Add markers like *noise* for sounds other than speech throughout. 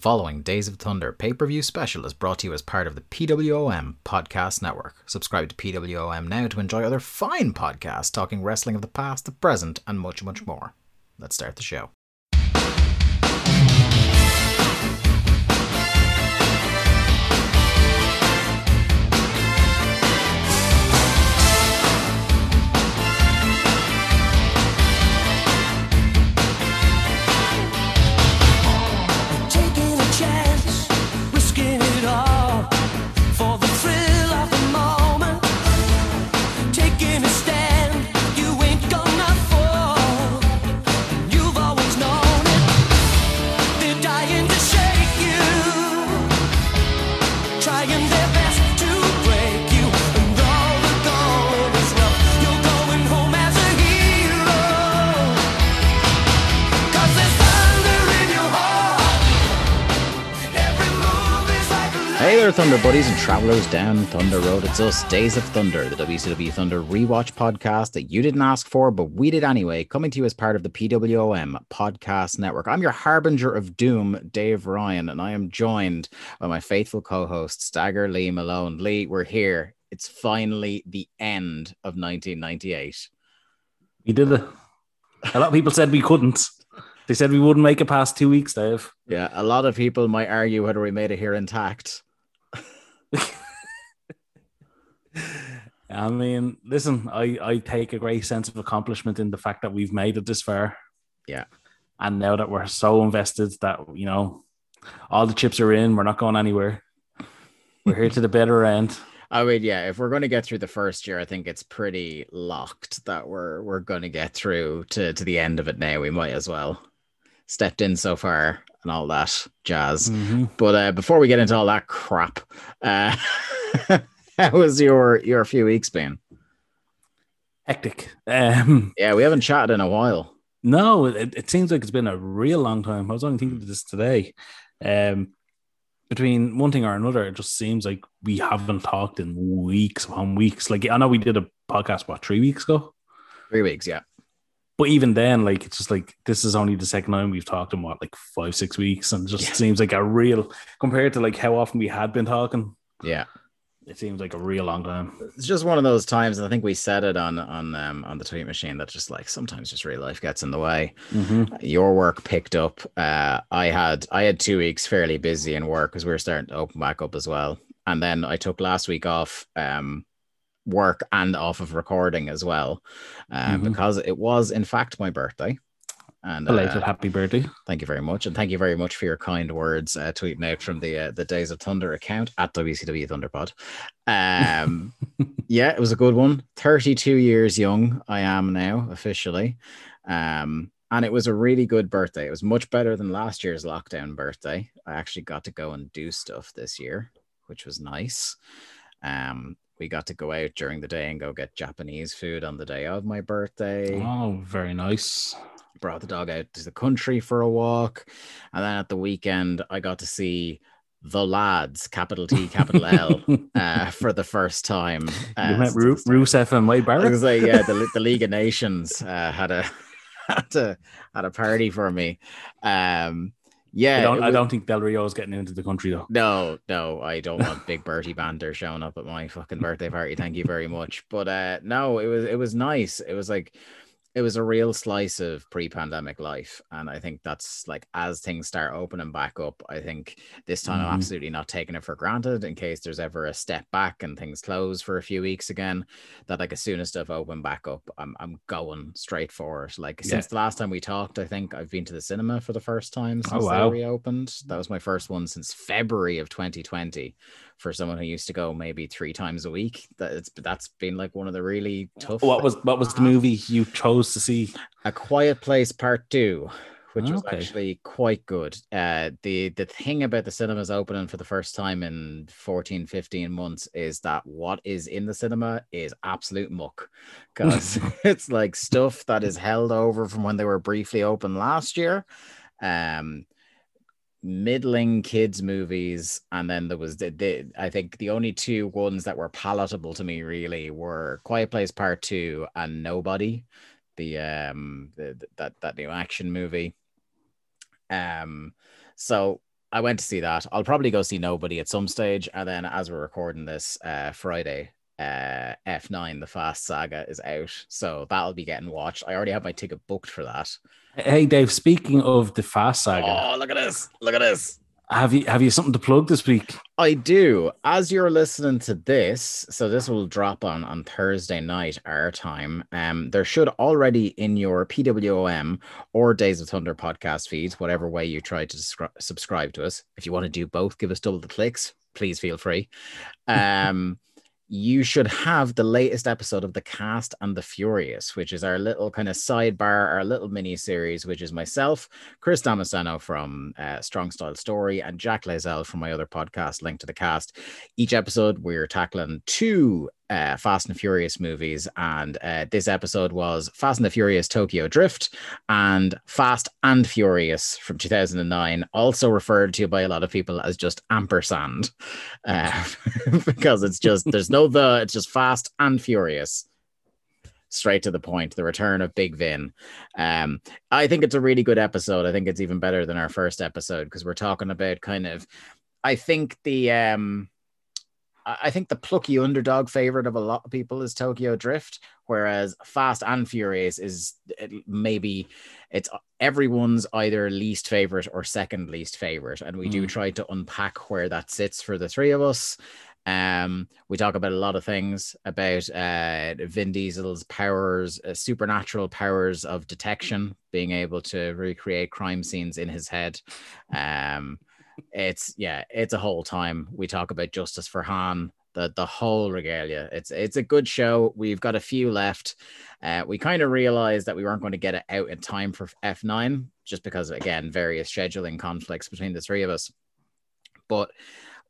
following Days of Thunder pay per view special is brought to you as part of the PWOM Podcast Network. Subscribe to PWOM now to enjoy other fine podcasts talking wrestling of the past, the present, and much, much more. Let's start the show. There, Thunder Buddies and travelers down Thunder Road. It's us, Days of Thunder, the WCW Thunder rewatch podcast that you didn't ask for, but we did anyway, coming to you as part of the PWOM Podcast Network. I'm your harbinger of doom, Dave Ryan, and I am joined by my faithful co host, Stagger Lee Malone. Lee, we're here. It's finally the end of 1998. We did it. A lot of people said we couldn't. They said we wouldn't make it past two weeks, Dave. Yeah, a lot of people might argue whether we made it here intact. *laughs* I mean, listen, I, I take a great sense of accomplishment in the fact that we've made it this far. Yeah. And now that we're so invested that, you know, all the chips are in, we're not going anywhere. We're here to the better end. *laughs* I mean, yeah, if we're going to get through the first year, I think it's pretty locked that we're we're going to get through to to the end of it now. We might as well stepped in so far and all that jazz. Mhm. But uh, before we get into all that crap, uh, *laughs* how was your your few weeks been? Hectic. Um, Yeah, we haven't chatted in a while. No, it, it seems like it's been a real long time. I was only thinking of this today. Um, between one thing or another, it just seems like we haven't talked in weeks upon weeks. Like I know we did a podcast what three weeks ago, Three weeks, yeah. But even then, like it's just like this is only the second time we've talked in what like five six weeks, and it just Yeah. seems like a real compared to like how often we had been talking. Yeah. It seems like a real long time. It's just one of those times, and I think we said it on on um on the tweet machine that just like sometimes just real life gets in the way. Mhm. your work picked up. Uh, I had I had two weeks fairly busy in work because we were starting to open back up as well. And then I took last week off um, work and off of recording as well, um, Mhm. because it was in fact my birthday. And Belated uh, happy birthday. thank you very much, and thank you very much for your kind words uh, tweeting out from the uh, the Days of Thunder account at WCW Thunderpod. Um, *laughs* yeah, it was a good one. 32 years young, I am now officially. Um, and it was a really good birthday. It was much better than last year's lockdown birthday. I actually got to go and do stuff this year, which was nice. Um, we got to go out during the day and go get Japanese food on the day of my birthday Oh, very nice. brought the dog out to the country for a walk. And then at the weekend, I got to see the lads, capital T, capital L, *laughs* uh, for the first time. Uh, you met Ru-. Rusev and Wade I Barrett. was like, yeah, the, the League of Nations uh, had a *laughs* had a had a party for me. Um, yeah, I don't, it I don't think Del Rio is getting into the country though. no, no, I don't want Big Bertie Banter showing up at my fucking birthday party. Thank you very much. But uh no, it was it was nice. It was like it was a real slice of pre-pandemic life. And I think that's like as things start opening back up, I think this time I'm Mhm. absolutely not taking it for granted in case there's ever a step back and things close for a few weeks again. That like as soon as stuff open back up, I'm I'm going straight for it. Like Yeah. since the last time we talked, I think I've been to the cinema for the first time Oh, since wow. they reopened. That was my first one since February of 2020. For someone who used to go maybe three times a week, that it's that's been like one of the really tough. What was what was the movie you chose to see? A Quiet Place Part Two, which was Okay. actually quite good. Uh, the the thing about the cinemas opening for the first time in 14, 15 months is that what is in the cinema is absolute muck, *laughs* because *laughs* it's like stuff that is held over from when they were briefly open last year. Um, middling kids movies and then there was the, the i think the only two ones that were palatable to me really were quiet place part two and nobody the um the, that that new action movie um so I went to see that. I'll probably go see Nobody at some stage, and then as we're recording this uh, Friday, uh, F9, the Fast Saga is out, so that'll be getting watched. I already have my ticket booked for that. Hey Dave, speaking of the Fast Saga, Oh, look at this! Look at this! have you have you something to plug this week? I do. As you're listening to this, so this will drop on on Thursday night our time. Um, there should already in your PWOM or Days of Thunder podcast feeds, whatever way you try to descri- subscribe to us. If you want to do both, give us double the clicks. Please feel free. Um, you should have the latest episode of the Cast and the Furious, which is our little kind of sidebar, our little mini series, which is myself, Chris Damasceno from uh, Strong Style Story, and Jack Lazell from my other podcast, Link to the Cast. Each episode, we're tackling two uh, Fast and Furious movies, and uh, this episode was Fast and the Furious Tokyo Drift and Fast and Furious from 2009, also referred to by a lot of people as just ampersand, uh, *laughs* because it's just there's no the, it's just Fast and Furious. Straight to the point, the return of Big Vin. Um, I think it's a really good episode. I think it's even better than our first episode because we're talking about kind of, I think the um, I think the plucky underdog favorite of a lot of people is Tokyo Drift, whereas Fast and Furious is maybe it's everyone's either least favorite or second least favorite, and we do Mm. try to unpack where that sits for the three of us. Um, we talk about a lot of things about uh, Vin Diesel's powers, uh, supernatural powers of detection, being able to recreate crime scenes in his head. Um, it's yeah, it's a whole time. We talk about Justice for Han, the the whole regalia. It's it's a good show. We've got a few left. Uh, we kind of realized that we weren't going to get it out in time for F9, just because again, various scheduling conflicts between the three of us. But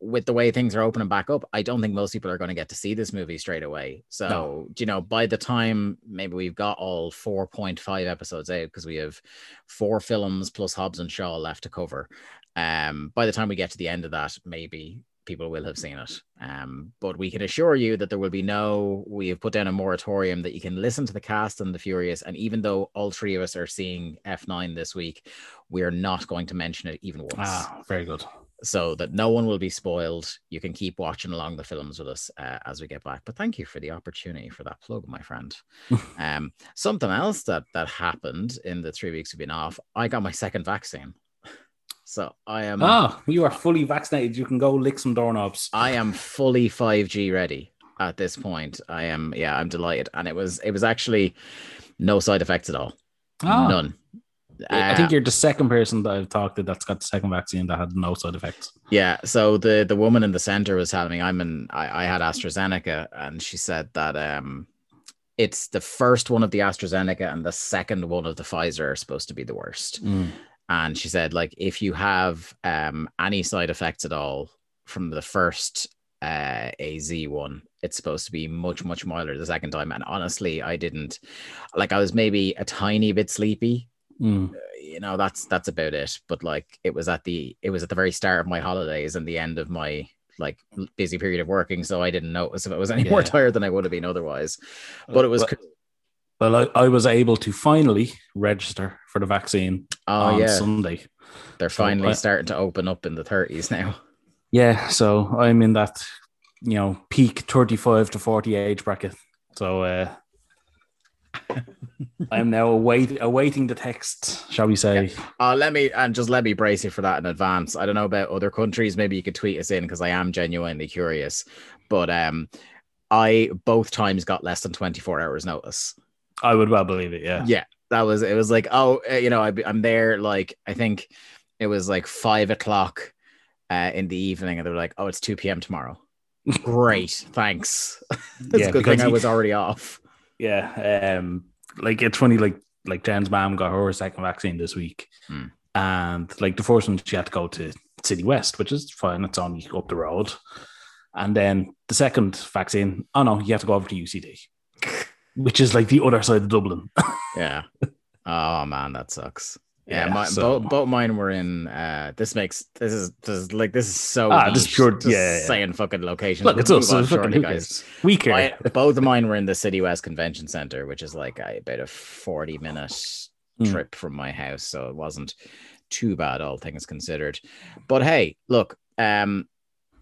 with the way things are opening back up, I don't think most people are going to get to see this movie straight away. So, No. you know, by the time maybe we've got all 4.5 episodes out, because we have four films plus Hobbs and Shaw left to cover. Um, by the time we get to the end of that, maybe people will have seen it. Um, but we can assure you that there will be no, we have put down a moratorium that you can listen to the cast and the Furious. And even though all three of us are seeing F9 this week, we're not going to mention it even once Ah, very good. so that no one will be spoiled. You can keep watching along the films with us uh, as we get back. But thank you for the opportunity for that plug, my friend. *laughs* um, something else that that happened in the three weeks we've been off, I got my second vaccine. So I am Ah, you are fully vaccinated. You can go lick some doorknobs. I am fully 5G ready at this point. I am yeah, I'm delighted. And it was it was actually no side effects at all. Ah. None. I Uh, think you're the second person that I've talked to that's got the second vaccine that had no side effects. Yeah. So the the woman in the center was telling me I'm in I, I had AstraZeneca and she said that um it's the first one of the AstraZeneca and the second one of the Pfizer are supposed to be the worst. And she said like if you have um any side effects at all from the first uh AZ one, it's supposed to be much, much milder the second time. And honestly, I didn't like I was maybe a tiny bit sleepy. Mm. you know that's that's about it. But like it was at the it was at the very start of my holidays and the end of my like busy period of working. So i didn't notice if i was any more tired than i would have been otherwise. But it was Well, well, I, I was able to finally register for the vaccine oh on yeah. Sunday. they're so finally I- starting to open up in the 30s now. Yeah, so I'm in that, you know, peak 35 to 40 age bracket. So uh, *laughs* I'm now await, awaiting the text, shall we say. uh let me and just let me brace you for that in advance. I don't know about other countries. Maybe you could tweet us in because i am genuinely curious. But um i both times got less than 24 hours notice I would well believe it, yeah. yeah that was it was like oh uh, you know I, i'm there like i think it was like five o'clock uh, in the evening and they were like oh it's 2 p.m tomorrow *laughs* great thanks *laughs* it's Yeah, a good thing i was already off Yeah, um, like it's funny. Like like Jen's mom got her second vaccine this week, Hmm. and like the first one she had to go to Citywest, which is fine. It's only up the road, and then the second vaccine, oh no, you have to go over to UCD, which is like the other side of Dublin. *laughs* yeah oh man that sucks yeah, Yeah, my, so- both, both mine were in uh this makes this is this is like this is so Ah, niche, pure- just yeah, yeah. saying fucking locations Look, We'll it's us. move on so fucking shortly, guys? We care. My- *laughs* both of mine were in the Citywest Convention Center, which is like a, about a 40 minute Hmm. trip from my house. So it wasn't too bad, all things considered. But hey, look, um,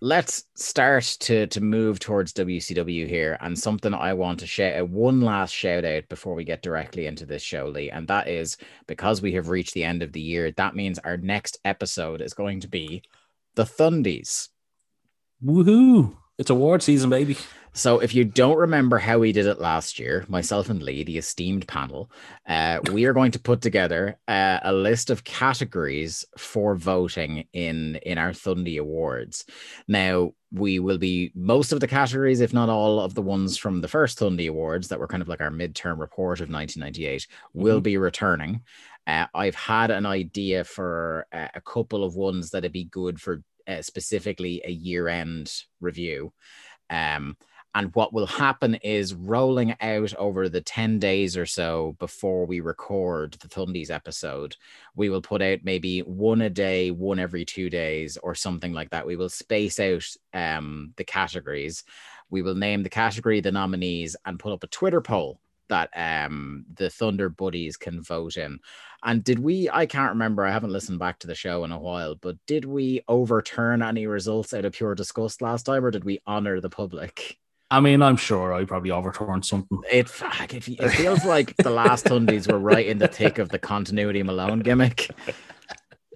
let's start to to move towards WCW here, and something I want to shout uh, out one last shout out before we get directly into this show, Lee, and that is because we have reached the end of the year. That means our next episode is going to be the Thundies. Woohoo! It's award season, baby. So, if you don't remember how we did it last year, myself and Lee, the esteemed panel, uh, we are going to put together uh, a list of categories for voting in in our Thundy Awards. Now, we will be most of the categories, if not all of the ones from the first Thundy Awards that were kind of like our midterm report of 1998, will Mhm. be returning. Uh, I've had an idea for uh, a couple of ones that'd be good for uh, specifically a year end review. Um, and what will happen is rolling out over the 10 days or so before we record the Thundies episode, we will put out maybe one a day, one every two days, or something like that. We will space out um, the categories. We will name the category, the nominees, and put up a Twitter poll that um, the Thunder Buddies can vote in. And did we? I can't remember. I haven't listened back to the show in a while, but did we overturn any results out of pure disgust last time, or did we honor the public? I mean, I'm sure I probably overturned something. It, fuck, it, it feels like the last Thundies were right in the thick of the continuity Malone gimmick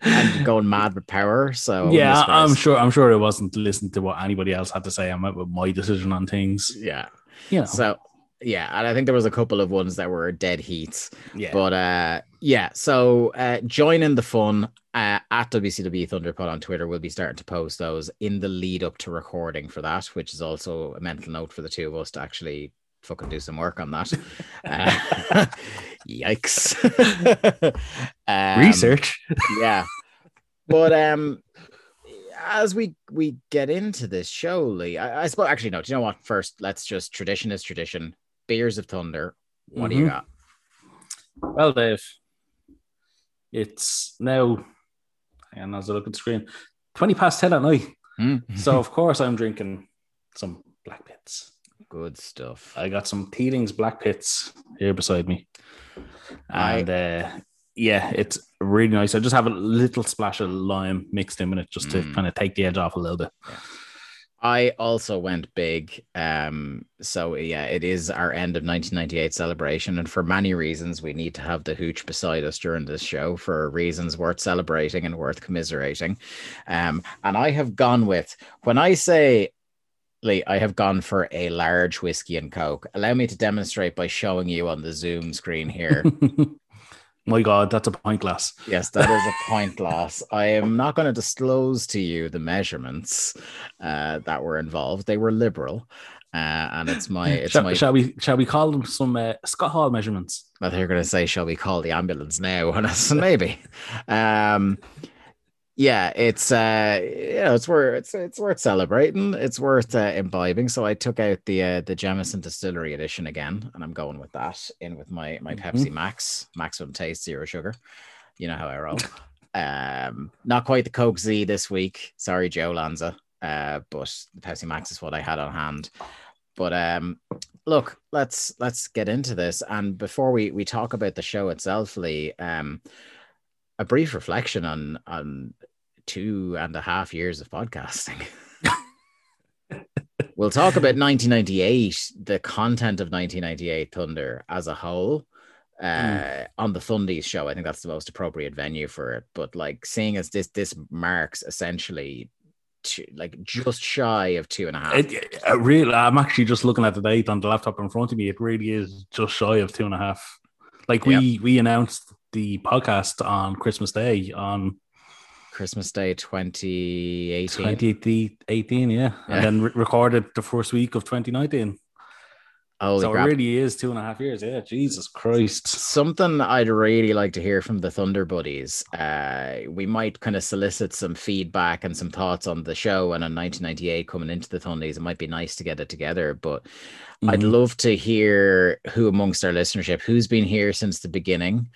and going mad with power. So yeah, I'm sure. I'm sure it wasn't listening to what anybody else had to say. I went with my decision on things. Yeah. You know, So yeah, and I think there was a couple of ones that were dead heats. yeah. But uh, yeah, so uh, join in the fun uh, at WCW Thunderpod on Twitter. We'll be starting to post those in the lead up to recording for that, which is also a mental note for the two of us to actually fucking do some work on that. *laughs* Uh, *laughs* yikes! *laughs* Um, Research. yeah, but um, as we we get into this show, Lee, I, I suppose actually no. Do you know what? First, let's just tradition is tradition. Beers of Thunder. What do you Mhm. got? Well, Dave, it's now. On, as I look at the screen, twenty past ten at night. Hmm? So of course I'm drinking some Blackpitts. good stuff. I got some Teeling's Blackpitts here beside me, I- and uh, yeah, it's really nice. I just have a little splash of lime mixed in with it just to Mm. kind of take the edge off a little bit. I also went big. Um, so yeah, it is our end of 1998 celebration, and for many reasons, we need to have the hooch beside us during this show for reasons worth celebrating and worth commiserating. Um, and I have gone with when I say. Lee, I have gone for a large whiskey and coke. Allow me to demonstrate by showing you on the Zoom screen here. *laughs* My God, that's a pint glass. Yes, that is a pint glass. I am not going to disclose to you the measurements uh, that were involved. They were liberal, uh, and it's my *laughs* it's shall, my. shall we? Shall we call them some uh, Scott Hall measurements? I thought you were going to say, "Shall we call the ambulance now?" And I said, maybe. Um, yeah, it's uh, you know, it's worth it's it's worth celebrating. It's worth uh, imbibing. So I took out the uh, the Jameson Distillery edition again, and I'm going with that in with my my Pepsi Max maximum taste zero sugar. You know how I roll. Um, not quite the Coke Z this week. Sorry, Joe Lanza. Uh, but the Pepsi Max is what I had on hand. But um, look, let's let's get into this. And before we we talk about the show itself, Lee, um, a brief reflection on on two and a half years of podcasting. *laughs* we'll talk about 1998, the content of 1998 Thunder as a whole. Uh, on the Thundies show, I think that's the most appropriate venue for it. But like seeing as this this marks essentially two, like just shy of two and a half. It, it really, I'm actually just looking at the date on the laptop in front of me. It really is just shy of two and a half. Like we we announced the podcast on Christmas Day on Christmas Day 2018. 2018, yeah, Yeah. and then re- recorded the first week of 2019. Oh, so crap. it really is two and a half years. Yeah, Jesus Christ. Something I'd really like to hear from the Thunder Buddies. Uh, we might kind of solicit some feedback and some thoughts on the show and on 1998 coming into the Thundies. It might be nice to get it together, but I'd Mhm. love to hear who amongst our listenership who's been here since the beginning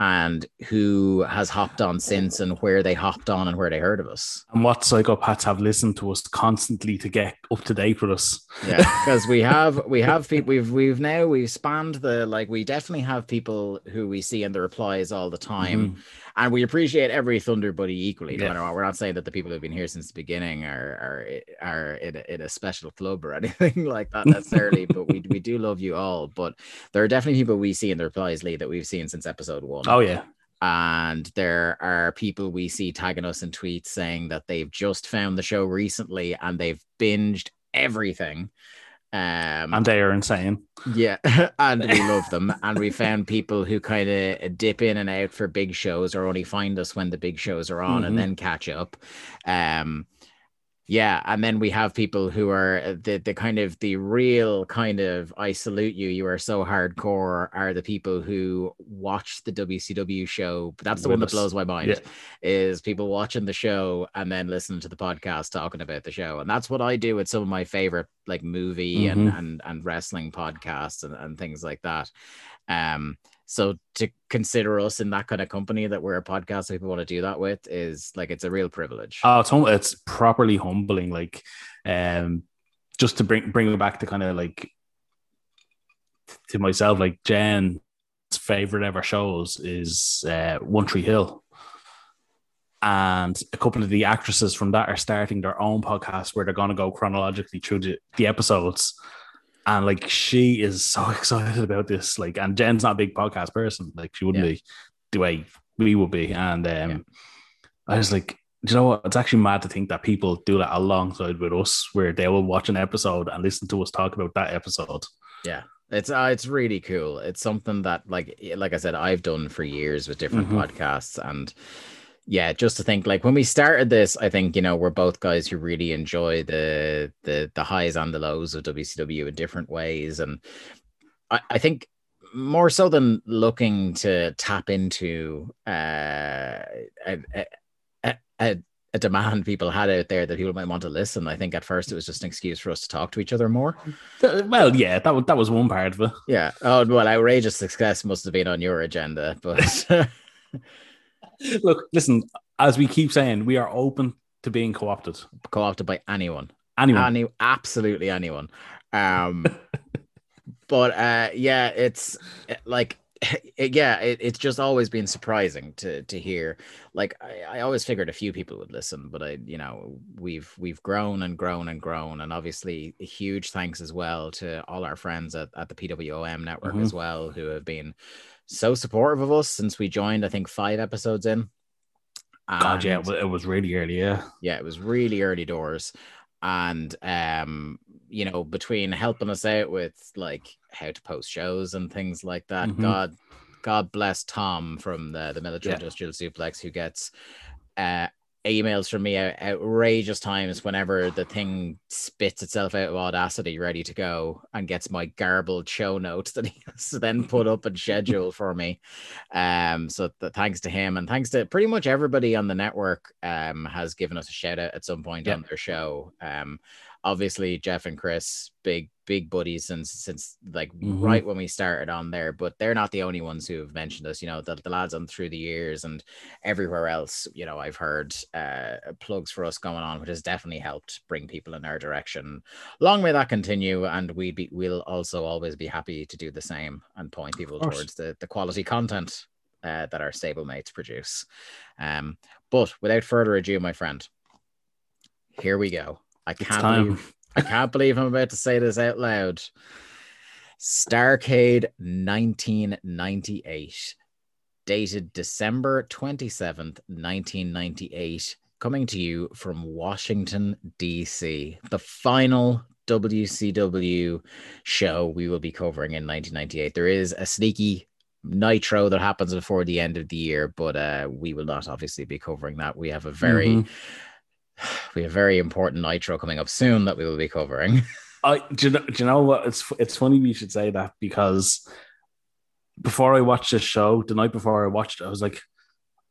and who has hopped on since and where they hopped on and where they heard of us. And what psychopaths have listened to us constantly to get up to date with us. Yeah, because we *laughs* have we have people we've we've now we've spanned the like we definitely have people who we see in the replies all the time. Mhm. And we appreciate every Thunder Buddy equally. No Yeah. matter what, we're not saying that the people who've been here since the beginning are are are in a, in a special club or *laughs* anything like that necessarily. *laughs* but we we do love you all. But there are definitely people we see in the replies, Lee, that we've seen since episode one. Oh yeah. and there are people we see tagging us in tweets saying that they've just found the show recently and they've binged everything. Um, And they are insane. yeah, *laughs* and we *laughs* love them. And we found people who kind of dip in and out for big shows or only find us when the big shows are on Mhm. and then catch up. Um, yeah, and then we have people who are the the kind of the real kind of I salute you, you are so hardcore are the people who watch the WCW show. But that's the With one that blows my mind Yeah. is people watching the show and then listening to the podcast talking about the show. And that's what I do with some of my favorite like movie and, Mhm. and and wrestling podcasts and, and things like that. Um so to consider us in that kind of company that we're a podcast that people want to do that with is like it's a real privilege. Oh, it's hum- it's properly humbling. Like, um, just to bring bring it back to kind of like to myself, like Jen's favorite ever shows is uh, One Tree Hill, and a couple of the actresses from that are starting their own podcast where they're going to go chronologically through the, the episodes. And like she is so *laughs* excited about this, like, and Jen's not a big podcast person, like she wouldn't Yeah. be the way we would be. And um, Yeah. I was like, do you know what? It's actually mad to think that people do that alongside with us, where they will watch an episode and listen to us talk about that episode. Yeah. It's uh, it's really cool. It's something that like like I said I've done for years with different Mhm. podcasts and yeah, just to think like when we started this, I think you know we're both guys who really enjoy the the the highs and the lows of WCW in different ways, and I, I think more so than looking to tap into uh, a, a, a, a demand people had out there that people might want to listen. I think at first it was just an excuse for us to talk to each other more. Well, yeah, that was that was one part of it. Yeah. Oh well, outrageous success must have been on your agenda, but *laughs* *laughs* Look, listen, as we keep saying, we are open to being co-opted. co-opted by anyone. Anyone, Any absolutely anyone. Um *laughs* but uh yeah, it's like it, yeah, it, it's just always been surprising to to hear. Like I, I always figured a few people would listen, but I, you know, we've we've grown and grown and grown, and obviously a huge thanks as well to all our friends at, at the PWOM network Mhm. as well, who have been so supportive of us since we joined. I think five episodes in. God, yeah, it was, really early. Yeah, yeah it was really early doors and um you know between helping us out with like how to post shows and things like that Mhm. god god bless tom from the the military Yeah. industrial suplex who gets uh emails from me at outrageous times whenever the thing spits itself out of audacity ready to go and gets my garbled show notes that *laughs* he has to then put up and schedule for me um so th- thanks to him and thanks to pretty much everybody on the network um has given us a shout out at some point Yeah. on their show um obviously jeff and chris big big buddies since since like Mhm. right when we started on there but they're not the only ones who have mentioned us you know the, the lads on through the years and everywhere else you know i've heard uh plugs for us going on which has definitely helped bring people in our direction. Long may that continue and we be we'll also always be happy to do the same and point people towards the, the quality content uh, that our stablemates produce. Um but without further ado my friend here we go i can't believe I can't believe I'm about to say this out loud. Starrcade 1998, dated December 27th, 1998, coming to you from Washington, D.C. The final WCW show we will be covering in 1998. There is a sneaky nitro that happens before the end of the year, but uh, we will not obviously be covering that. We have a very Mhm. *sighs* we have a very important nitro coming up soon that we will be covering. *laughs* I do you, know, do you know what? It's it's funny you should say that because before I watched this show, the night before I watched it, I was like,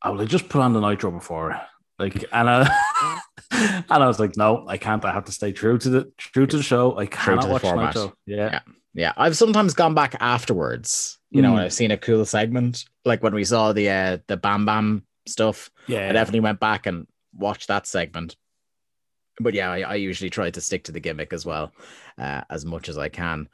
I will just put on the nitro before. Like and I *laughs* and I was like, no, I can't. I have to stay true to the true to the show. I cannot watch format. nitro. Yeah. Yeah. yeah, I've sometimes gone back afterwards. You know, Mm. when I've seen a cool segment, like when we saw the uh, the Bam Bam stuff. Yeah. I definitely went back and watched that segment. but yeah, I, I usually try to stick to the gimmick as well, uh, as much as I can.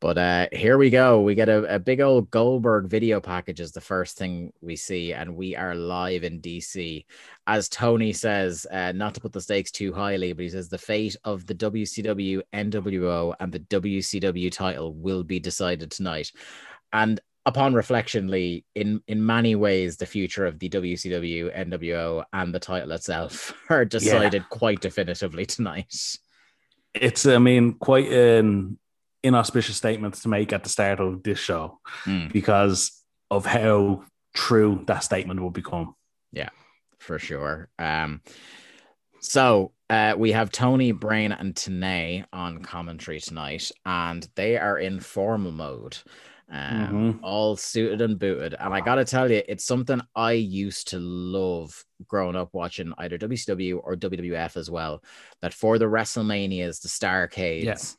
But uh, here we go. We get a, a big old Goldberg video package is the first thing we see, and we are live in DC. As Tony says, uh, not to put the stakes too highly, but he says the fate of the WCW, NWO, and the WCW title will be decided tonight. And upon reflection, Lee, in in many ways, the future of the WCW, NWO, and the title itself *laughs* are decided quite definitively tonight. It's, I mean, quite an inauspicious statement to make at the start of this show Mm. because of how true that statement will become. Yeah, for sure. Um, so uh, we have Tony, Brain, and Tenay on commentary tonight, and they are in formal mode, um, Mhm. all suited and booted. And I gotta tell you, it's something I used to love growing up watching either WCW or WWF as well. That for the WrestleManias, the Starrcades,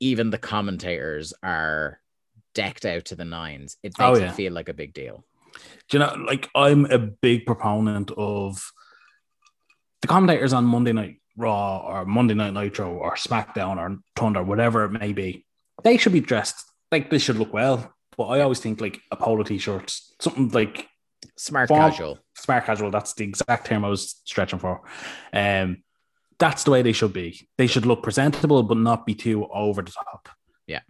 even the commentators are decked out to the nines. It makes Oh, it feel like a big deal. Do you know, like I'm a big proponent of the commentators on Monday Night Raw or Monday Night Nitro or SmackDown or Thunder, whatever it may be. They should be dressed like they should look well. But I always think like a polo t-shirt, something like Smart Form- casual. smart casual. That's the exact term I was stretching for. Um, that's the way they should be. They should look presentable, but not be too over the top. Yeah.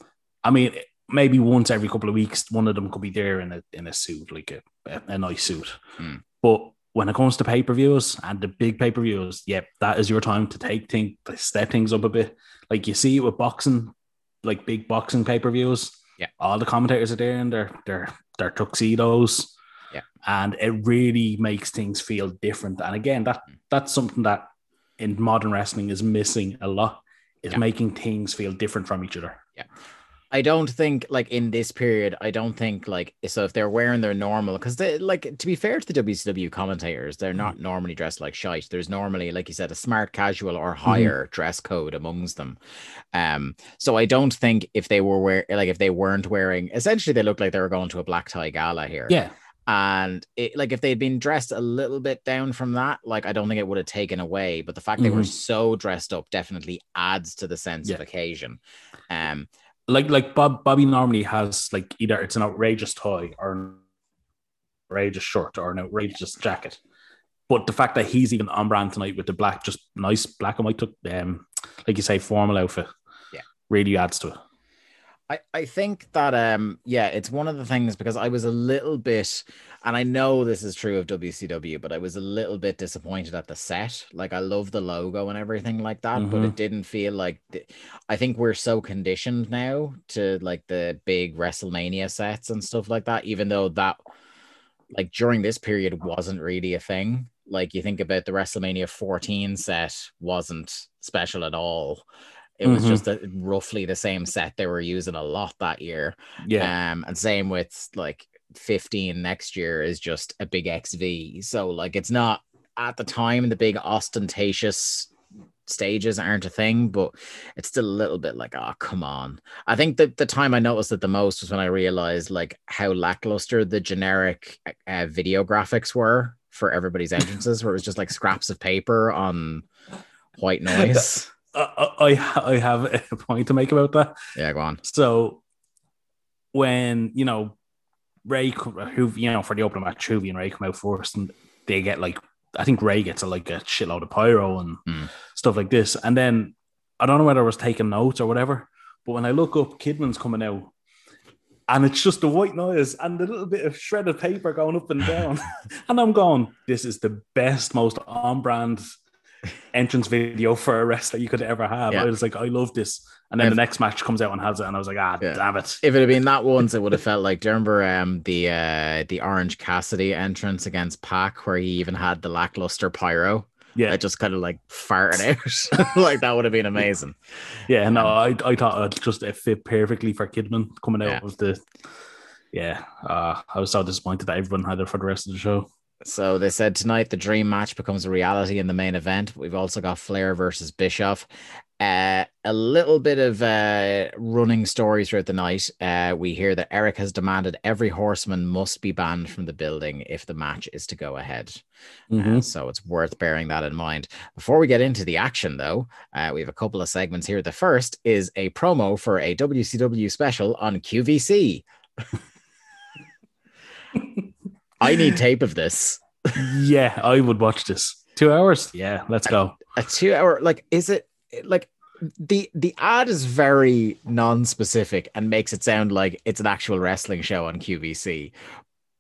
I mean, maybe once every couple of weeks, one of them could be there in a in a suit, like a, a, nice suit. Mm. But when it comes to pay per views and the big pay per views, yep, that is your time to take things, to step things up a bit. Like you see it with boxing, like big boxing pay per views. Yeah. all the commentators are there in their their their tuxedos Yeah, and it really makes things feel different. And again, that mm. that's something that in modern wrestling is missing a lot. Is Yeah. making things feel different from each other. I don't think like in this period, I don't think like so if they're wearing their normal because they like to be fair to the WCW commentators, they're not normally dressed like shite. There's normally, like you said, a smart casual or higher dress code amongst them. Um, so I don't think if they were wear like if they weren't wearing essentially they looked like they were going to a black tie gala here. Yeah, And it, like if they'd been dressed a little bit down from that, like I don't think it would have taken away. But the fact they were Mhm. so dressed up definitely adds to the sense of occasion. Um, like like Bob Bobby normally has like either it's an outrageous tie or an outrageous shirt or an outrageous jacket. But the fact that he's even on brand tonight with the black, just nice black and white, took um, like you say, formal outfit, Yeah. really adds to it. I, I think that um yeah it's one of the things because I was a little bit and I know this is true of WCW but I was a little bit disappointed at the set. Like I love the logo and everything like that but Mhm. it didn't feel like th- I think we're so conditioned now to like the big WrestleMania sets and stuff like that even though that like during this period wasn't really a thing. Like you think about the WrestleMania 14 set wasn't special at all it was Mhm. just a, roughly the same set they were using a lot that year. Yeah, um and same with like 15 next year is just a big xv so like it's not at the time the big ostentatious stages aren't a thing but it's still a little bit like oh come on. I think that the time i noticed it the most was when i realized like how lackluster the generic uh, video graphics were for everybody's *laughs* entrances where it was just like scraps of paper on white noise I, I I have a *laughs* point to make about that. yeah go on So when you know Rey, who you know for the opening match, Juvi and Rey come out first, and they get like I think Rey gets a, like a shitload of pyro and Mm. stuff like this, and then I don't know whether I was taking notes or whatever, but when I look up, Kidman's coming out. And it's just the white noise and a little bit of shredded paper going up and down. *laughs* *laughs* and I'm going, this is the best, most on brand entrance video for a wrestler you could ever have. Yeah. I was like, I love this. And then If- the next match comes out and has it, and I was like, ah, Yeah. damn it. if it had been that once, it would have felt like. Do you remember um, the uh, the Orange Cassidy entrance against Pac, where he even had the lackluster pyro? Yeah, It just kind of like farted *laughs* out. *laughs* like that would have been amazing. yeah. No, I, I thought it just it fit perfectly for Kidman coming out Yeah. of the. Yeah, uh, I was so disappointed that everyone had it for the rest of the show. So they said tonight the dream match becomes a reality in the main event. We've also got Flair versus Bischoff. Uh, a little bit of uh, running stories throughout the night. Uh, we hear that Eric has demanded every horseman must be banned from the building if the match is to go ahead. Uh, so it's worth bearing that in mind. Before we get into the action, though, uh, we have a couple of segments here. The first is a promo for a WCW special on QVC. *laughs* *laughs* I need tape of this. yeah, I would watch this. Two hours? Yeah, let's go. A two hour, like, is it like the the ad is very non-specific and makes it sound like it's an actual wrestling show on QVC.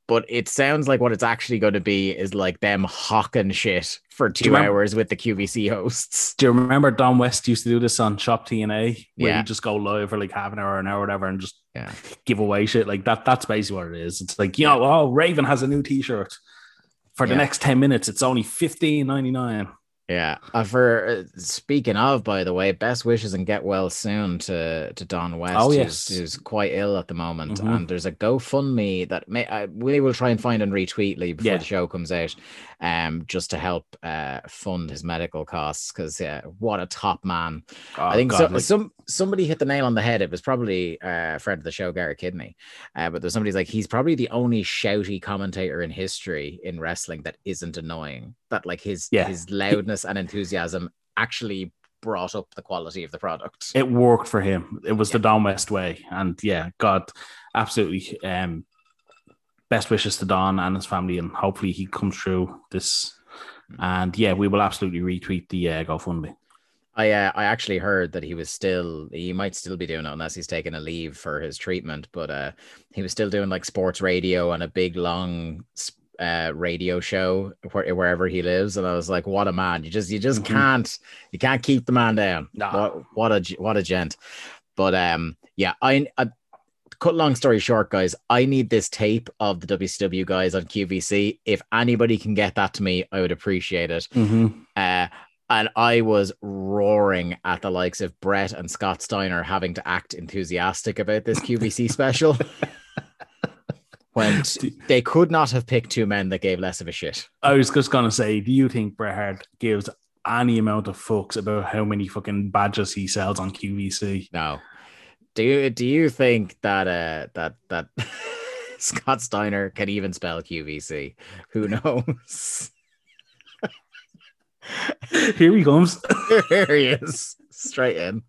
But it sounds like what it's actually going to be is like them hawking shit for two remember- hours with the QVC hosts. Do you remember Don West used to do this on Shop TNA? Where Yeah. you just go live for like half an hour, an hour, whatever, and just Yeah. give away shit. Like that, that's basically what it is. It's like, you know, oh, Raven has a new t-shirt. For the Yeah. next 10 minutes, it's only fifteen ninety nine. Yeah. Uh, for uh, speaking of, by the way, best wishes and get well soon to to Don West. Oh, who's- yes. who's, quite ill at the moment, Mhm. and there's a GoFundMe that may we will try and find and retweet Lee before Yeah. the show comes out, um, just to help uh fund his medical costs because yeah, what a top man. I think Oh, so, some somebody hit the nail on the head. It was probably uh, friend of the show, Gary Kidney. Uh, but there's somebody's like he's probably the only shouty commentator in history in wrestling that isn't annoying. That like his Yeah. his loudness and enthusiasm actually brought up the quality of the product. it worked for him. It was the Don West way. And yeah, God, absolutely. Um, best wishes to Don and his family, and hopefully he comes through this. And yeah, we will absolutely retweet the uh, GoFundMe. I uh, I actually heard that he was still he might still be doing it unless he's taking a leave for his treatment, but uh he was still doing like sports radio and a big long s- uh radio show where, wherever he lives and I was like what a man you just you just Mhm. can't you can't keep the man down what what a what a gent but um yeah I, I cut long story short guys I need this tape of the WCW guys on QVC if anybody can get that to me I would appreciate it Mm-hmm. uh, and I was roaring at the likes of Bret and Scott Steiner having to act enthusiastic about this QVC special. *laughs* when *laughs* they could not have picked two men that gave less of a shit. I was just gonna say, do you think Bret Hart gives any amount of fucks about how many fucking badges he sells on QVC? No. Do you do you think that uh that that *laughs* Scott Steiner can even spell QVC? Who knows? *laughs* Here he comes. Here he is, straight in.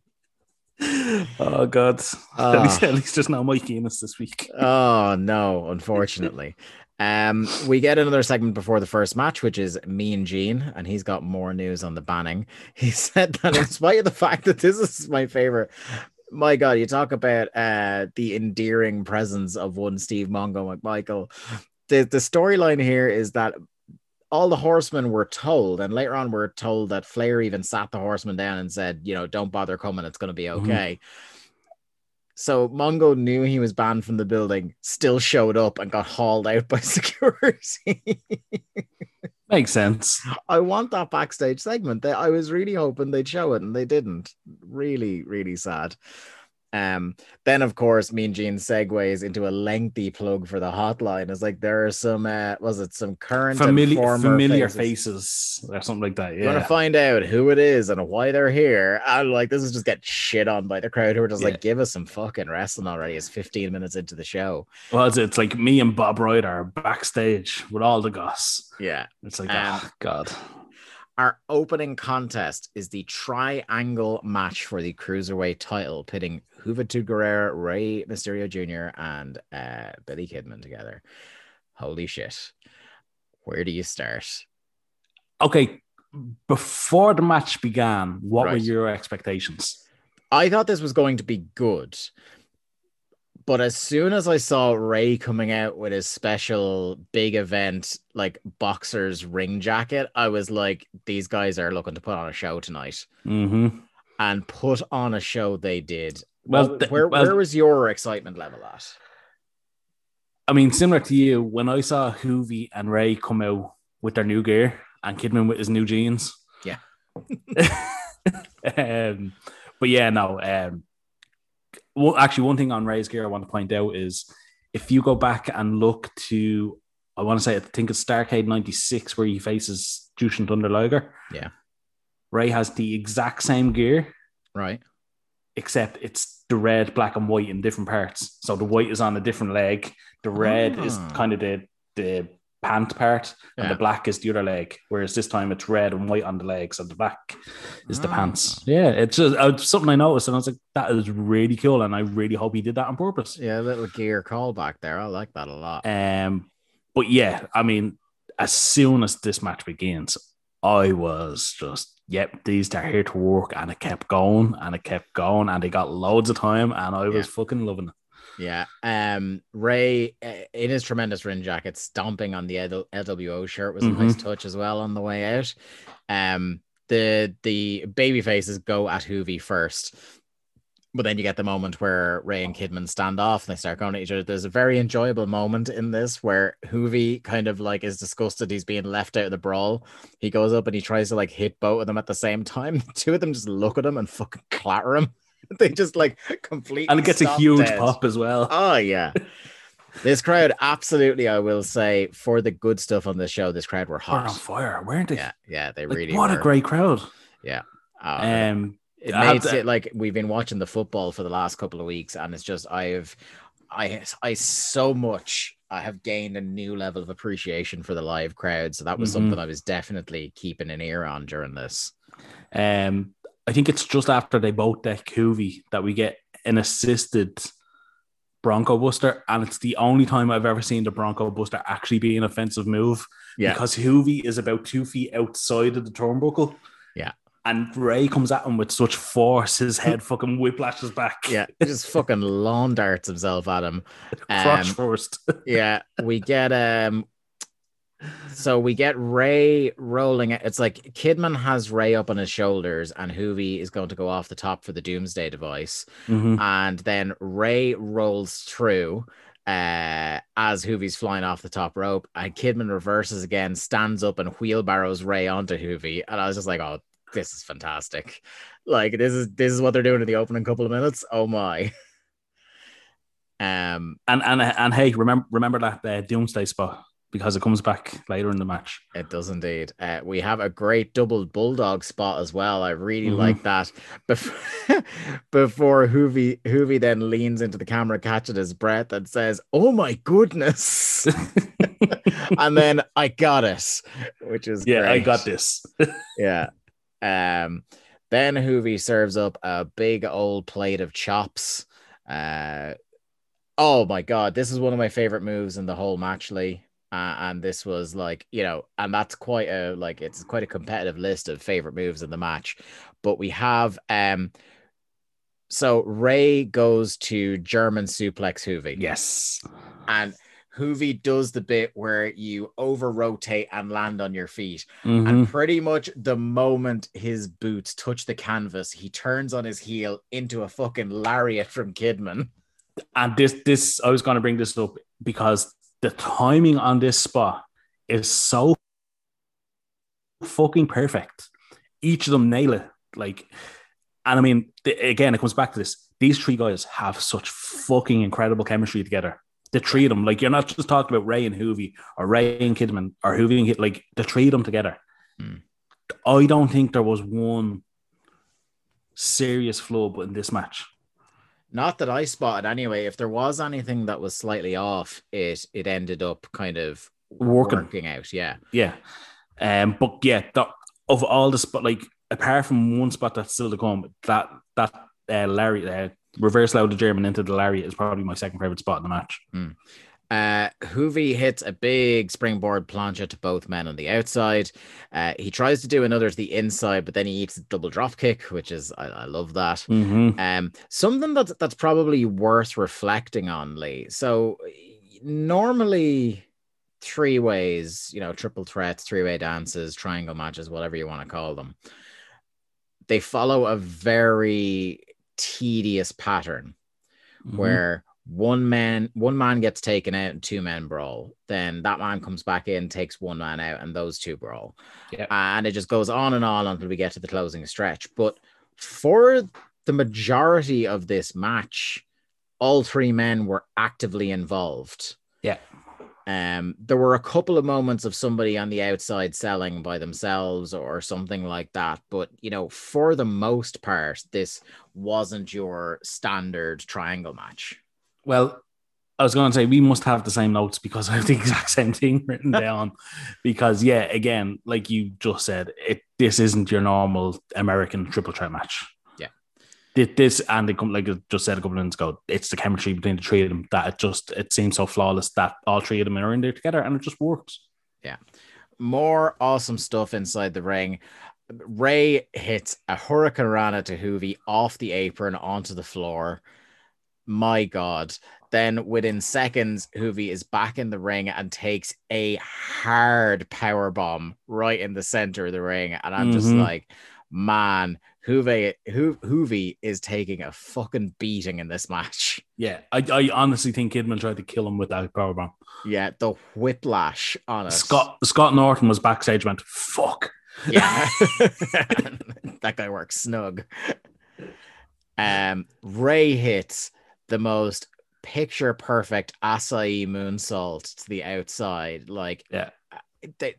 Oh God. At, Ah. least, at least there's no Mike Guinness this week. *laughs* Oh no, unfortunately. Um, we get another segment before the first match, which is Mean Gene, and he's got more news on the banning. *laughs* He said that in spite of the fact that this is my favorite, my God, you talk about uh the endearing presence of one Steve Mongo McMichael. The the storyline here is that all the horsemen were told, and later on we're told that Flair even sat the horsemen down and said, you know, don't bother coming, it's gonna be Mhm. okay. So Mongo knew he was banned from the building, still showed up and got hauled out by *laughs* security. Makes sense. I want that backstage segment. I was really hoping they'd show it, and they didn't. Really, really sad. Um, then of course, Mean Gene segues into a lengthy plug for the hotline. It's like there are some, uh, was it some current and Familiar, faces. faces or something like that. Yeah. You want to find out who it is and why they're here. I'm like, this is just get shit on by the crowd who are just Yeah. like, give us some fucking wrestling already. It's 15 minutes into the show. Well, it's, it's like me and Bob Ryder are backstage with all the goss. Yeah. It's like, Um, oh, God. Our opening contest is the triangle match for the cruiserweight title, pitting Juventud Guerrera, Rey Mysterio Jr., and uh, Billy Kidman together. Holy shit. Where do you start? Okay. Before the match began, what were your expectations? I thought this was going to be good. But as soon as I saw Rey coming out with his special big event, like boxer's ring jacket, I was like, these guys are looking to put on a show tonight. Mm-hmm. And put on a show they did. Well, th- where, well- where was your excitement level at? I mean, similar to you, when I saw Juvi and Rey come out with their new gear and Kidman with his new jeans. Yeah. *laughs* um, but yeah, no. Um, well, actually, one thing on Rey's gear I want to point out is if you go back and look to I want to say I think it's Starrcade '96 where he faces Jushin Thunder Liger. Yeah. Rey has the exact same gear, Right. except it's the red, black, and white in different parts. So the white is on a different leg. The red is Ah. kind of the the pant part, and the black is the other leg. Whereas this time it's red and white on the legs, and the black is the Ah. pants. Yeah, it's just uh, something I noticed, and I was like, that is really cool, and I really hope he did that on purpose. Yeah, a little gear callback there. I like that a lot. Um, but yeah, I mean, as soon as this match begins, I was just, yep, these are here to work, and it kept going and it kept going, and they got loads of time, and I was Yeah. fucking loving it. Yeah. Um, Rey uh, in his tremendous ring jacket, stomping on the L- LWO shirt was a nice touch as well on the way out. Um, the the baby faces go at Juvi first. But then you get the moment where Rey and Kidman stand off and they start going at each other. There's a very enjoyable moment in this where Juvi kind of like is disgusted he's being left out of the brawl. He goes up and he tries to like hit both of them at the same time. *laughs* Two of them just look at him and fucking clatter him. *laughs* they just like completely And it gets a huge dead. pop as well. Oh yeah. This crowd, absolutely, I will say, for the good stuff on the show, this crowd were hot. They're on fire, weren't they? Yeah, yeah, they Like, really what were. a great crowd. Oh, Um, it I makes to- it like we've been watching the football for the last couple of weeks, and it's just I've I I so much I have gained a new level of appreciation for the live crowd. So that was Mhm. something I was definitely keeping an ear on during this. Um, I think it's just after they both deck Juvi that we get an assisted Bronco Buster, and it's the only time I've ever seen the Bronco Buster actually be an offensive move Yeah. because Juvi is about two feet outside of the turnbuckle. And Rey comes at him with such force, his head fucking whiplashes back. Yeah, he just *laughs* fucking lawn darts himself at him. Crotch Um, first. *laughs* yeah, we get um so we get Rey rolling. It's like Kidman has Rey up on his shoulders, and Juvi is going to go off the top for the Doomsday device. Mhm. And then Rey rolls through uh as Juvi's flying off the top rope, and Kidman reverses again, stands up and wheelbarrows Rey onto Juvi. And I was just like, oh, this is fantastic. Like this is this is what they're doing in the opening couple of minutes. Oh my. Um And and and hey, remember remember that uh, Doomsday spot because it comes back later in the match. It does indeed. Uh, we have a great double bulldog spot as well. I really Mhm. like that. Before, *laughs* before Juvi, Juvi then leans into the camera, catching his breath, and says, "Oh my goodness!" *laughs* *laughs* and then I got it, which is yeah, I got this. Yeah. Um. Then Juvi serves up a big old plate of chops. Uh. Oh my god, this is one of my favorite moves in the whole match, Lee. Uh, and this was like, you know, and that's quite a like it's quite a competitive list of favorite moves in the match. But we have um so Rey goes to German suplex Juvi. yes. And Juvi does the bit where you over rotate and land on your feet. Mhm. And pretty much the moment his boots touch the canvas, he turns on his heel into a fucking lariat from Kidman. And this, this, I was going to bring this up because the timing on this spot is so fucking perfect. Each of them nail it. Like, and I mean, again, it comes back to this. These three guys have such fucking incredible chemistry together. The three of them, like, you're not just talking about Rey and Juvi or Rey and Kidman or Juvi and Kid, like, the three of them together. Hmm. I don't think there was one serious flub in this match. Not that I spotted anyway. If there was anything that was slightly off, it it ended up kind of Working. working out. Yeah. Yeah. Um, but yeah, the, of all the spot, like apart from one spot that's still to come, that that uh, Larry uh, reverse load the German into the lariat is probably my second favorite spot in the match. Uh, Juvi hits a big springboard plancha to both men on the outside. Uh, he tries to do another to the inside, but then he eats a double drop kick, which is I, I love that. Mm-hmm. Um, something that's that's probably worth reflecting on, Lee. So normally three ways, you know, triple threats, three way dances, triangle matches, whatever you want to call them. They follow a very tedious pattern Mm-hmm. where one man one man gets taken out and two men brawl then that man comes back in takes one man out and those two brawl Yeah. and it just goes on and on until we get to the closing stretch but for the majority of this match all three men were actively involved. Um, there were a couple of moments of somebody on the outside selling by themselves or something like that, but you know, for the most part, this wasn't your standard triangle match. Well, I was going to say we must have the same notes because *laughs* I have the exact same thing written *laughs* down. Because yeah, again, like you just said, it this isn't your normal American triple threat match. This and it come like I just said a couple of minutes ago, it's the chemistry between the three of them that it just it seems so flawless that all three of them are in there together and it just works. Yeah. More awesome stuff inside the ring. Rey hits a Hurricane Rana to Juvi off the apron onto the floor. My God. Then within seconds, Juvi is back in the ring and takes a hard power bomb right in the center of the ring. And I'm just Mhm. like, man, Ho- Juvi is taking a fucking beating in this match. Yeah, I, I honestly think Kidman tried to kill him with that powerbomb. Yeah, the whiplash on it. Scott Scott Norton was backstage, went fuck. Yeah. *laughs* that guy works snug. Um, Rey hits the most picture perfect Asai moonsault to the outside. Like, Yeah. they,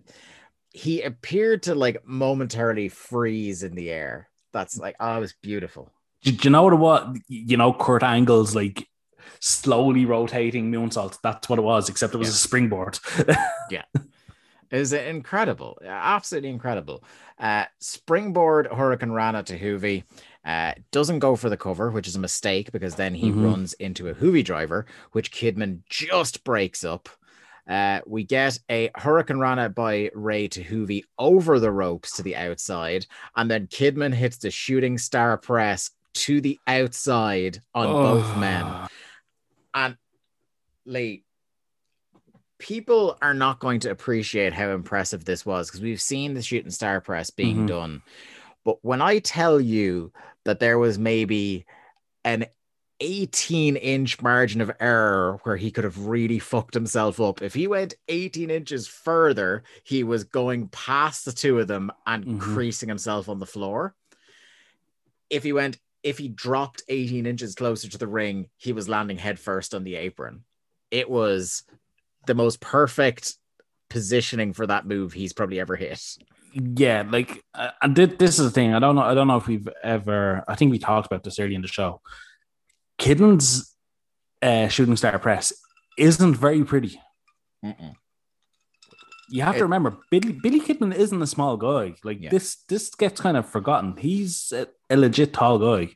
he appeared to like momentarily freeze in the air. That's like, oh, it was beautiful. Do, do you know what it was? You know, Kurt Angle's like slowly rotating moonsault. That's what it was, except it was Yeah. a springboard. *laughs* Yeah. Is it incredible, absolutely incredible. Uh, springboard Hurricane Rana to Juvi. Uh, doesn't go for the cover, which is a mistake because then he Mhm. runs into a Juvi driver, which Kidman just breaks up. Uh, we get a Hurricane Rana by Rey Juvi over the ropes to the outside, and then Kidman hits the shooting star press to the outside on both men. Oh. And Lee, people are not going to appreciate how impressive this was because we've seen the shooting star press being Mhm. done. But when I tell you that there was maybe an 18 inch margin of error where he could have really fucked himself up, if he went 18 inches further, he was going past the two of them and Mhm. creasing himself on the floor. If he went, if he dropped 18 inches closer to the ring, he was landing headfirst on the apron. It was the most perfect positioning for that move he's probably ever hit. Yeah, like, uh, and thi- this is the thing. I don't know. I don't know if we've ever. I think we talked about this early in the show. Kidman's uh, shooting star press isn't very pretty. You have It- to remember, Billy Billy Kidman isn't a small guy. Like Yeah. this, this gets kind of forgotten. He's a, a legit tall guy.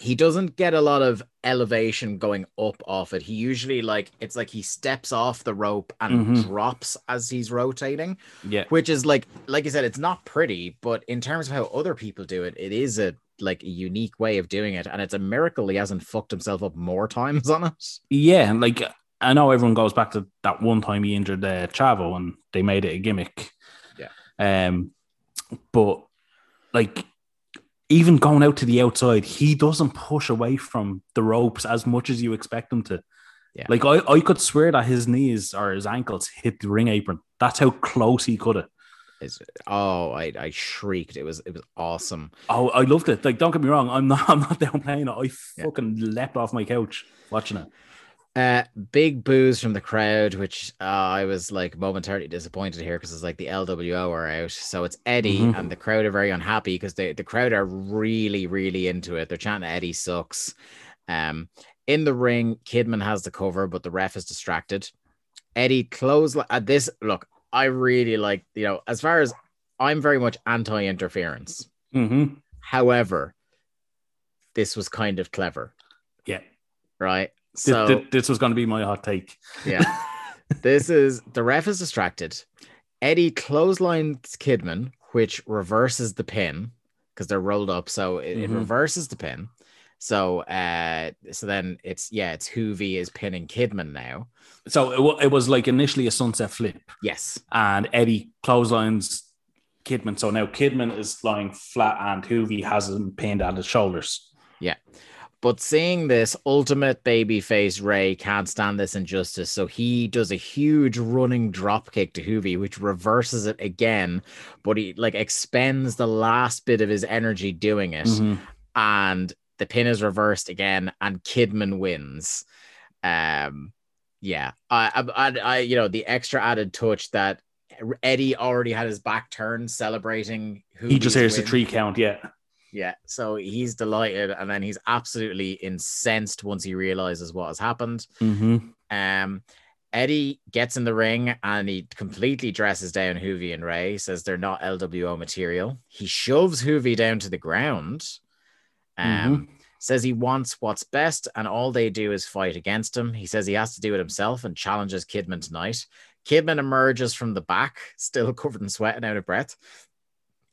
he doesn't get a lot of elevation going up off it. He usually like it's like he steps off the rope and Mhm. drops as he's rotating, Yeah, which is like like I said, it's not pretty, but in terms of how other people do it, it is a like a unique way of doing it, and it's a miracle he hasn't fucked himself up more times *laughs* on it. yeah. and, Like I know everyone goes back to that one time he injured uh, Chavo and they made it a gimmick. Yeah. Um, but like even going out to the outside, he doesn't push away from the ropes as much as you expect him to. Yeah. Like I, I could swear that his knees or his ankles hit the ring apron. That's how close he could have. It's, oh, I, I shrieked. It was it was awesome. Oh, I loved it. Like, don't get me wrong, I'm not *laughs* I'm not downplaying it. I Yeah. fucking leapt off my couch watching it. Uh, big boos from the crowd, which uh, I was like momentarily disappointed here because it's like the LWO are out, so it's Eddie, Mhm. and the crowd are very unhappy because they the crowd are really really into it. They're chanting Eddie sucks. Um, in the ring, Kidman has the cover, but the ref is distracted. Eddie close at this. Look, I really like you know as far as I'm very much anti interference. Mm-hmm. However, this was kind of clever, Yeah. right? So this, this was going to be my hot take. yeah. this is the ref is distracted. Eddie clotheslines Kidman, which reverses the pin because they're rolled up. So it, it Mhm. reverses the pin. So uh so then it's yeah, it's Juvi is pinning Kidman now. So it, wa- it was like initially a sunset flip, Yes. and Eddie clotheslines Kidman. So now Kidman is lying flat, and Juvi has him pinned at his shoulders. Yeah. But seeing this ultimate babyface Rey can't stand this injustice, so he does a huge running drop kick to Juvi, which reverses it again, but he like expends the last bit of his energy doing it. Mhm. and the pin is reversed again and Kidman wins. Um Yeah, I, I, I, you know, the extra added touch that Eddie already had his back turned, celebrating. Who He just hears the win. three count. Yeah. Yeah, so he's delighted, and then he's absolutely incensed once he realizes what has happened. Mm-hmm. Um, Eddie gets in the ring and he completely dresses down Juvi and Rey, says they're not LWO material. He shoves Juvi down to the ground. Um, says he wants what's best, and all they do is fight against him. He says he has to do it himself and challenges Kidman tonight. Kidman emerges from the back, still *laughs* covered in sweat and out of breath,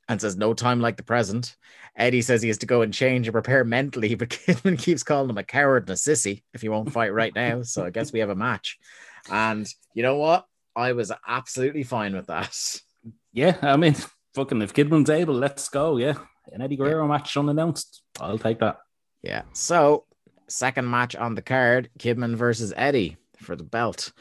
and says, No time like the present. Eddie says he has to go and change and prepare mentally, *laughs* but Kidman keeps calling him a coward and a sissy if he won't fight right now. So I guess we have a match. And you know what? I was absolutely fine with that. Yeah. I mean, fucking if Kidman's able, let's go. Yeah. An Eddie Guerrero match unannounced. I'll take that. Yeah. So, second match on the card Kidman versus Eddie for the belt.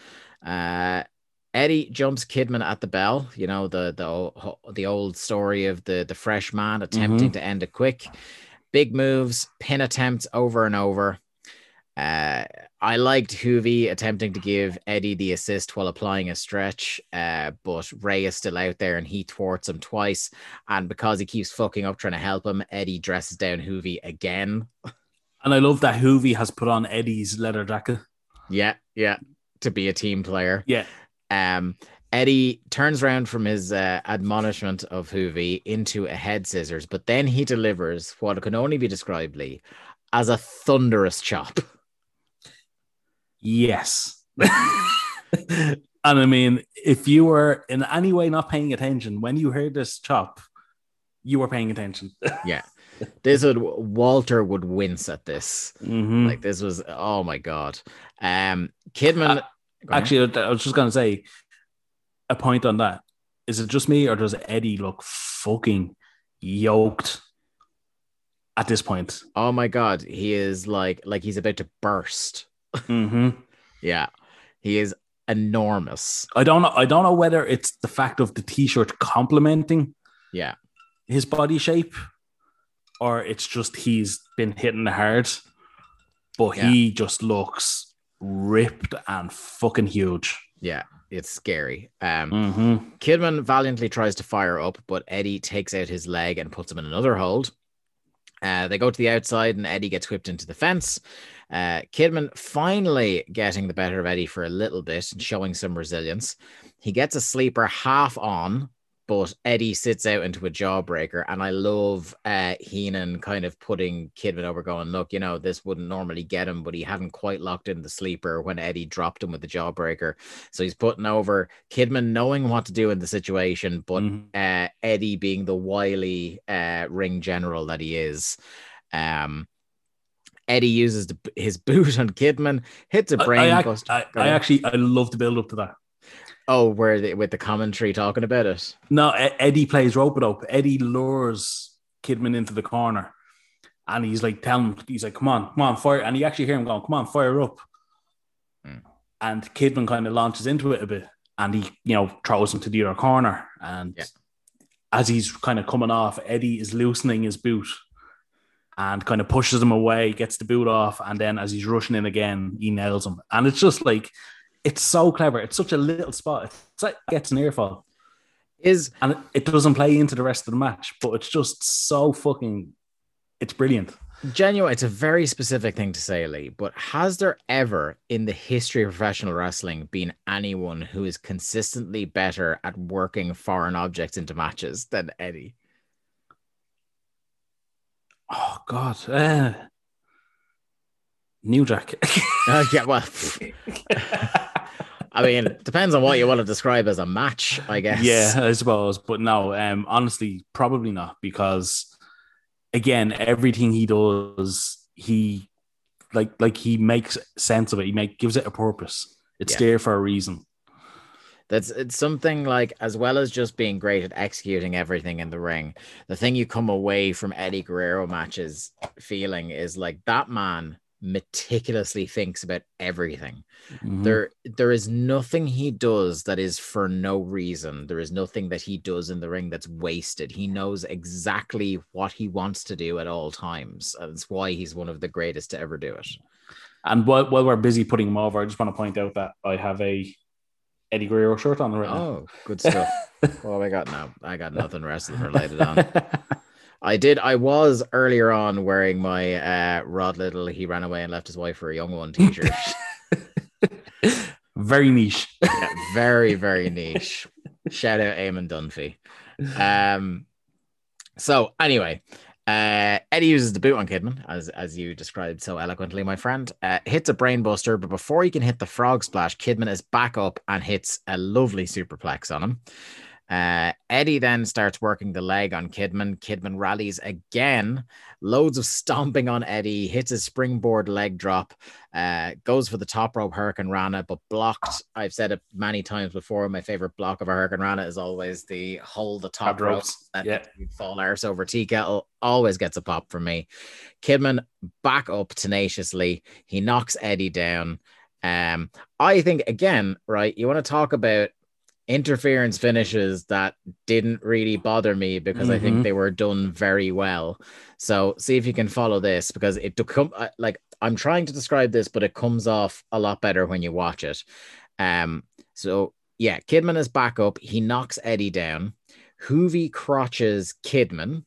Uh, Eddie jumps Kidman at the bell. You know the the the old story of the the fresh man attempting to end it quick. Big moves, pin attempts over and over. Uh, I liked Juvi attempting to give Eddie the assist while applying a stretch, uh, but Rey is still out there and he thwarts him twice. And because he keeps fucking up trying to help him, Eddie dresses down Juvi again. And I love that Juvi has put on Eddie's leather jacket. Yeah, yeah, to be a team player. Yeah. Um, Eddie turns around from his uh, admonishment of Juvi into a head scissors, but then he delivers what can only be described Lee, as a thunderous chop. *laughs* Yes. *laughs* and I mean, if you were in any way not paying attention when you heard this chop, you were paying attention. *laughs* Yeah, this would Walter would wince at this. Mhm. Like this was oh my god. Um, Kidman. Uh. Actually, I was just gonna say a point on that. Is it just me or does Eddie look fucking yoked at this point? oh my god, he is like like he's about to burst. Mm-hmm. Yeah, he is enormous. I don't know. I don't know whether it's the fact of the t-shirt complementing Yeah, his body shape, or it's just he's been hitting hard. But he just looks ripped and fucking huge. yeah, it's scary. Um, Mm-hmm. Kidman valiantly tries to fire up, but Eddie takes out his leg and puts him in another hold. Uh, they go to the outside, and Eddie gets whipped into the fence. Uh, Kidman finally getting the better of Eddie for a little bit and showing some resilience. He gets a sleeper half on, but Eddie sits out into a jawbreaker. And I love uh, Heenan kind of putting Kidman over, going, Look, you know, this wouldn't normally get him, but he hadn't quite locked in the sleeper when Eddie dropped him with the jawbreaker. So he's putting over Kidman knowing what to do in the situation, but Mhm. uh, Eddie being the wily uh, ring general that he is. Um, Eddie uses the, his *laughs* boot on Kidman, hits a I, brain I, buster. I, I actually I love the build up to that. Oh, where the, with the commentary talking about it. No, Eddie plays rope it up. Eddie lures Kidman into the corner, and he's like telling him, he's like, "Come on, come on, fire!" And you actually hear him going, "Come on, fire up!" Hmm. And Kidman kind of launches into it a bit, and he, you know, throws him to the other corner. And Yeah. as he's kind of coming off, Eddie is loosening his boot and kind of pushes him away, gets the boot off, and then as he's rushing in again, he nails him. And it's just like, it's so clever. It's such a little spot. It's like it gets an earfall Is and it, it doesn't play into the rest of the match, but it's just so fucking, it's brilliant. genuine. It's a very specific thing to say, Lee. But has there ever in the history of professional wrestling been anyone who is consistently better at working foreign objects into matches than Eddie? Oh God, uh, New Jack. Uh, *laughs* yeah, well, *laughs* I mean, it depends on what you want to describe as a match, I guess. yeah, I suppose, but no, um, honestly, probably not because again, everything he does, he like like he makes sense of it. He make gives it a purpose. It's Yeah. there for a reason. That's it's something like as well as just being great at executing everything in the ring. The thing you come away from Eddie Guerrero matches feeling is like that man meticulously thinks about everything. Mhm. There there is nothing he does that is for no reason. There is nothing that he does in the ring that's wasted. He knows exactly what he wants to do at all times. And it's why he's one of the greatest to ever do it. And while, while we're busy putting him over, I just want to point out that I have a Eddie Guerrero shirt on right now. Oh, good stuff. *laughs* have I got now? I got nothing wrestling related on. *laughs* I did. I was earlier on wearing my uh, Rod Little. He ran away and left his wife for a young one T-shirt. *laughs* Very niche. Yeah, very, very niche. Shout out Eamon Dunphy. Um, so anyway, uh, Eddie uses the boot on Kidman, as as you described so eloquently, my friend. Uh, hits a brainbuster, but before he can hit the frog splash, Kidman is back up and hits a lovely superplex on him. Uh, Eddie then starts working the leg on Kidman. Kidman rallies again, loads of stomping on Eddie, hits his springboard leg drop, uh, goes for the top rope Hurricane Rana, but blocked. I've said it many times before. My favorite block of a Hurricane Rana is always the hold the top Top rope ropes, and yeah. fall arse over tea kettle. Always gets a pop from me. Kidman back up tenaciously. He knocks Eddie down. Um, I think again, right? You want to talk about interference finishes that didn't really bother me because I think Mhm. they were done very well. So see if you can follow this because it to come like I'm trying to describe this, but it comes off a lot better when you watch it. Um, so yeah, Kidman is back up. He knocks Eddie down. Juvi crotches Kidman.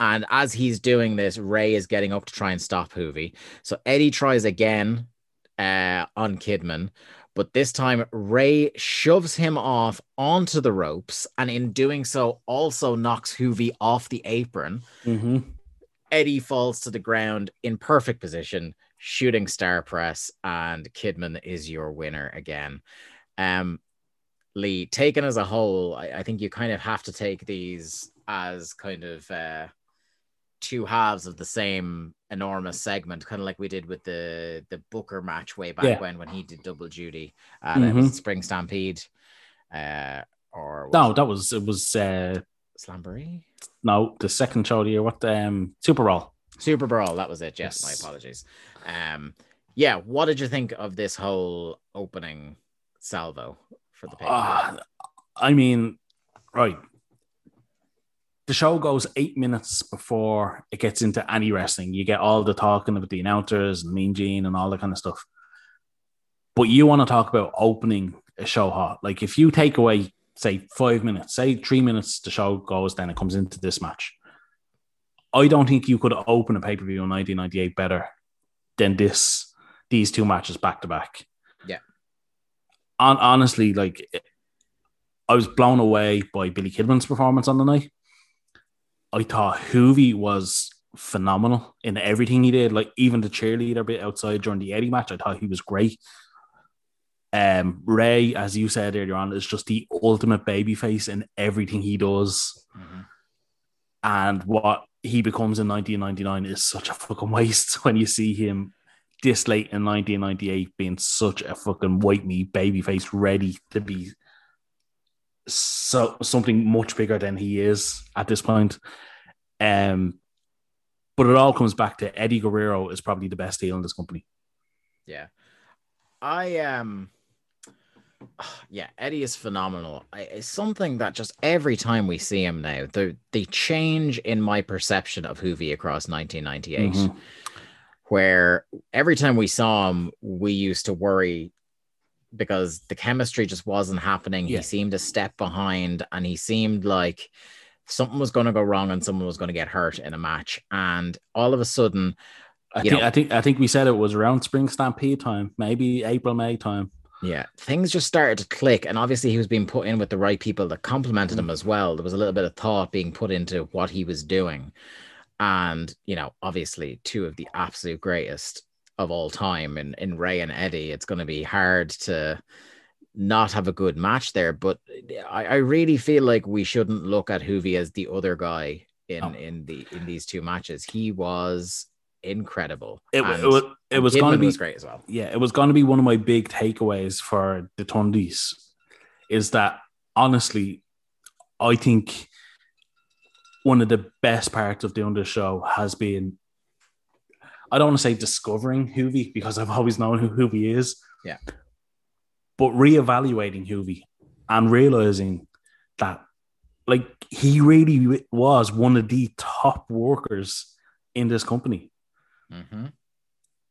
And as he's doing this, Rey is getting up to try and stop Juvi. So Eddie tries again uh, on Kidman, but this time Rey shoves him off onto the ropes, and in doing so, also knocks Juvi off the apron. Mhm. Eddie falls to the ground in perfect position, shooting star press, and Kidman is your winner again. Um, Lee, taken as a whole, I, I think you kind of have to take these as kind of uh, two halves of the same enormous segment, kind of like we did with the the Booker match way back Yeah. when when he did double duty. Uh, that was Mhm. Spring Stampede, uh, or No, it that was it was uh Slamboree. no the second show of the year. What um Super Bowl. Super Brawl, that was it. Yes, Yes. my apologies. Um, yeah, what did you think of this whole opening salvo for the pay? Ah, I mean, right. The show goes eight minutes before it gets into any wrestling. You get all the talking about the announcers and Mean Gene and all that kind of stuff. But you want to talk about opening a show hot. Like if you take away, say, five minutes, say three minutes, the show goes, then it comes into this match. I don't think you could open a pay per view in 1998 better than this, these two matches back to back. Yeah. On, honestly, like I was blown away by Billy Kidman's performance on the night. I thought Juvi was phenomenal in everything he did. Like even the cheerleader bit outside during the Eddie match, I thought he was great. Um, Rey, as you said earlier on, is just the ultimate babyface in everything he does. Mhm. And what he becomes in 1999 is such a fucking waste *laughs* when you see him this late in 1998 being such a fucking white meat babyface ready to be so something much bigger than he is at this point. Um, but it all comes back to Eddie Guerrero is probably the best heel in this company. Yeah. I um *sighs* yeah, Eddie is phenomenal. I, it's something that just every time we see him now, the the change in my perception of Juvi across 1998, Mhm. where every time we saw him, we used to worry because the chemistry just wasn't happening. Yeah. He seemed a step behind, and he seemed like something was going to go wrong and someone was going to get hurt in a match. And all of a sudden, I think know- I think I think we said it was around spring stampede time, maybe April May time. Yeah, things just started to click, and obviously he was being put in with the right people that complimented him mm. as well. There was a little bit of thought being put into what he was doing, and you know, obviously, two of the absolute greatest of all time in in Rey and Eddie. It's going to be hard to not have a good match there, but I, I really feel like we shouldn't look at Juvi as the other guy in No. in the in these two matches. He was incredible. It, and- it was it was going to be great as well. yeah, it was going to be one of my big takeaways for the Thundies is that honestly, I think one of the best parts of doing this show has been I don't want to say discovering Juvi because I've always known who Juvi is. Yeah. But reevaluating Juvi and realizing that like he really was one of the top workers in this company Mhm.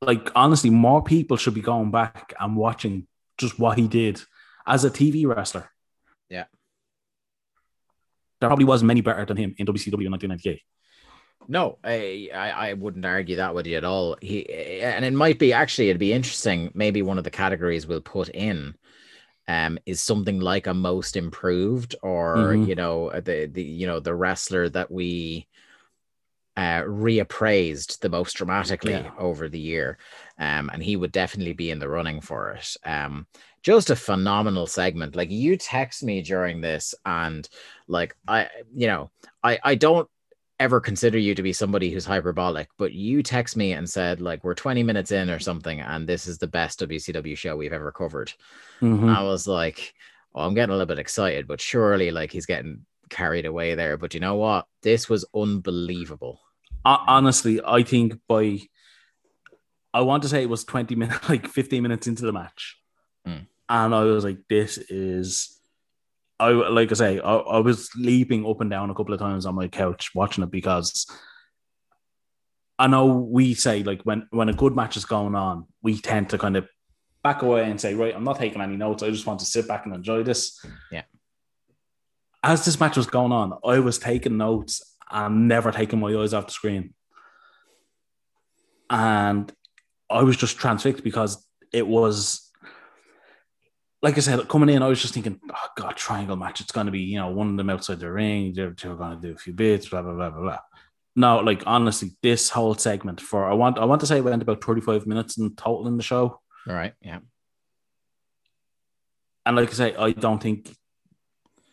like honestly, more people should be going back and watching just what he did as a TV wrestler. Yeah. There probably wasn't many better than him in WCW in 1998. No, I, I I wouldn't argue that with you at all. He and it might be actually it'd be interesting. Maybe one of the categories we'll put in um is something like a most improved or Mhm. you know the the you know the wrestler that we uh reappraised the most dramatically Yeah. over the year um and he would definitely be in the running for it um just a phenomenal segment like you text me during this and like i you know i i don't ever consider you to be somebody who's hyperbolic, but you text me and said like we're 20 minutes in or something, and this is the best WCW show we've ever covered. Mhm. I was like, oh, I'm getting a little bit excited, but surely like he's getting carried away there. But you know what? This was unbelievable. Ho- honestly, I think by I want to say it was 20 minutes, *laughs* like 15 minutes into the match. Mm. And I was like, this is I like I say, I, I was leaping up and down a couple of times on my couch watching it because I know we say like when when a good match is going on, we tend to kind of back away and say, right, I'm not taking any notes. I just want to sit back and enjoy this. Yeah. As this match was going on, I was taking notes and never taking my eyes off the screen. And I was just transfixed because it was like I said, coming in, I was just thinking, oh god, triangle match. It's gonna be, you know, one of them outside the ring, they're, they're gonna do a few bits, blah blah blah blah blah. No, like honestly, this whole segment for I want I want to say it went about 35 minutes in total in the show. All right. Yeah. And like I say, I don't think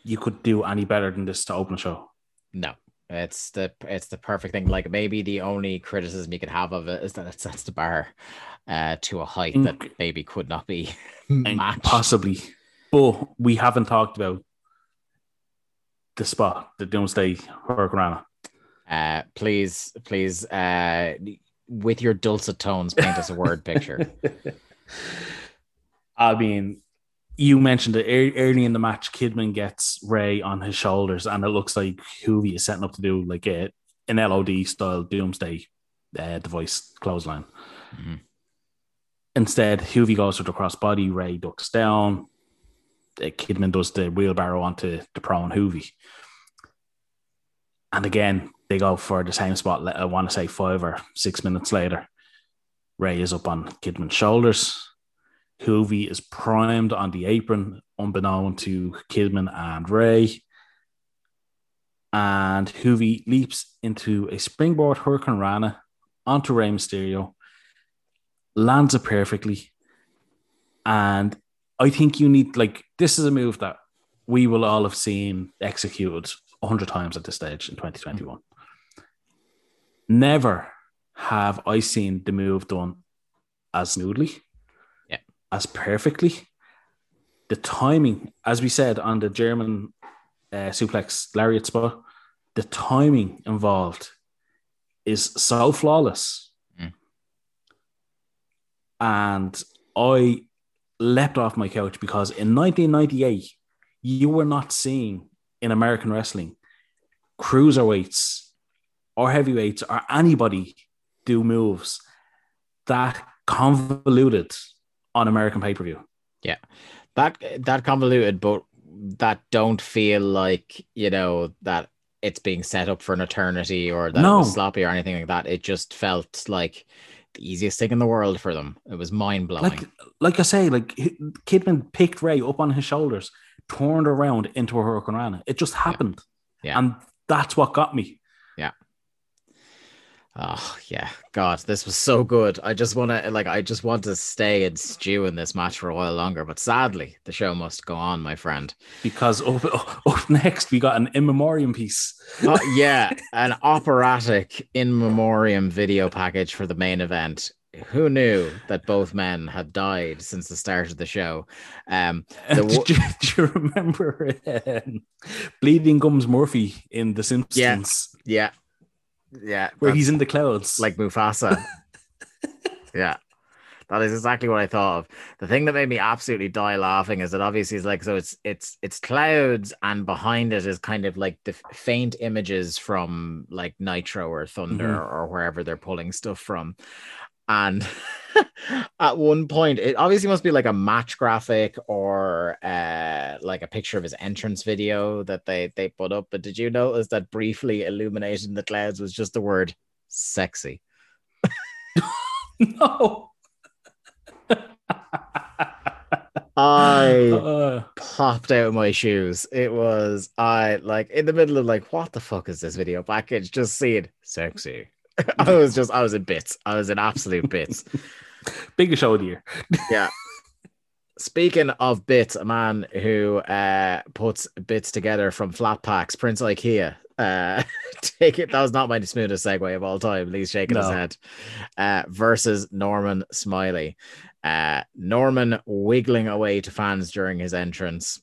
you could do any better than this to open a show. No. It's the it's the perfect thing. Like maybe the only criticism you could have of it is that it sets the bar uh to a height that Mm. maybe could not be And *laughs* matched. Possibly. But we haven't talked about the spot, the Doomsday Hurricane. Uh, please, please, uh, with your dulcet tones, paint us a word picture. *laughs* I mean, you mentioned it early in the match. Kidman gets Rey on his shoulders, and it looks like Juvi is setting up to do like a, an LOD style Doomsday uh, device clothesline. Mhm. Instead, Juvi goes for the crossbody. Rey ducks down. Uh, Kidman does the wheelbarrow onto the prone Juvi. And again, they go for the same spot. I want to say five or six minutes later. Rey is up on Kidman's shoulders. Juvi is primed on the apron, unbeknown to Kidman and Rey. And Juvi leaps into a springboard Hurricane Rana onto Rey Mysterio, lands it perfectly. And I think you need, like, this is a move that we will all have seen executed 100 times at this stage in 2021. Never have I seen the move done as smoothly. As perfectly. The timing, as we said on the German uh, suplex lariat spot, the timing involved is so flawless. Mm. And I leapt off my couch because in 1998, you were not seeing in American wrestling cruiserweights or heavyweights or anybody do moves that convoluted on American pay per view. Yeah, that that convoluted, but that don't feel like you know that it's being set up for an eternity or that it was sloppy or anything like that. It just felt like the easiest thing in the world for them. It was mind blowing. Like, like I say, like Kidman picked Rey up on his shoulders, turned around into a Hurricane Rana. It just happened, Yeah. and that's what got me. Oh yeah, God, this was so good. I just want to like, I just want to stay and stew in this match for a while longer. But sadly, the show must go on, my friend. Because up, *laughs* up next we got an in memoriam piece. Oh *laughs* yeah, an operatic in memoriam video package for the main event. Who knew that both men had died since the start of the show? Um, *laughs* The did, you, do you remember um, Bleeding Gums Murphy in The Simpsons, yeah, yeah, where that's he's in the clouds? like Mufasa. *laughs* yeah. That is exactly what I thought of. The thing that made me absolutely die laughing is that obviously it's like so it's it's it's clouds and behind it is kind of like the faint images from like Nitro or Thunder Mhm. or wherever they're pulling stuff from. And *laughs* at one point it obviously must be like a match graphic or uh like a picture of his entrance video that they they put up. But did you notice that briefly illuminating the clouds was just the word sexy? *laughs* *laughs* No. i Uh, popped out of my shoes. It was i like in the middle of like what the fuck is this video package? Just seeing sexy *laughs* i was just i was in bits i was in absolute bits *laughs* biggest show of the year. *laughs* yeah. Speaking of bits, a man who uh, puts bits together from flat packs, Prince IKEA. Uh, take it. That was not my smoothest segue of all time. Lee's shaking his head. Uh, versus Norman Smiley. Uh, Norman wiggling away to fans during his entrance.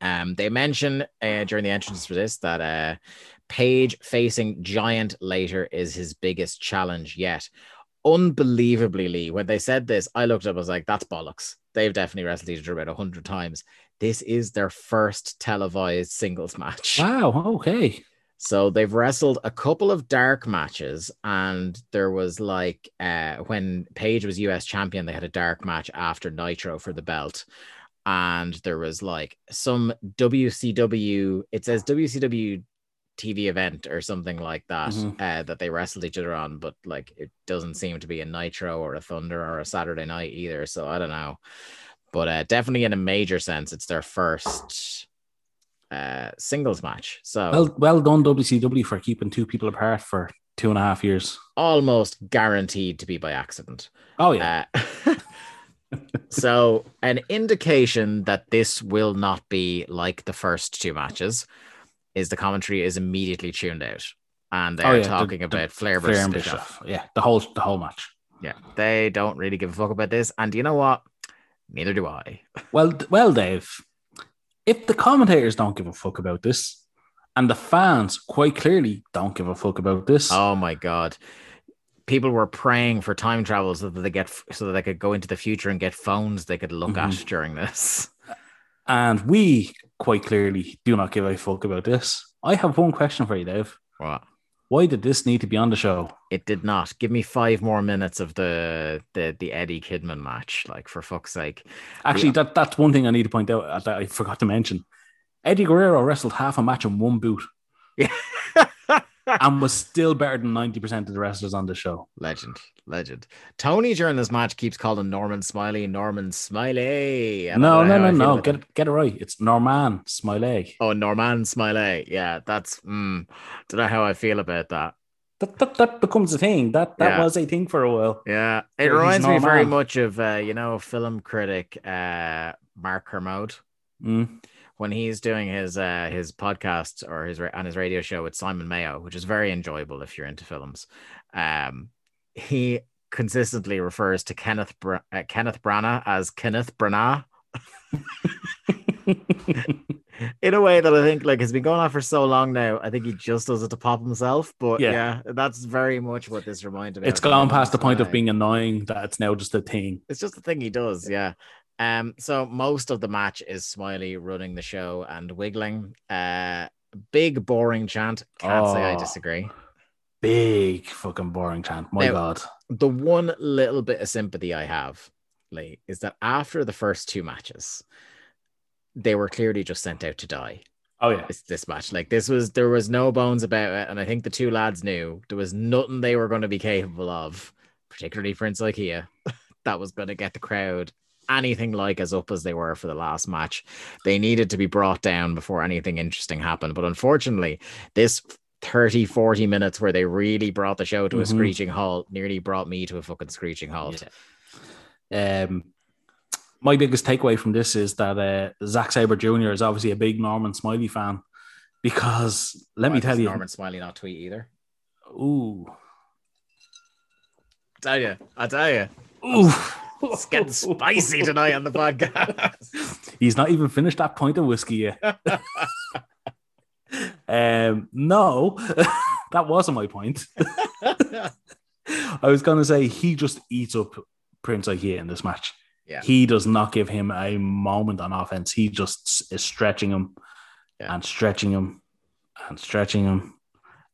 Um, they mention uh, during the entrance for this that uh, Page facing Giant later is his biggest challenge yet unbelievably, Lee, when they said this, I looked up, I was like, that's bollocks. They've definitely wrestled each other about 100 times. This is their first televised singles match. *laughs* Wow. Okay. So they've wrestled a couple of dark matches, and there was like uh, when Page was US champion, they had a dark match after Nitro for the belt. And there was like some WCW, it says WCW TV event or something like that Mhm. uh, that they wrestled each other on, but like it doesn't seem to be a Nitro or a Thunder or a Saturday night either. So I don't know. But uh, definitely in a major sense, it's their first uh, singles match. So Well, well done WCW for keeping two people apart for two and a half years. almost guaranteed to be by accident. Oh yeah. Uh, *laughs* so, an indication that this will not be like the first two matches is the commentary is immediately tuned out, and they're Oh, yeah, talking the about Flair versus Flair and Bischoff. Yeah. The whole the whole match. Yeah, they don't really give a fuck about this, and you know what? Neither do I. *laughs* Well, well, Dave. If the commentators don't give a fuck about this, and the fans quite clearly don't give a fuck about this, Oh my god. People were praying for time travel so that they get so that they could go into the future and get phones they could look at Mhm. during this. *laughs* and we quite clearly do not give a fuck about this, I have one question for you, Dave. What? Why did this need to be on the show? It did not. Give me five more minutes of the the the Eddie Kidman match, like for fuck's sake. Actually, that that's one thing I need to point out that I forgot to mention. Eddie Guerrero wrestled half a match in one boot *laughs* *laughs* and was still better than 90% of the wrestlers on the show. legend, legend. Tony during this match keeps calling Norman Smiley Norman Smiley. No, no, no, no. Get it, get it right. It's Norman Smiley. Oh, Norman Smiley. Yeah, that's. Mm, don't know how I feel about that. That, that, that becomes a thing. That that Yeah. was a thing for a while. Yeah, it reminds me very much of uh, you know film critic uh, Mark Kermode Mm. When he's doing his uh, his podcast or his on his radio show with Simon Mayo, which is very enjoyable if you're into films. Um, he consistently refers to Kenneth Br- uh, Kenneth Branagh as Kenneth Branagh *laughs* in a way that I think like has been going on for so long now. I think he just does it to pop himself. But yeah, Yeah. that's very much what this reminded me. it's gone past the point of being annoying that it's now just a thing. it's just a thing he does, yeah. Um, so most of the match is Smiley running the show and wiggling. Uh, big boring chant. Can't say I Oh. disagree. Big fucking boring chant. My Now- God. The one little bit of sympathy I have, Lee, is that after the first two matches, they were clearly just sent out to die. Oh, yeah. This, this match, like this was, there was no bones about it, and I think the two lads knew there was nothing they were going to be capable of, particularly Prince Ikea, *laughs* that was going to get the crowd anything like as up as they were for the last match. They needed to be brought down before anything interesting happened. But unfortunately, this 30, 40 minutes where they really brought the show to a Mhm. screeching halt nearly brought me to a fucking screeching halt. Um, my biggest takeaway from this is that uh, Zack Sabre Jr. is obviously a big Norman Smiley fan because let Why me tell you, Norman Smiley not tweet either. ooh, tell you, I tell you, ooh, it's getting spicy tonight on the podcast. *laughs* He's not even finished that point of whiskey yet. *laughs* um, no, *laughs* that wasn't my point. I was going to say he just eats up Prince Ikea in this match. Yeah. He does not give him a moment on offense. He just is stretching him Yeah. and stretching him and stretching him.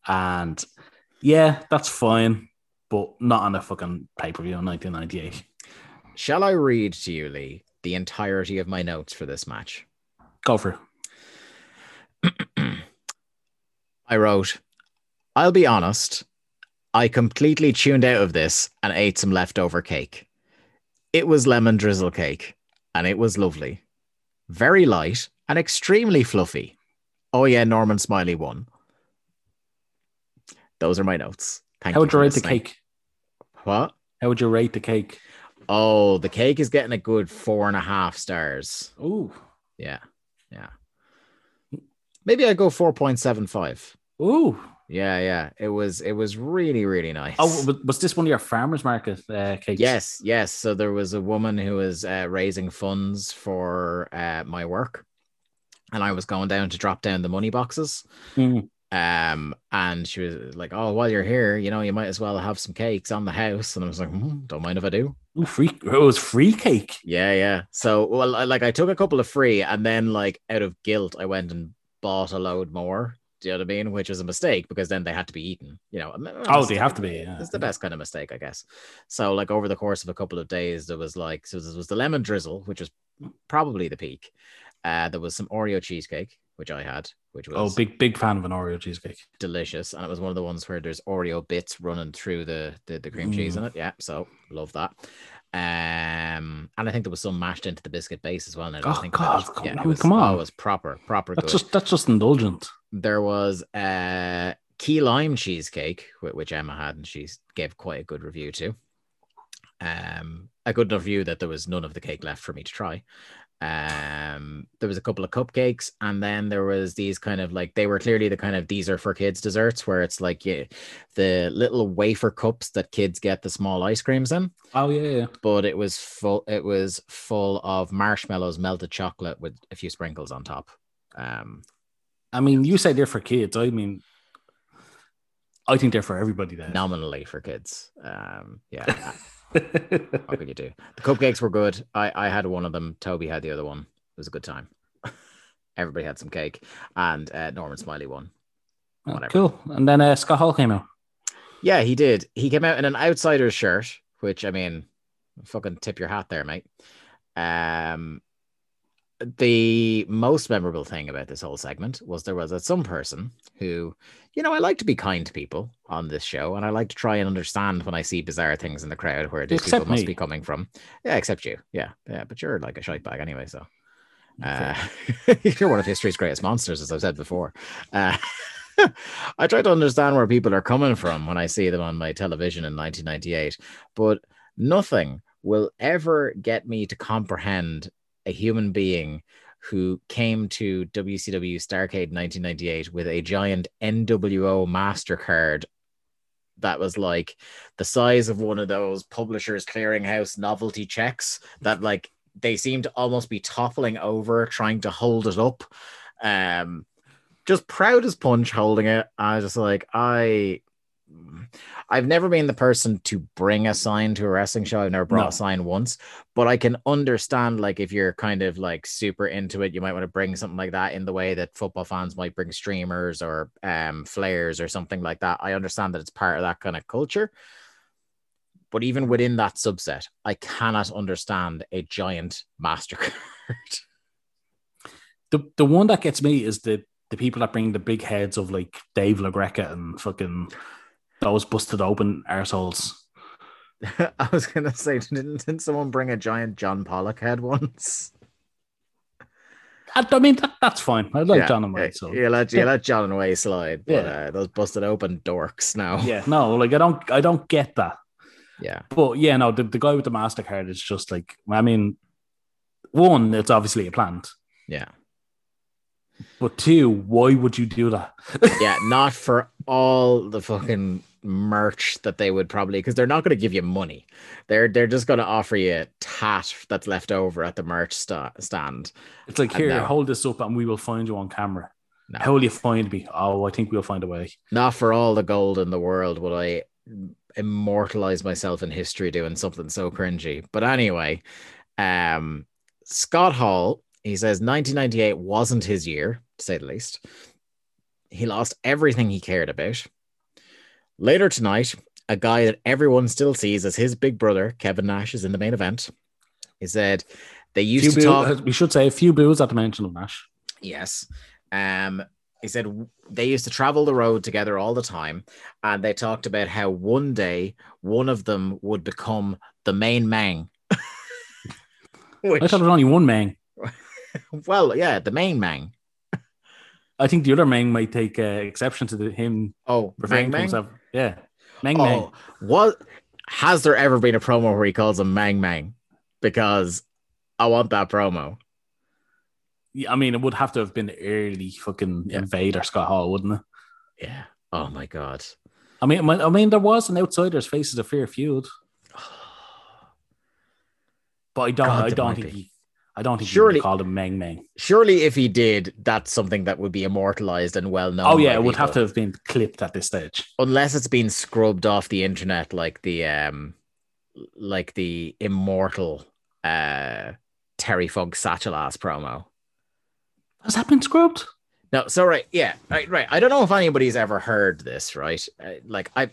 And yeah, that's fine. but not on a fucking pay per view in 1998. Shall I read to you, Lee, the entirety of my notes for this match? Go for it. *clears throat* I wrote, I'll be honest, I completely tuned out of this and ate some leftover cake. It was lemon drizzle cake, and it was lovely. Very light and extremely fluffy. Oh, yeah, Norman Smiley won. Those are my notes. Thank How would for you rate the cake? What? How would you rate the cake? Oh, the cake is getting a good four and a half stars. Ooh, Yeah. Yeah. Maybe I go 4.75. ooh. Yeah, yeah. It was it was really, really nice. Oh, was- this one of your farmers market uh, cakes? yes, yes. So there was a woman who was uh, raising funds for uh, my work, and I was going down to drop down the money boxes. Mm. Um, and she was like, "Oh, while you're here, you know, you might as well have some cakes on the house." And I was like, "Hmm, "Don't mind if I do." Ooh, free. It was free cake. Yeah, yeah. So, well, I, like I took a couple of free, and then like out of guilt, I went and bought a load more. Do you know what I mean? Which was a mistake because then they had to be eaten. You know. a Oh, they have to be, yeah. It's the best kind of mistake, I guess. So, like over the course of a couple of days, there was like so there was the lemon drizzle, which was probably the peak. Uh, there was some Oreo cheesecake, which I had, which was Oh, big big fan of an Oreo cheesecake. delicious, and it was one of the ones where there's Oreo bits running through the the, the cream cheese in it. Yeah, so love that. Um, and I think there was some mashed into the biscuit base as well. That I Oh, think. God, come- yeah, was, come oh, on. it was proper, proper That's good. just that's just indulgent. There was uh key lime cheesecake, which Emma had, and she gave quite a good review to. Um, a good enough review that there was none of the cake left for me to try. Um, there was a couple of cupcakes, and then there was these kind of like they were clearly the kind of these are for kids desserts where it's like yeah, the little wafer cups that kids get the small ice creams in, Oh yeah, yeah. but it was full. It was full of marshmallows, melted chocolate with a few sprinkles on top. Um, I mean, you say they're for kids. I mean, I think they're for everybody. Then. nominally for kids. Um, yeah. *laughs* *laughs* what could you do? The cupcakes were good. I, I had one of them. Toby had the other one. It was a good time. *laughs* Everybody had some cake, and uh, Norman Smiley won. Oh, cool. And then uh, Scott Hall came out. Yeah, he did. He came out in an outsider's shirt, which I mean, fucking tip your hat there, mate. Um, the most memorable thing about this whole segment was there was a, some person who, you know, I like to be kind to people on this show, and I like to try and understand when I see bizarre things in the crowd where these Except people must me. be coming from. Yeah, except you. Yeah, yeah, but you're like a shite bag anyway, so. Uh, *laughs* you're one of history's greatest monsters, as I've said before. Uh, *laughs* I try to understand where people are coming from when I see them on my television in 1998, but nothing will ever get me to comprehend a human being who came to WCW Starrcade 1998 with a giant NWO MasterCard that was like the size of one of those publishers clearinghouse novelty checks that like they seemed to almost be toppling over trying to hold it up. Um just proud as punch holding it. I was just like i I've never been the person to bring a sign to a wrestling show. I've never brought No. a sign once, but I can understand like if you're kind of like super into it, you might want to bring something like that in the way that football fans might bring streamers or um flares or something like that. I understand that it's part of that kind of culture. But even within that subset, I cannot understand a giant MasterCard. *laughs* The the one that gets me is the the people that bring the big heads of like Dave LaGreca and fucking those busted open arseholes. *laughs* I was gonna say, *laughs* didn't, didn't someone bring a giant John Pollock head once? I, I mean, that, that's fine. I like Yeah, John and yeah, Wade. So you let you let John and Way slide, but Yeah. uh, those busted open dorks now. yeah, *laughs* no, like I don't, I don't get that. yeah, But yeah, no, the, the guy with the Mastercard is just like, I mean, one, it's obviously a plant, yeah, but two, why would you do that? yeah. Not for all the fucking merch that they would probably because they're not going to give you money. They're they're just going to offer you a tat that's left over at the merch sta- stand. It's like here, hold this up, and we will find you on camera. No. How will you find me? Oh, I think we'll find a way. Not for all the gold in the world would I immortalize myself in history doing something so cringy. But anyway, um, Scott Hall, he says 1998 wasn't his year, to say the least. He lost everything he cared about. Later tonight, a guy that everyone still sees as his big brother, Kevin Nash, is in the main event. He said they used Few to boo- talk. we should say a few boos at the mention of Nash. Yes. Um, he said they used to travel the road together all the time, and they talked about how one day one of them would become the main man. *laughs* Which, I thought it was only one man. *laughs* well, yeah, the main man. I think the other man might take uh, exception to the, him Oh, referring Mang to Mang. Yeah, Mang Oh, Mang. what has there ever been a promo where he calls him Mang Mang? Because I want that promo. Yeah, I mean, it would have to have been early fucking Yeah. Invader Scott Hall, wouldn't it? Yeah. Oh my god. I mean, I mean, there was an Outsiders Faces of Fear feud, *sighs* but I don't, God, I don't think be. he, I don't think Surely- he called him Meng Meng. Surely, if he did, that's something that would be immortalized and well known. Oh yeah, it would have to have been clipped at this stage. unless it's been scrubbed off the internet, like the um, like the immortal uh Terry Funk Satchel ass promo. Has that been scrubbed? No, so right, yeah, right, right. I don't know if anybody's ever heard this, right? Uh, like I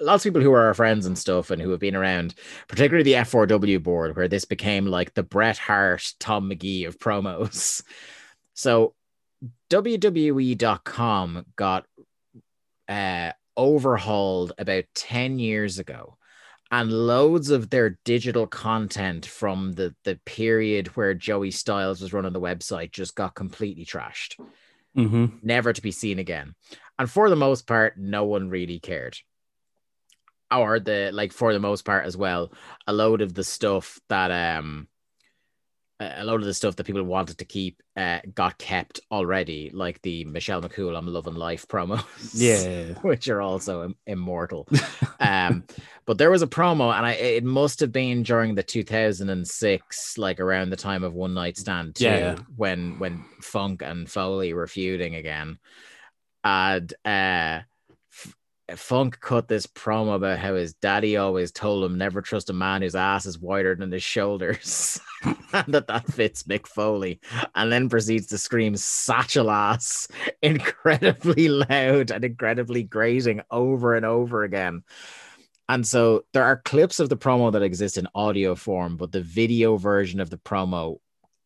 lots of people who are our friends and stuff and who have been around, particularly the F4W board, where this became like the Bret Hart, Tom Magee of promos. *laughs* So WWE.com got uh, overhauled about 10 years ago. And loads of their digital content from the, the period where Joey Styles was running the website just got completely trashed Mm-hmm. never to be seen again. And for the most part, no one really cared. Or the like for the most part as well, a load of the stuff that um a load of the stuff that people wanted to keep uh, got kept already, like the Michelle McCool I'm Loving Life *laughs* promos. Yeah. which are also im- immortal. um, but there was a promo, and I it must have been during the 2006, like around the time of One Night Stand, too, Yeah. when when Funk and Foley were feuding again, and uh. Funk cut this promo about how his daddy always told him never trust a man whose ass is wider than his shoulders, *laughs* and that that fits Mick Foley, and then proceeds to scream "satchel ass" *laughs* incredibly loud and incredibly grating over and over again. And so there are clips of the promo that exist in audio form, but the video version of the promo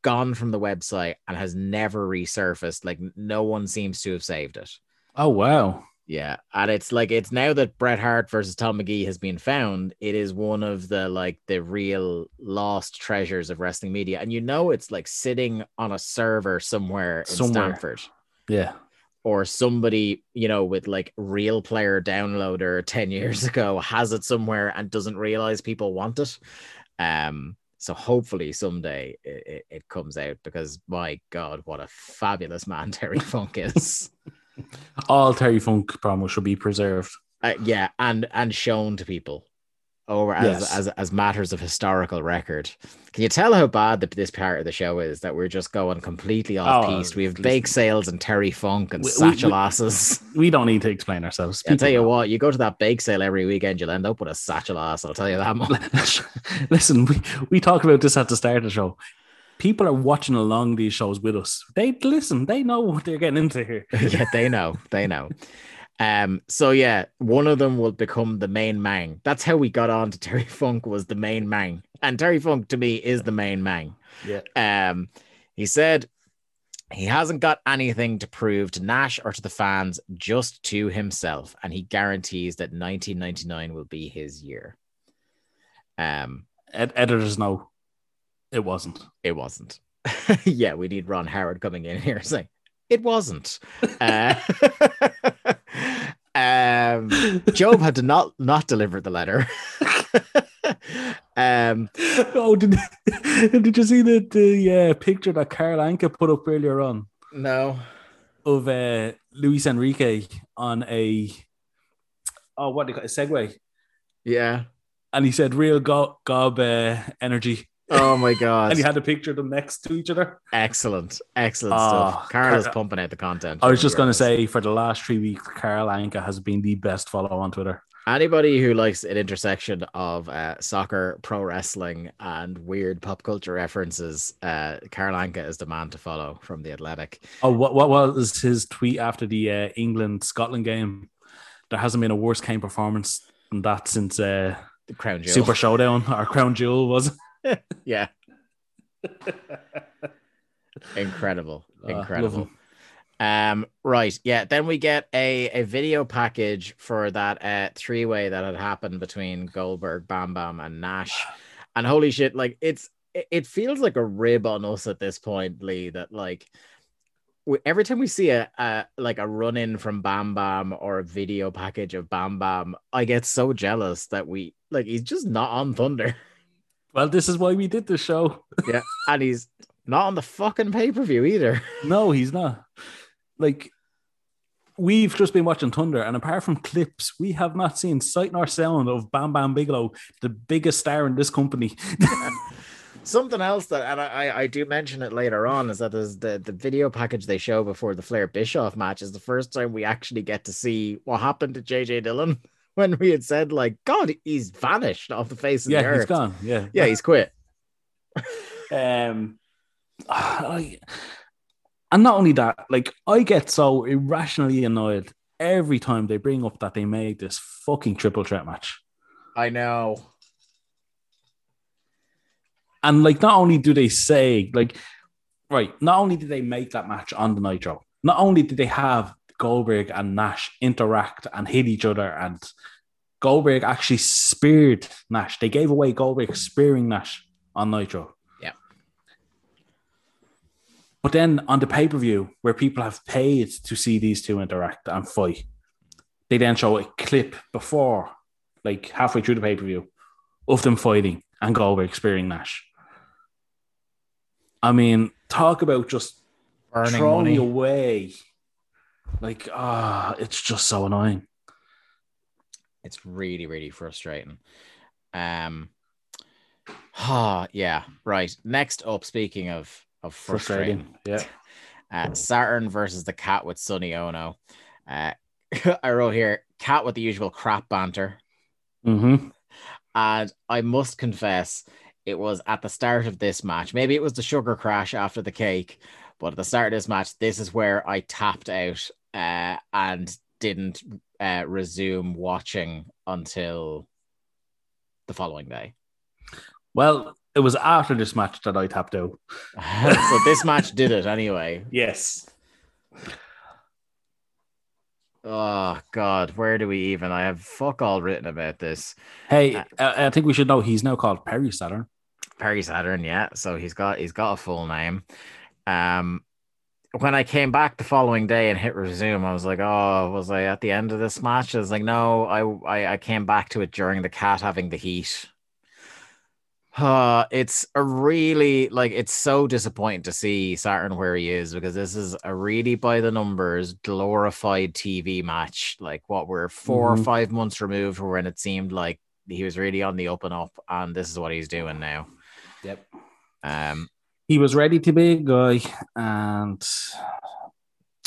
gone from the website and has never resurfaced. Like no one seems to have saved it. Oh wow. Yeah, and it's like it's now that Bret Hart versus Tom Magee has been found, it is one of the like the real lost treasures of wrestling media, and you know it's like sitting on a server somewhere in Somewhere. Stamford, Yeah. or somebody you know with like Real Player Downloader ten years ago has it somewhere and doesn't realize people want it. Um, so hopefully someday it, it, it comes out because my God, what a fabulous man Terry Funk is. *laughs* All Terry Funk promos should be preserved. uh, yeah and and shown to people over as, Yes. as as matters of historical record can you tell how bad the, this part of the show is that we're just going completely off Oh, piste we have bake sales and terry funk and We- satchel we- asses *laughs* We don't need to explain ourselves. i'll tell you what you go to that bake sale every weekend you'll end up with a satchel ass i'll tell you that much. *laughs* Listen, we, we talked about this at the start of the show. People are watching along these shows with us. They listen, they know what they're getting into here. *laughs* yeah they know they know um so yeah one of them will become the main man that's how we got on to terry *laughs* funk was the main man and terry funk to me is the main man Yeah. Um, he said he hasn't got anything to prove to Nash or to the fans, just to himself, and he guarantees that 1999 will be his year. Um, Ed- editors know it wasn't. it wasn't. *laughs* yeah, we need Ron Howard coming in here saying it wasn't. *laughs* Uh, *laughs* um, Job had to not not deliver the letter. um, Oh, did, did you see the, the uh, picture that Carl Anka put up earlier on no. of uh, Luis Enrique on a oh what do you call it, a Segway? Yeah. And he said real go- gob uh, energy. Oh my *laughs* god. And he had a picture of them next to each other. Excellent, excellent Oh, stuff. Carl is pumping out the content. I was just going to say for the last three weeks, Carl Anka has been the best follow on Twitter. anybody who likes an intersection of uh, soccer, pro wrestling, and weird pop culture references, uh, Carl Anka is the man to follow from the Athletic. Oh, what, what was his tweet after the uh, England Scotland game? There hasn't been a worse game performance than that since uh, The crown jewel. Super Showdown or Crown Jewel was. Yeah. *laughs* Incredible. Incredible. him. Um, right. Yeah. Then we get a, a video package for that uh three way that had happened between Goldberg, Bam Bam, and Nash. *sighs* And holy shit, like it's it, it feels like a rib on us at this point, Lee, that like every time we see a, a like a run in from Bam Bam or a video package of Bam Bam, I get so jealous that we like he's just not on Thunder. *laughs* Well, this is why we did the show. Yeah. and he's not on the fucking pay-per-view either. *laughs* No, he's not. Like, we've just been watching Thunder, and apart from clips, we have not seen sight nor sound of Bam Bam Bigelow, the biggest star in this company. *laughs* Something else that, and I, I- I do mention it later on, is that there's the, the video package they show before the Flair Bischoff match is the first time we actually get to see what happened to JJ Dillon when we had said, like, God, he's vanished off the face of the earth. yeah, he's gone. Yeah, Yeah, he's quit. *laughs* Um, *sighs* I, and not only that, like I get so irrationally annoyed every time they bring up that they made this fucking triple threat match. I know. And like, not only do they say, like, right, not only did they make that match on the Nitro, not only did they have Goldberg and Nash interact and hit each other, and Goldberg actually speared Nash. They gave away Goldberg spearing Nash on Nitro. Yeah. But then on the pay per view, where people have paid to see these two interact and fight, they then show a clip before, like halfway through the pay per view, of them fighting and Goldberg spearing Nash. I mean, talk about just Burning throwing money. away. Like, ah, it's just so annoying. It's really, really frustrating. Um, ah, yeah, right. Next up, speaking of of frustrating, Yeah. *laughs* uh, Saturn versus the Cat with Sonny Ono. Uh, *laughs* I wrote here, Cat with the usual crap banter, Mm-hmm. and I must confess, it was at the start of this match. Maybe it was the sugar crash after the cake, but at the start of this match, this is where I tapped out uh, and didn't uh, resume watching until the following day. Well, it was after this match that I tapped out. *laughs* so this match did it anyway. Yes. Oh God, where do we even? I have fuck all written about this. Hey, Uh, I, I think we should know he's now called Perry Saturn. Perry Saturn, yeah. So he's got he's got a full name. Um, when I came back the following day and hit resume, I was like, "Oh, was I at the end of this match?" I was like, "No, I I, I came back to it during the cat having the heat." Uh, it's a really like it's so disappointing to see Saturn where he is because this is a really by the numbers glorified TV match. Like what we're 4 or Mhm. five months removed from when it seemed like he was really on the up and up, and this is what he's doing now. Yep. Um, He was ready to be a guy, and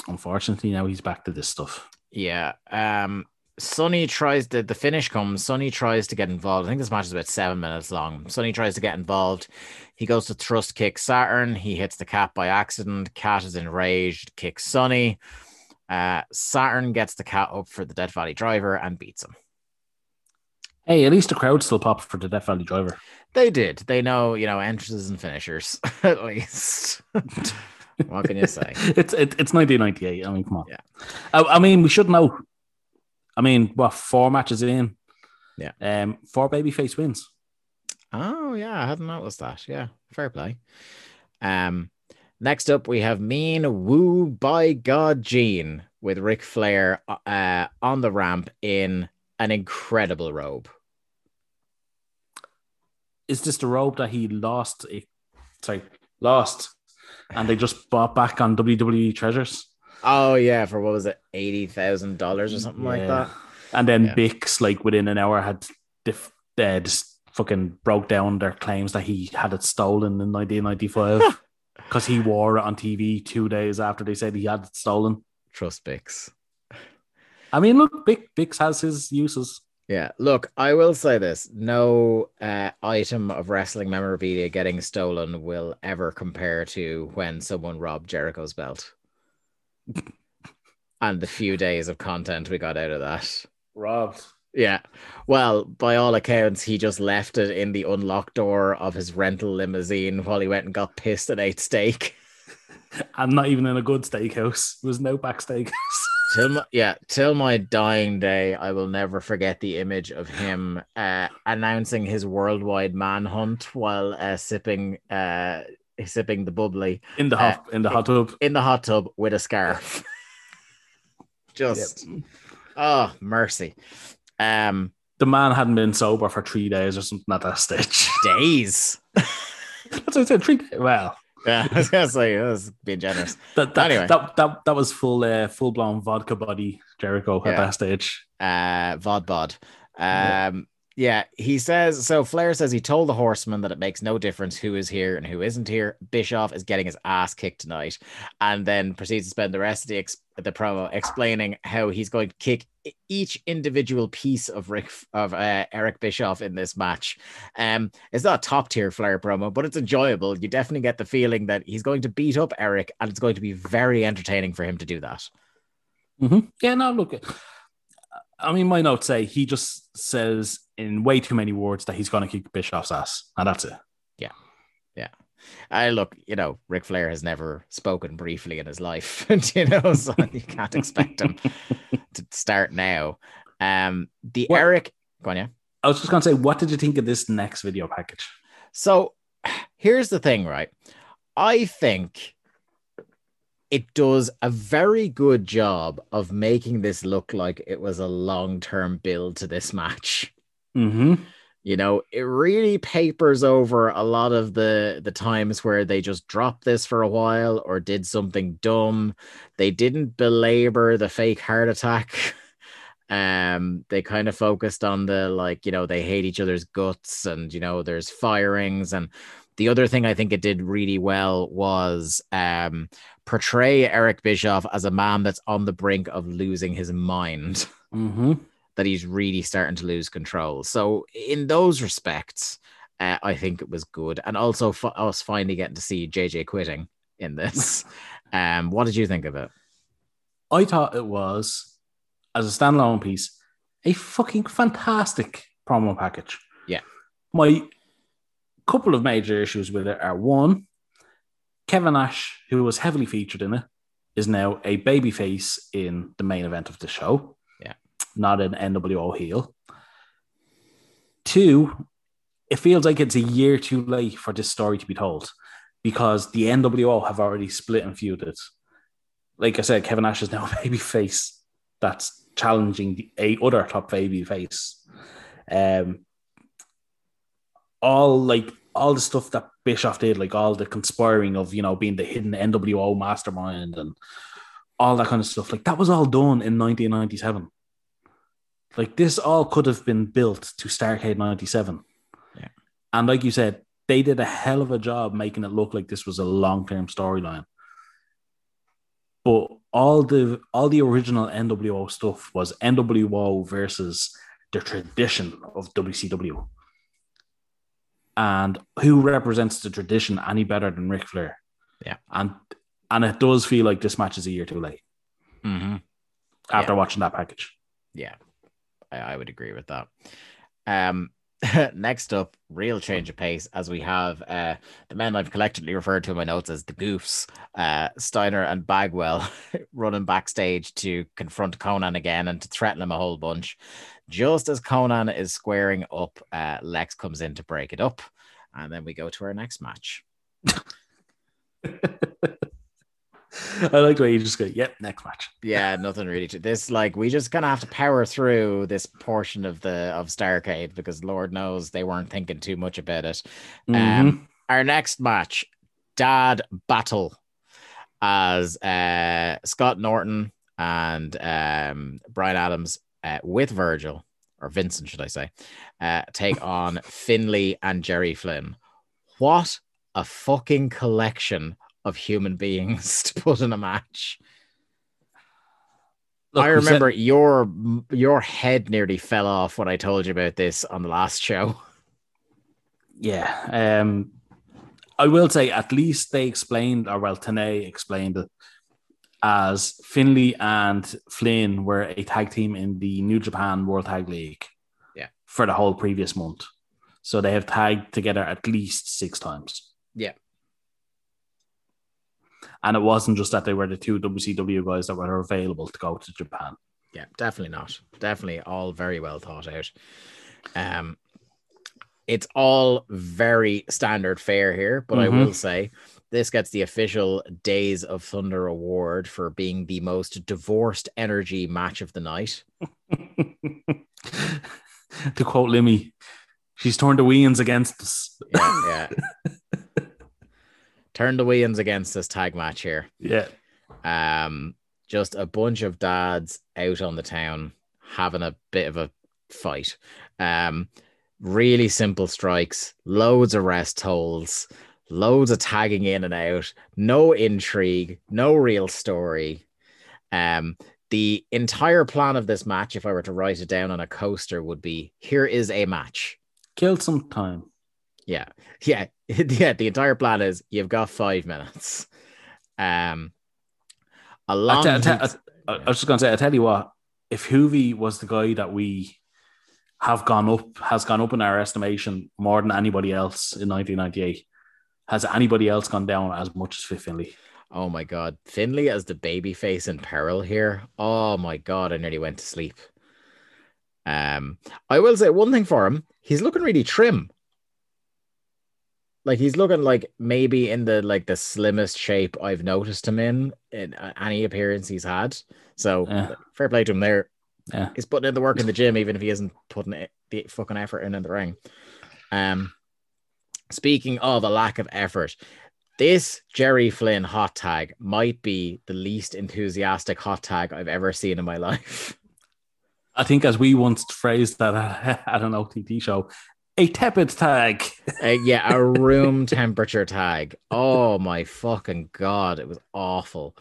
unfortunately, now he's back to this stuff. yeah. Um, Sonny tries to the finish comes. Sonny tries to get involved. I think this match is about seven minutes long. Sonny tries to get involved. He goes to thrust kick Saturn. He hits the cat by accident. Cat is enraged, kicks Sonny. Uh, Saturn gets the cat up for the Death Valley driver and beats him. Hey, at least the crowd still popped for the Death Valley driver. They did. They know, you know, entrances and finishers *laughs* at least. *laughs* what can you say? *laughs* It's it, it's 1998. I mean, come on. Yeah. I, I mean, we should know. I mean, what four matches in? Yeah. Um, four babyface wins. Oh yeah, I hadn't noticed that. Yeah, fair play. Um, next up we have Mean Woo by God Gene with Ric Flair uh on the ramp in an incredible robe. Is this the robe that he lost? Sorry, lost, and they just bought back on WWE Treasures. Oh yeah, for what was it, eighty thousand dollars or something like that? And then Yeah. Bix, like within an hour, had diff- uh, just fucking broke down their claims that he had it stolen in 1995 *laughs* because he wore it on TV two days after they said he had it stolen. Trust Bix. I mean, look, Bix, Bix has his uses. Yeah, look, I will say this: no uh, item of wrestling memorabilia getting stolen will ever compare to when someone robbed Jericho's belt, and the few days of content we got out of that. Robbed. Yeah. Well, by all accounts, he just left it in the unlocked door of his rental limousine while he went and got pissed *laughs* and ate steak. I'm not even in a good steakhouse. It was no back steakhouse. *laughs* Till my, yeah, till my dying day, I will never forget the image of him uh, announcing his worldwide manhunt while uh, sipping uh, sipping the bubbly in the hot in the hot tub. in the hot tub with a scarf. *laughs* Just oh mercy. Um The man hadn't been sober for three days or something at that stage. days. *laughs* That's what I said. Three. Well, Yeah, *laughs* I was gonna say I was being generous. *laughs* that that, Anyway. that, that that was full uh, full blown vodka body Jericho Yeah. at that stage. uh Vodbod. Yeah. Um yeah, he says so. Flair says he told the horseman that it makes no difference who is here and who isn't here. Bischoff is getting his ass kicked tonight, and then proceeds to spend the rest of the ex- the promo explaining how he's going to kick each individual piece of Rick of uh, Eric Bischoff in this match. Um, it's not a top tier Flair promo, but it's enjoyable. You definitely get the feeling that he's going to beat up Eric, and it's going to be very entertaining for him to do that. Mhm. Yeah, no, look. I mean, my notes say he just says in way too many words that he's going to kick Bischoff's ass, and that's it. Yeah, yeah. I look, you know, Ric Flair has never spoken briefly in his life, *laughs* and you know, so you can't expect him to start now. Um, the Well- Eric, go on, yeah. I was just going to say, what did you think of this next video package? So *sighs* here's the thing, right? I think it does a very good job of making this look like it was a long term build to this match. Mm-hmm. You know, it really papers over a lot of the the times where they just dropped this for a while or did something dumb. They didn't belabor the fake heart attack. *laughs* Um, they kind of focused on the like, you know, they hate each other's guts and you know, there's firings. And the other thing I think it did really well was um portray Eric Bischoff as a man that's on the brink of losing his mind Mm-hmm. that he's really starting to lose control. So in those respects, uh, I think it was good, and also for us finally getting to see JJ quitting in this. *laughs* um, what did you think of it? I thought it was, as a standalone piece, a fucking fantastic promo package. Yeah. My couple of major issues with it are one, Kevin Nash, who was heavily featured in it, is now a babyface in the main event of the show. Yeah. Not an NWO heel. Two, it feels like it's a year too late for this story to be told because the NWO have already split and feuded. Like I said, Kevin Nash is now a *laughs* babyface that's challenging the a other top baby face. Um, all like all the stuff that Bischoff did, like all the conspiring of you know being the hidden NWO mastermind and all that kind of stuff, like that was all done in 1997. Like this all could have been built to Starrcade 97. Yeah. And like you said, they did a hell of a job making it look like this was a long-term storyline but all the all the original NWO stuff was NWO versus the tradition of WCW. And who represents the tradition any better than Ric Flair? Yeah. And and it does feel like this match is a year too late Mm-hmm. after watching that package. Yeah, I, I would agree with that. Um, *laughs* next up, real change of pace as we have uh, the men I've collectively referred to in my notes as the Goofs, uh, Steiner and Bagwell *laughs* running backstage to confront Konnan again and to threaten him a whole bunch. Just as Konnan is squaring up, uh, Lex comes in to break it up, and then we go to our next match. *laughs* I like the way you just go, yep, next match. *laughs* yeah, nothing really to this. Like, we just kind of have to power through this portion of the of Starrcade because Lord knows they weren't thinking too much about it. Mhm. Um, our next match, Dad Battle, as uh, Scott Norton and um, Brian Adams uh, with Virgil or Vincent, should I say, uh, take *laughs* on Finley and Jerry Flynn. What a fucking collection of human beings *laughs* to put in a match. Look, I we said- remember your your head nearly fell off when I told you about this on the last show. *laughs* Yeah. Um, I will say at least they explained, or well, Tenay explained it as Finley and Flynn were a tag team in the New Japan World Tag League. Yeah. For the whole previous month. So they have tagged together at least six times. Yeah. And it wasn't just that they were the two WCW guys that were available to go to Japan. Yeah, definitely not. Definitely all very well thought out. Um, it's all very standard fare here, but I Mhm. will say this gets the official Days of Thunder award for being the most divorced energy match of the night. *laughs* to quote Limmy, she's turned the weans against us. Yeah, yeah. *laughs* Turn the Williams against this tag match here. Yeah. Um, just a bunch of dads out on the town having a bit of a fight. Um, really simple strikes, loads of rest holds, loads of tagging in and out, no intrigue, no real story. Um, the entire plan of this match, if I were to write it down on a coaster, would be here is a match. Killed some time. Yeah, *laughs* yeah, *laughs* yeah. The entire plan is you've got five minutes. Um, a long. I, te- I, heat- I, I was just gonna say, I tell you what, if Juvi was the guy that we have gone up, has gone up in our estimation more than anybody else in 1998, has anybody else gone down as much as Fit Finley? Oh my god, Finley as the baby face in peril here. Oh my god, I nearly went to sleep. Um, I will say one thing for him, he's looking really trim. Like he's looking like maybe in the like the slimmest shape I've noticed him in in uh, any appearance he's had. So Yeah. fair play to him there. Yeah. He's putting in the work in the gym, even if he isn't putting it, the fucking effort in in the ring. Um, speaking of a lack of effort, this Jerry Flynn hot tag might be the least enthusiastic hot tag I've ever seen in my *laughs* life. I think, as we once phrased that *laughs* at, an OTT show, a tepid tag. Uh, yeah, a *laughs* room temperature tag. Oh my fucking god, it was awful.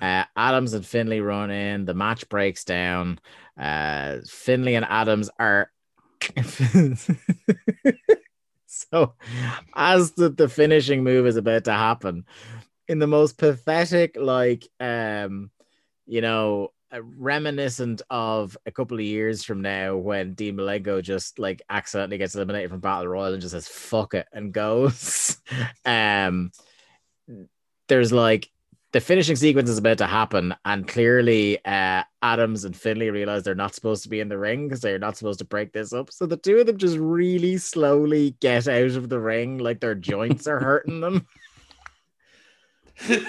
Uh, Adams and Finley run in. The match breaks down. Uh, Finley and Adams are. *laughs* so, as the, the finishing move is about to happen, in the most pathetic, like, um, you know, reminiscent of a couple of years from now when Dean Malenko just like accidentally gets eliminated from Battle Royal and just says fuck it and goes. *laughs* um, there's like the finishing sequence is about to happen, and clearly uh, Adams and Finley realize they're not supposed to be in the ring because they're not supposed to break this up. So the two of them just really slowly get out of the ring, like their joints are *laughs* hurting them. *laughs*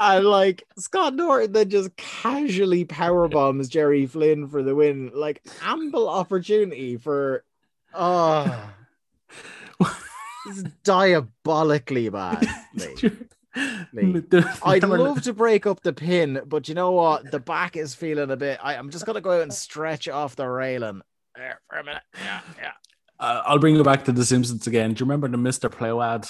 And like Scott Norton then just casually power bombs Jerry Flynn for the win. Like ample opportunity for oh *laughs* this is diabolically bad. *laughs* I'd love to break up the pin, but you know what? The back is feeling a bit. I, I'm just gonna go out and stretch off the railing there for a minute. Yeah, yeah. Uh, I'll bring you back to The Simpsons again. Do you remember the Mr. Plow ad?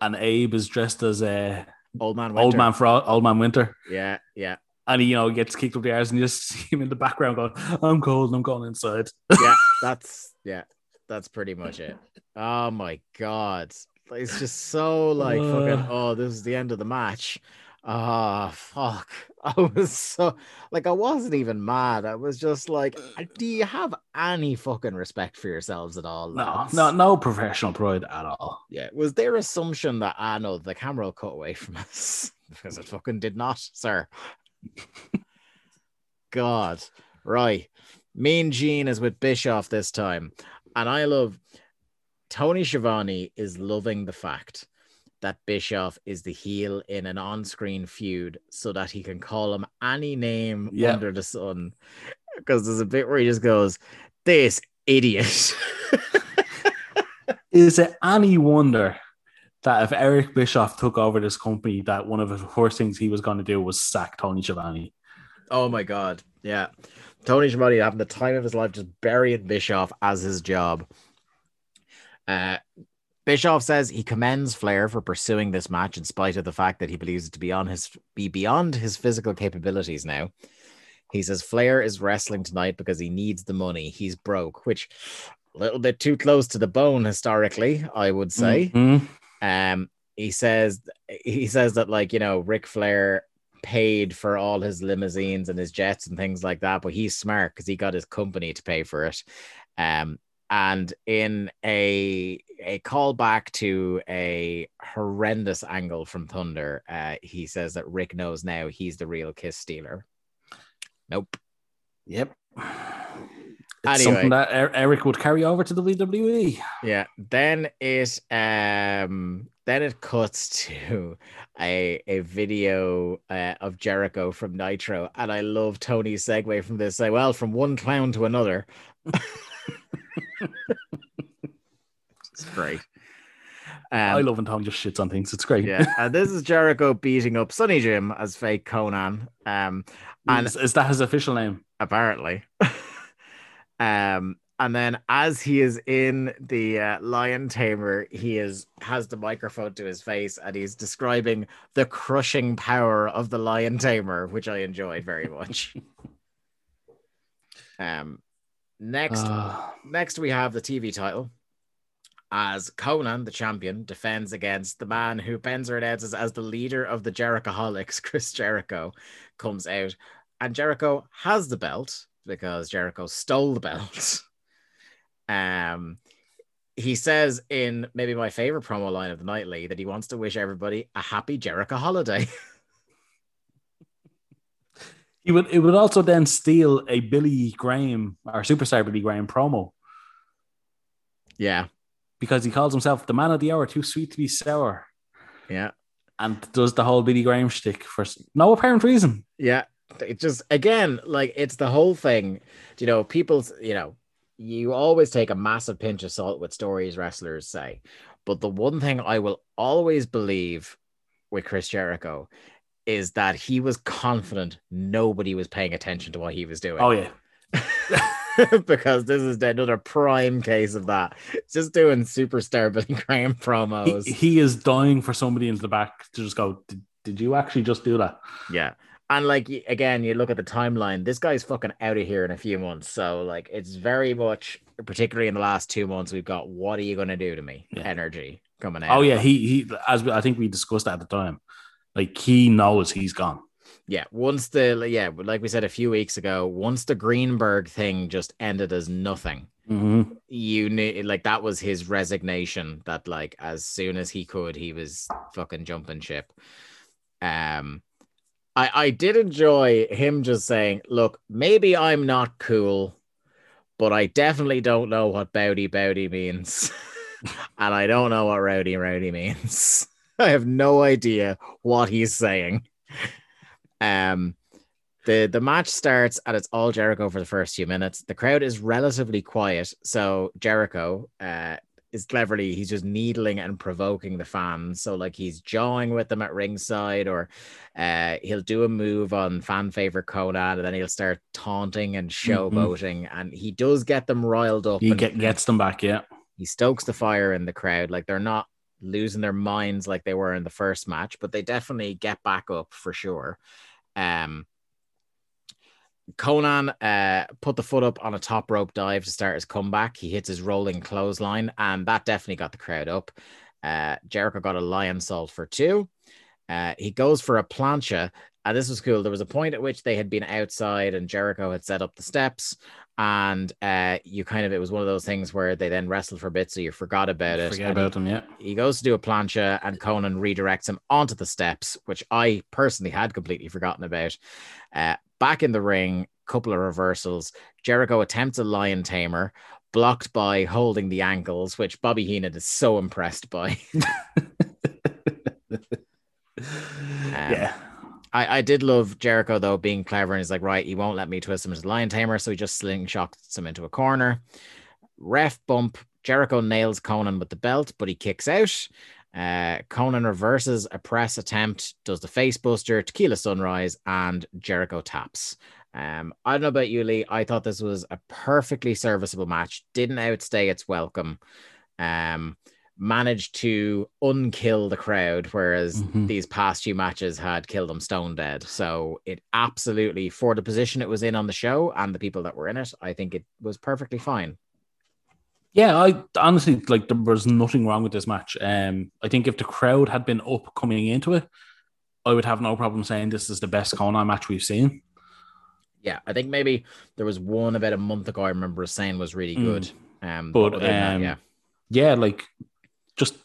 And Abe is dressed as a Old man, old man for old man winter, Yeah, yeah, and he you know gets kicked up the arse, and you just *laughs* see him in the background going, "I'm cold, and I'm going inside." yeah. *laughs* That's yeah. That's pretty much it. Oh my god, it's just so like fucking. Uh. Oh, this is the end of the match. Oh fuck! *laughs* I was so like I wasn't even mad. I was just like, do you have any fucking respect for yourselves at all? No, lads? no, no professional pride at all. Yeah, was their assumption that ah know the camera will cut away from *laughs* us because it fucking did not, sir. God, right. Mean Gene is with Bischoff this time, and I love Tony Schiavone is loving the fact that Bischoff is the heel in an on-screen feud, so that he can call him any name Yeah. under the sun. Because there's a bit where he just goes, "This idiot." *laughs* Is it any wonder that if Eric Bischoff took over this company, that one of the first things he was going to do was sack Tony Schiavone? Oh my god. Yeah. Tony Schiavone having the time of his life just burying Bischoff as his job. Uh Bischoff says he commends Flair for pursuing this match in spite of the fact that he believes it to be on his be beyond his physical capabilities now. He says Flair is wrestling tonight because he needs the money. He's broke, which a little bit too close to the bone historically, I would say. Mhm. Um, he says he says that like you know Ric Flair paid for all his limousines and his jets and things like that, but he's smart because he got his company to pay for it. Um, and in a a callback to a horrendous angle from Thunder, uh, he says that Ric knows now he's the real kiss stealer. Nope. Yep. It's Anyway. something that Er- Eric would carry over to the WWE. Yeah. Then it um then it cuts *laughs* to a a video uh, of Jericho from Nitro, and I love Tony's segue from this. Say, well, from one clown to another. *laughs* it's great. I Um, love when Tom just shits on things. It's great. yeah, and this *laughs* is Jericho beating up Sonny Jim as fake Konnan. Um, and is, is that his official name? apparently. *laughs* um, and then as he is in the uh, lion tamer, he is has the microphone to his face and he's describing the crushing power of the lion tamer, which I enjoyed very much. *laughs* um, next, Uh, next we have the TV title. As Konnan, the champion, defends against the man who Penzer announces as the leader of the Jerichoholics, *laughs* Chris Jericho, comes out, and Jericho has the belt because Jericho stole the belt. *laughs* um, he says in maybe my favorite promo line of the nightly that he wants to wish everybody a happy Jericho holiday. *laughs* he would. It would also then steal a Billy Graham or superstar Billy Graham promo yeah, because he calls himself the man of the hour, too sweet to be sour, yeah. and does the whole Billy Graham shtick for no apparent reason. Yeah, it just again, like it's the whole thing. You know, people's, you know, you always take a massive pinch of salt with stories wrestlers say. But the one thing I will always believe with Chris Jericho is that he was confident nobody was paying attention to what he was doing. Oh yeah, *laughs* because this is another prime case of that. Just doing superstar Billy Graham promos. he, he is dying for somebody into the back to just go. Did, did you actually just do that? Yeah. And like again, you look at the timeline, this guy's fucking out of here in a few months. So like it's very much particularly in the last two months, we've got what are you gonna do to me? Yeah. Energy coming out. Oh yeah, he he. As we, I think we discussed at the time, like he knows he's gone. Yeah. Once the yeah, like we said a few weeks ago, once the Greenberg thing just ended as nothing, Mhm. you knew like that was his resignation that like as soon as he could, he was fucking jumping ship. Um I, I did enjoy him just saying, look, maybe I'm not cool, but I definitely don't know what bowdy bowdy means. *laughs* and I don't know what rowdy rowdy means. I have no idea what he's saying. *laughs* Um the the match starts and it's all Jericho for the first few minutes. The crowd is relatively quiet, so Jericho uh is cleverly he's just needling and provoking the fans. So like he's jawing with them at ringside, or uh he'll do a move on fan favorite Konnan, and then he'll start taunting and showboating, and he does get them riled up. He get, gets them back. Yeah. he stokes the fire in the crowd. Like they're not losing their minds like they were in the first match, but they definitely get back up for sure. Um, Konnan uh, put the foot up on a top rope dive to start his comeback. He hits his rolling clothesline, and that definitely got the crowd up. Uh, Jericho got a Lionsault for two. Uh, he goes for a plancha, and this was cool. There was a point at which they had been outside, and Jericho had set up the steps, and uh, you kind of it was one of those things where they then wrestled for a bit, so you forgot about it. Forget about them. Yeah. he goes to do a plancha and Konnan redirects him onto the steps, which I personally had completely forgotten about. Uh, back in the ring, couple of reversals. Jericho attempts a lion tamer, blocked by holding the ankles, which Bobby Heenan is so impressed by. *laughs* yeah. I, I did love Jericho though being clever and he's like, right, he won't let me twist him into the lion tamer, so he just slingshots him into a corner. Ref bump. Jericho nails Konnan with the belt, but he kicks out. Uh, Konnan reverses a press attempt, does the face buster, tequila sunrise, and Jericho taps. Um, I don't know about you, Lee. I thought this was a perfectly serviceable match. Didn't outstay its welcome. Um, managed to unkill the crowd, whereas Mhm. these past few matches had killed them stone dead. So it absolutely, for the position it was in on the show and the people that were in it, I think it was perfectly fine. Yeah, I honestly like there was nothing wrong with this match. Um, I think if the crowd had been up coming into it, I would have no problem saying this is the best Konnan match we've seen. Yeah, I think maybe there was one about a month ago. I remember saying was really Mm. good. Um, But, other than that, um, yeah, Yeah, like just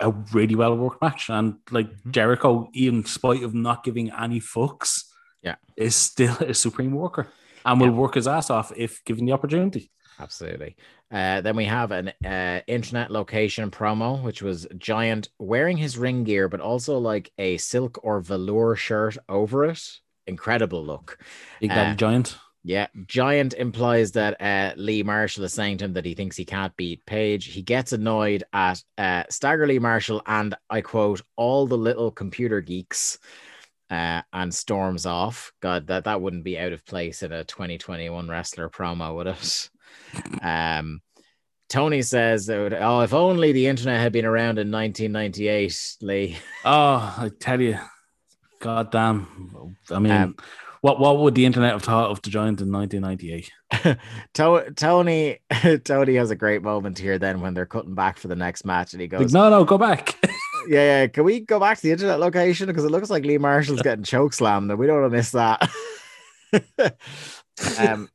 a really well worked match. And like Mhm. Jericho, in spite of not giving any fucks, Yeah. is still a supreme worker and will Yeah. work his ass off if given the opportunity. absolutely. Uh, then we have an uh, internet location promo, which was Giant wearing his ring gear, but also like a silk or velour shirt over it. Incredible look. Big Daddy Uh, Giant. Yeah, Giant implies that uh, Lee Marshall is saying to him that he thinks he can't beat Page. He gets annoyed at uh, Stagger Lee Marshall and I quote all the little computer geeks, uh, and storms off. God, that that wouldn't be out of place in a 2021 wrestler promo, would it? um, Tony says, that, "Oh, if only the internet had been around in 1998, Lee." Oh, I tell you, God damn. I mean, Um, what what would the internet have thought of the Giant in 1998? *laughs* Tony *laughs* Tony has a great moment here then when they're cutting back for the next match and he Like, goes, no, no, go back. *laughs* Yeah, yeah. Can we go back to the internet location? Because it looks like Lee Marshall's getting choke slammed and we don't want to miss that. um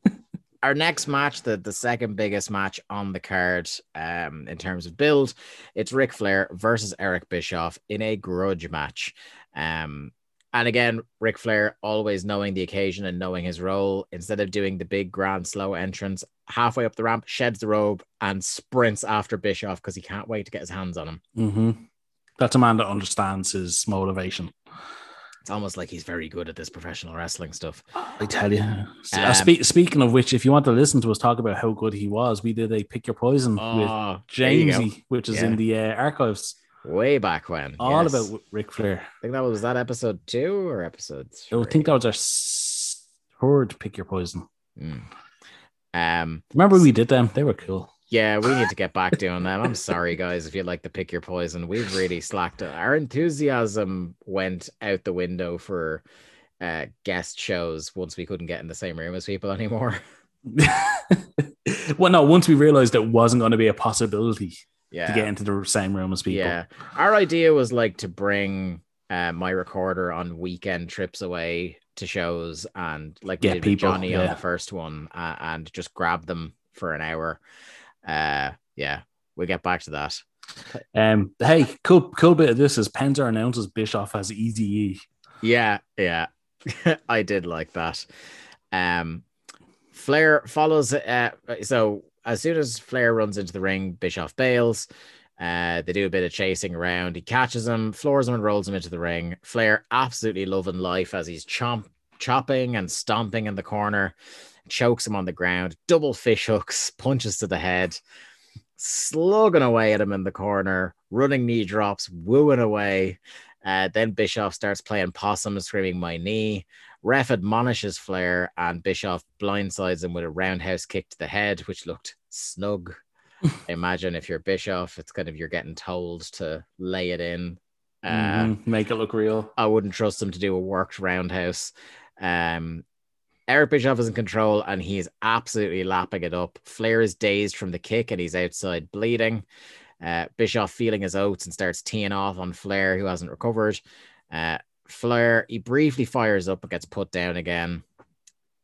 our next match, the, the second biggest match on the card um in terms of build, it's Ric Flair versus Eric Bischoff in a grudge match. Um and again, Ric Flair always knowing the occasion and knowing his role, instead of doing the big grand slow entrance, halfway up the ramp, sheds the robe and sprints after Bischoff because he can't wait to get his hands on him. hmm That's a man that understands his motivation. It's almost like he's very good at this professional wrestling stuff. I tell you. Uh, Um, spe- speaking of which, if you want to listen to us talk about how good he was, we did a pick your poison with Oh. Jamesy, which is Yeah. in the uh, archives, way back when. all yes. about Ric Flair. I think that was that episode two or episode. I think that was our third pick your poison. Mm. Um. Remember we did them? They were cool. Yeah, we need to get back doing them. I'm sorry, guys, if you'd like to pick your poison. We've really slacked. Our enthusiasm went out the window for uh, guest shows once we couldn't get in the same room as people anymore. *laughs* well, no, once we realized it wasn't going to be a possibility Yeah. to get into the same room as people. Yeah. Our idea was like to bring uh, my recorder on weekend trips away to shows and like Get people, Johnny on the first one uh, and just grab them for an hour. Uh, yeah, we'll get back to that. Um, hey, cool, cool bit of this is Penzer announces Bischoff as Easy E. Yeah, yeah. *laughs* I did like that. Um Flair follows uh so as soon as Flair runs into the ring, Bischoff bails. Uh, they do a bit of chasing around. He catches him, floors him, and rolls him into the ring. Flair absolutely loving life as he's chomp, chopping and stomping in the corner, chokes him on the ground, double fish hooks, *laughs* punches to the head, slugging away at him in the corner, running knee drops, wooing away. Uh, then Bischoff starts playing possum, screaming, My knee. Ref admonishes Flair, and Bischoff blindsides him with a roundhouse kick to the head, which looked snug. *laughs* I imagine if you're Bischoff, it's kind of you're getting told to lay it in. Uh, Mhm, Make it look real. I wouldn't trust him to do a worked roundhouse. Um, Eric Bischoff is in control and he's absolutely lapping it up. Flair is dazed from the kick and he's outside bleeding. Uh, Bischoff feeling his oats and starts teeing off on Flair, who hasn't recovered. Uh, Flair, he briefly fires up but gets put down again.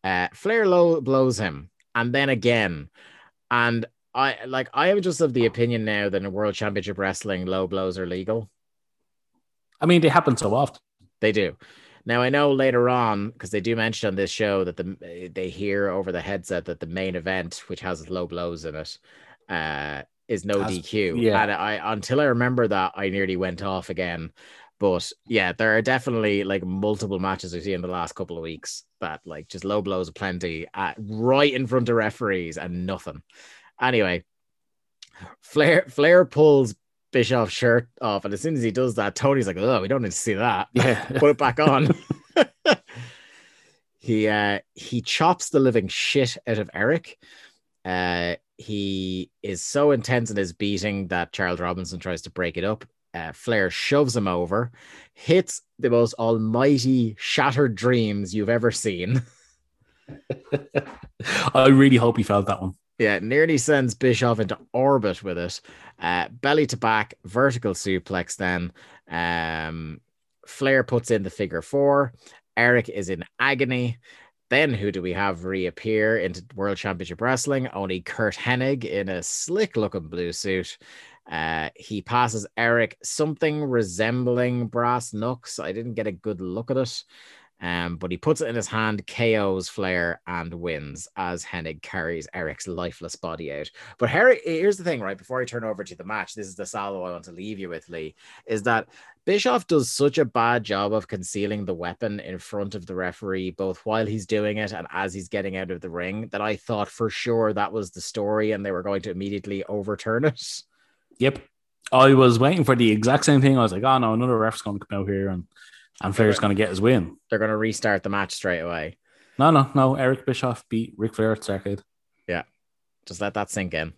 Uh, Flair low blows him and then again. And I like I am just of the opinion now that in World Championship Wrestling, low blows are legal. I mean, they happen so often. They do. Now I know later on because they do mention on this show that the they hear over the headset that the main event, which has low blows in it, uh, is no Has- DQ. yeah. And I until I remember that I nearly went off again. But yeah, there are definitely like multiple matches I've seen in the last couple of weeks that like just low blows aplenty uh, right in front of referees and nothing. Anyway, Flair Flair pulls Bischoff's shirt off, and as soon as he does that, Tony's like, "Oh, we don't need to see that." Yeah. *laughs* put it back on. *laughs* he uh he chops the living shit out of Eric. Uh he is so intense in his beating that Charles Robinson tries to break it up. Uh, Flair shoves him over, hits the most almighty shattered dreams you've ever seen. *laughs* *laughs* I really hope he felt that one. Yeah, nearly sends Bischoff into orbit with it. Uh, belly to back, vertical suplex. Then um, Flair puts in the figure four. Eric is in agony. Then who do we have reappear into World Championship Wrestling? Only Curt Hennig in a slick looking blue suit. Uh, he passes Eric something resembling brass knucks. I didn't get a good look at it. Um, but he puts it in his hand, KOs Flair, and wins as Hennig carries Eric's lifeless body out. But Harry, here's the thing, right? Before I turn over to the match, this is the salvo I want to leave you with, Lee, is that Bischoff does such a bad job of concealing the weapon in front of the referee, both while he's doing it and as he's getting out of the ring, that I thought for sure that was the story and they were going to immediately overturn it. Yep. I was waiting for the exact same thing. I was like, oh no, another ref's going to come out here and, and Flair's going to get his win. They're going to restart the match straight away. No, no, no. Eric Bischoff beat Ric Flair at Starrcade. Yeah. Just let that sink in.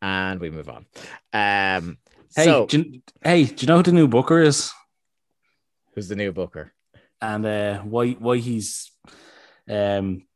And we move on. Um, Hey, so, do you, hey, do you know who the new booker is? who's the new booker? And uh, why why he's um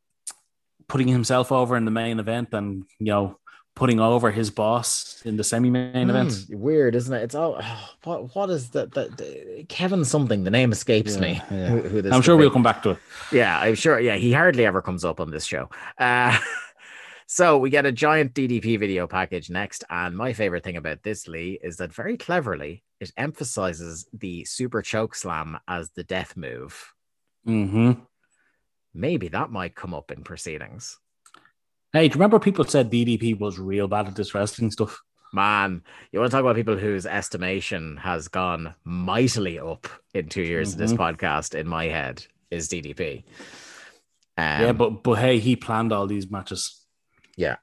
putting himself over in the main event and you know putting over his boss in the semi main event? Weird, isn't it? It's all *sighs* what what is that? That Kevin something. The name escapes Yeah, me. yeah. Who, who this I'm sure be. we'll come back to it. Yeah, I'm sure. Yeah, he hardly ever comes up on this show. Uh, *laughs* so we get a giant DDP video package next, and my favorite thing about this Lee is that very cleverly it emphasizes the super choke slam as the death move. hmm Maybe that might come up in proceedings. Hey, do you remember people said DDP was real bad at this wrestling stuff? Man, you want to talk about people whose estimation has gone mightily up in two years of this podcast in my head is DDP. Um, yeah, but but hey, he planned all these matches. yeah.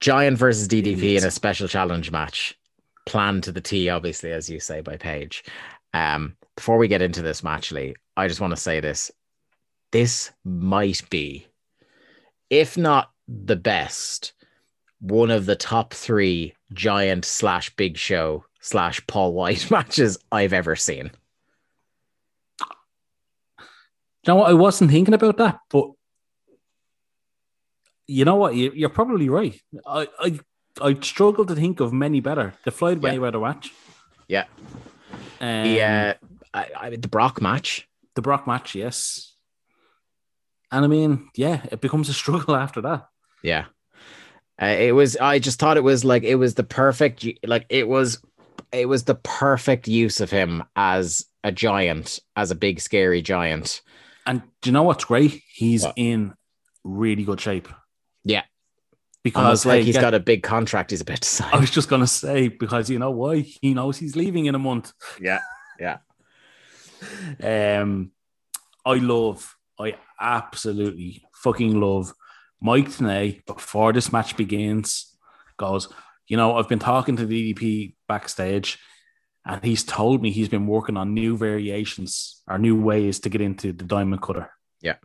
Giant versus DDP in a special challenge match, planned to the T, obviously, as you say by Page. Um, before we get into this match, Lee, I just want to say this. This might be, if not the best, one of the top three giant slash big show slash Paul White *laughs* matches I've ever seen. You know what? I wasn't thinking about that, but you know what? You, you're probably right. I, I I struggle to think of many better. The Floyd Yeah. Mayweather match, Yeah. um, The, uh, I, I, the Brock match. the Brock match, yes. And I mean, yeah, it becomes a *laughs* struggle after that. Yeah. Uh, it was, I just thought it was like, it was the perfect, like, it was, it was the perfect use of him as a giant, as a big, scary giant. And do you know what's great? He's What? in really good shape. Yeah. Because Almost like hey, he's get- got a big contract he's about to sign. I was just gonna say because you know why he knows he's leaving in a month. yeah. Yeah. *laughs* um, I love, I absolutely fucking love Mike Tenay before this match begins. Goes, you know, I've been talking to the DDP backstage, and he's told me he's been working on new variations or new ways to get into the diamond cutter. Yeah.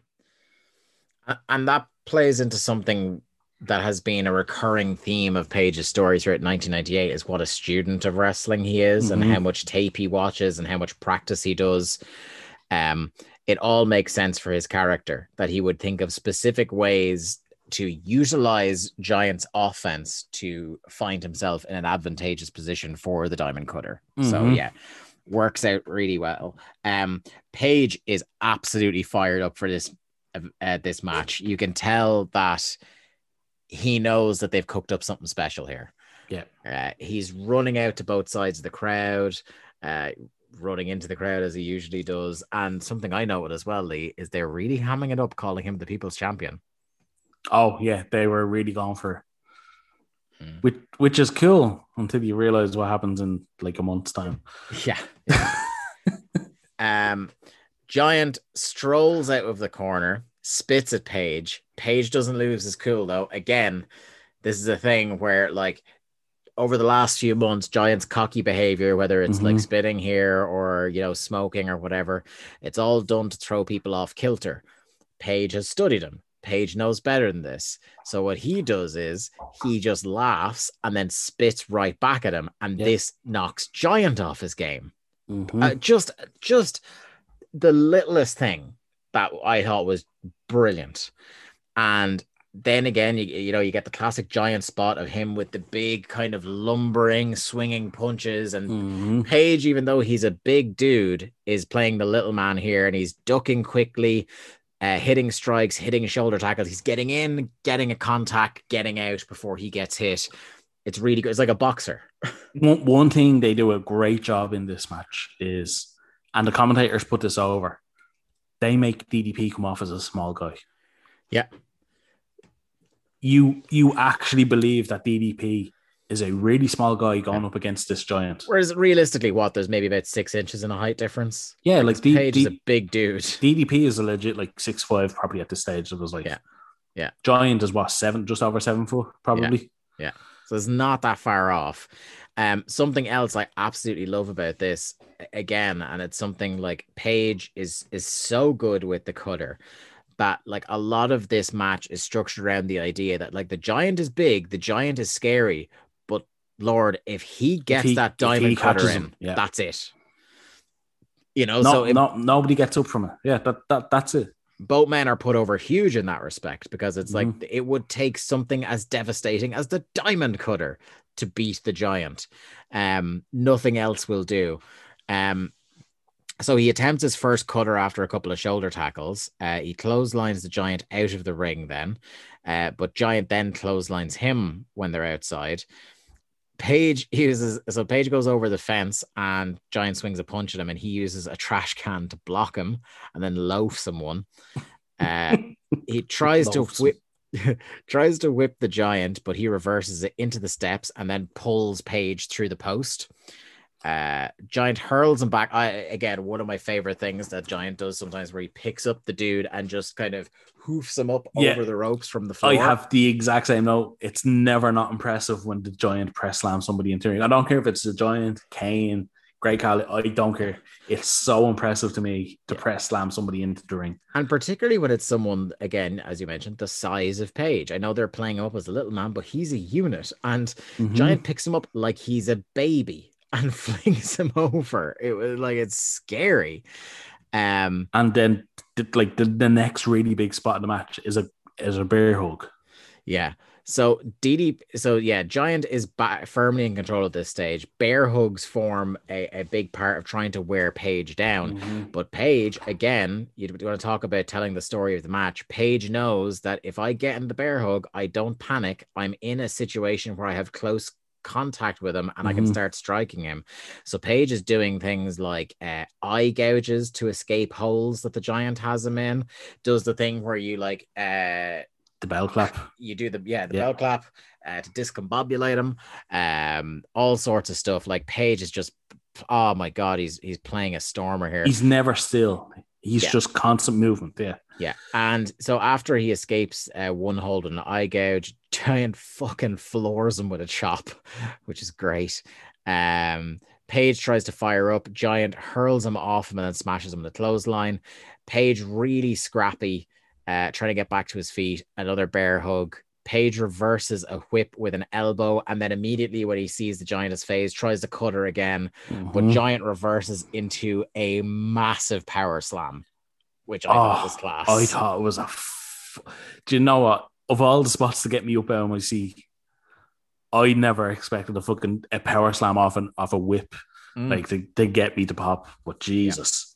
And that plays into something that has been a recurring theme of Page's story throughout 1998 is what a student of wrestling he is and Mhm. how much tape he watches and how much practice he does. Um, it all makes sense for his character that he would think of specific ways to utilize Giant's offense to find himself in an advantageous position for the diamond cutter. So Mhm. yeah, works out really well. Um, Page is absolutely fired up for this uh, this match. You can tell that he knows that they've cooked up something special here. Yeah. Uh, he's running out to both sides of the crowd, uh, running into the crowd as he usually does. And something I noted as well, Lee, is they're really hamming it up, calling him the people's champion. Oh yeah, they were really going for, it. Mm. which which is cool until you realize what happens in like a month's time. *laughs* Yeah. *laughs* um, Giant strolls out of the corner, spits at Page. Page doesn't lose his cool though. Again, this is a thing where like over the last few months, Giant's cocky behavior, whether it's like Mhm. spitting here or you know smoking or whatever, it's all done to throw people off kilter. Page has studied him. Page knows better than this. So what he does is he just laughs and then spits right back at him, and Yeah. this knocks Giant off his game. Mhm. Uh, just, just the littlest thing that I thought was brilliant, and then again, you, you know, you get the classic giant spot of him with the big kind of lumbering, swinging punches. And Mhm. Page, even though he's a big dude, is playing the little man here and he's ducking quickly, uh, hitting strikes, hitting shoulder tackles. He's getting in, getting a contact, getting out before he gets hit. It's really good. It's like a boxer. One, one thing they do a great job in this match is, and the commentators put this over, they make DDP come off as a small guy. Yeah. You you actually believe that DDP is a really small guy going up against this giant. Whereas realistically, what there's maybe about six inches in a height difference. Yeah, like D- Page is a big dude. *laughs* DDP is a legit like six five probably at this stage of his life. Yeah. Yeah. Giant is what seven, just over seven foot probably. Yeah. So it's not that far off. Um, something else I absolutely love about this again, and it's something like Page is is so good with the cutter. But like a lot of this match is structured around the idea that like the giant is big, the giant is scary, but Lord, if he gets he- that diamond cutter in, him, yeah. that's it. You know, No, so if- no, nobody gets up from it. Yeah, that, that that's it. Boatmen are put over huge in that respect because it's Mm-hmm. like it would take something as devastating as the diamond cutter to beat the giant. Um, nothing else will do. Um, so he attempts his first cutter after a couple of shoulder tackles. Uh, he clotheslines the giant out of the ring then, uh, but giant then clotheslines him when they're outside. Page uses so Page goes over the fence and Giant swings a punch at him and he uses a trash can to block him and then loafs him one. Uh, *laughs* he tries to whip *laughs* tries to whip the giant, but he reverses it into the steps and then pulls Page through the post. Uh, Giant hurls him back. I again, one of my favorite things that Giant does sometimes, where he picks up the dude and just kind of hoofs him up Yeah. over the ropes from the floor. I have the exact same note. It's never not impressive when the giant press slams somebody into the ring. I don't care if it's a giant, Kane, Great Khali. I don't care. It's so impressive to me to Yeah. press slam somebody into the ring. And particularly when it's someone, again, as you mentioned, the size of Page. I know they're playing him up as a little man, but he's a unit. And Mhm. Giant picks him up like he's a baby and *laughs* flings him over. It was like it's scary. Um, And then, like the, the next really big spot in the match is a is a bear hug. yeah. So DD, so yeah, Giant is firmly in control at this stage. Bear hugs form a, a big part of trying to wear Page down. Mhm. But Page, again, you want to talk about telling the story of the match. Page knows that if I get in the bear hug, I don't panic. I'm in a situation where I have close contact with him and I can Mhm. start striking him. So Page is doing things like uh, eye gouges to escape holes that the giant has him in. Does the thing where you like uh The bell clap. *sighs* you do the yeah the Yeah. bell clap uh, to discombobulate him um all sorts of stuff like Page is just oh my god he's he's playing a stormer here He's never still. He's Yeah. just constant movement. Yeah. Yeah, and so after he escapes uh, one hold and an eye gouge, *laughs* Giant fucking floors him with a chop, which is great. Um, Page tries to fire up, Giant hurls him off him and then smashes him with a clothesline. Page really scrappy, uh, trying to get back to his feet. Another bear hug. Page reverses a whip with an elbow, and then immediately when he sees the giant's face, tries to cut her again but Mhm. Giant reverses into a massive power slam, which I thought Oh, was class. I thought it was a. F- Do you know what? Of all the spots to get me up out of my seat, I never expected a fucking a power slam off an off a whip Mm. like to, to get me to pop. But Jesus,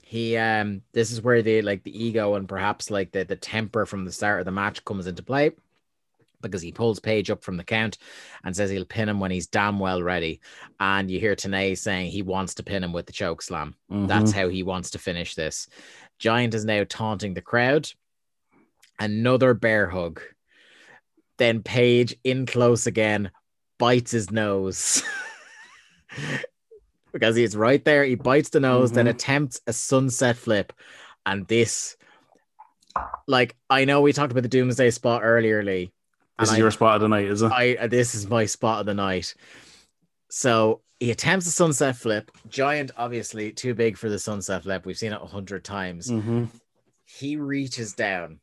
he um this is where the like the ego and perhaps like the the temper from the start of the match comes into play because he pulls Page up from the count and says he'll pin him when he's damn well ready. And you hear Tenay saying he wants to pin him with the choke slam. Mhm. That's how he wants to finish this. Giant is now taunting the crowd. Another bear hug. Then Page in close again, bites his nose. *laughs* because he's right there. He bites the nose, then Mhm. attempts a sunset flip. And this, like, I know we talked about the Doomsday spot earlier, Lee. this is your spot of the night, is it? I uh, this is my spot of the night. So he attempts a sunset flip. Giant, obviously, too big for the sunset flip. We've seen it a hundred times. Mhm. He reaches down,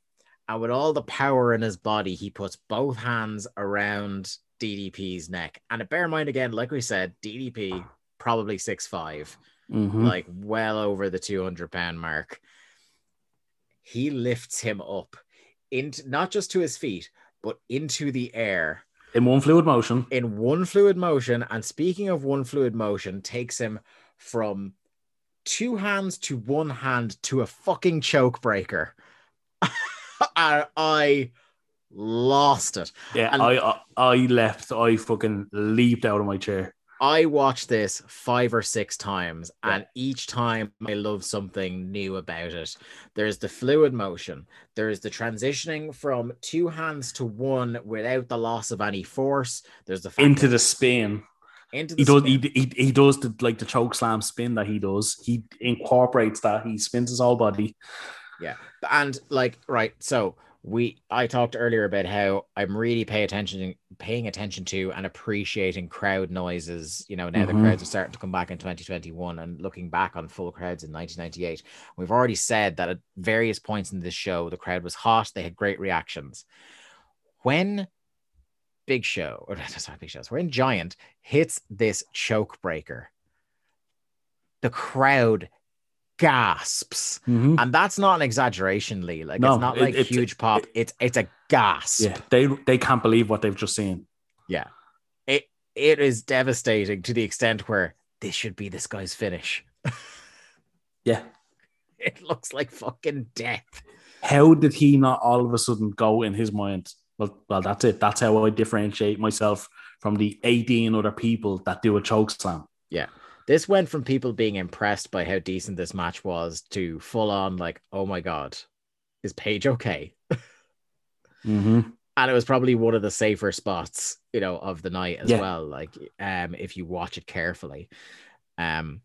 and with all the power in his body, he puts both hands around DDP's neck. And bear in mind again, like we said, DDP probably six Mhm. like well over the two hundred pound mark. He lifts him up into not just to his feet, but into the air In one fluid motion. in one fluid motion. And speaking of one fluid motion, takes him from two hands to one hand to a fucking choke breaker. *laughs* and I lost it. Yeah, And- I, I I left. I fucking leaped out of my chair. I watched this five or six times, Yeah. and each time I love something new about it. There's the fluid motion, there's the transitioning from two hands to one without the loss of any force. There's the Into the spin. into the He does. spin. He, he, he does the like the choke slam spin that he does. He incorporates that. He spins his whole body. Yeah, and like right so we i talked earlier about how i'm really pay attention paying attention to and appreciating crowd noises you know now the Mhm. crowds are starting to come back in 2021 and looking back on full crowds in 1998 we've already said that at various points in this show the crowd was hot they had great reactions when big show or *laughs* sorry big shows when giant hits this choke breaker the crowd gasps Mhm. and that's not an exaggeration, Lee. Like No, it's not it- like it's- huge pop. it's it's a gasp. Yeah, they they can't believe what they've just seen. Yeah, it it is devastating to the extent where this should be this guy's finish. *laughs* Yeah. It looks like fucking death. How did he not all of a sudden go in his mind? Well, well, that's it. That's how I differentiate myself from the 18 other people that do a choke slam. This went from people being impressed by how decent this match was to full on like, oh my god, is Page okay? Mm-hmm. and it was probably one of the safer spots you know of the night as Yeah. well like um if you watch it carefully um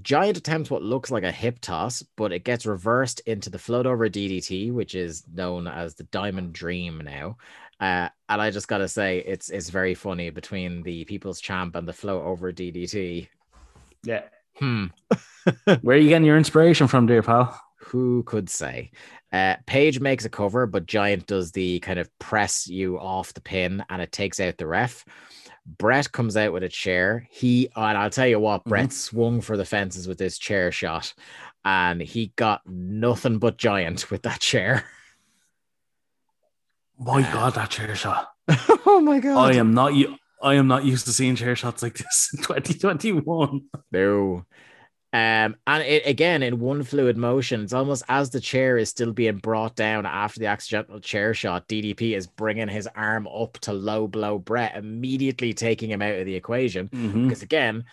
giant attempts what looks like a hip toss but it gets reversed into the float over ddt which is known as the diamond dream now uh and i just gotta say it's it's very funny between the people's champ and the float over ddt Yeah. hmm *laughs* Where are you getting your inspiration from, dear pal? who could say? Uh, Page makes a cover, but Giant does the kind of press you off the pin and it takes out the ref. Bret comes out with a chair. He, and I'll tell you what, Bret swung for the fences with this chair shot and he got nothing but Giant with that chair. My God, that chair shot. *laughs* oh my God. I am not. u- I am not used to seeing chair shots like this in *laughs* 2021. No. Um, and it again in one fluid motion, it's almost as the chair is still being brought down after the accidental chair shot. DDP is bringing his arm up to low blow Bret, immediately taking him out of the equation. Mhm. Because again,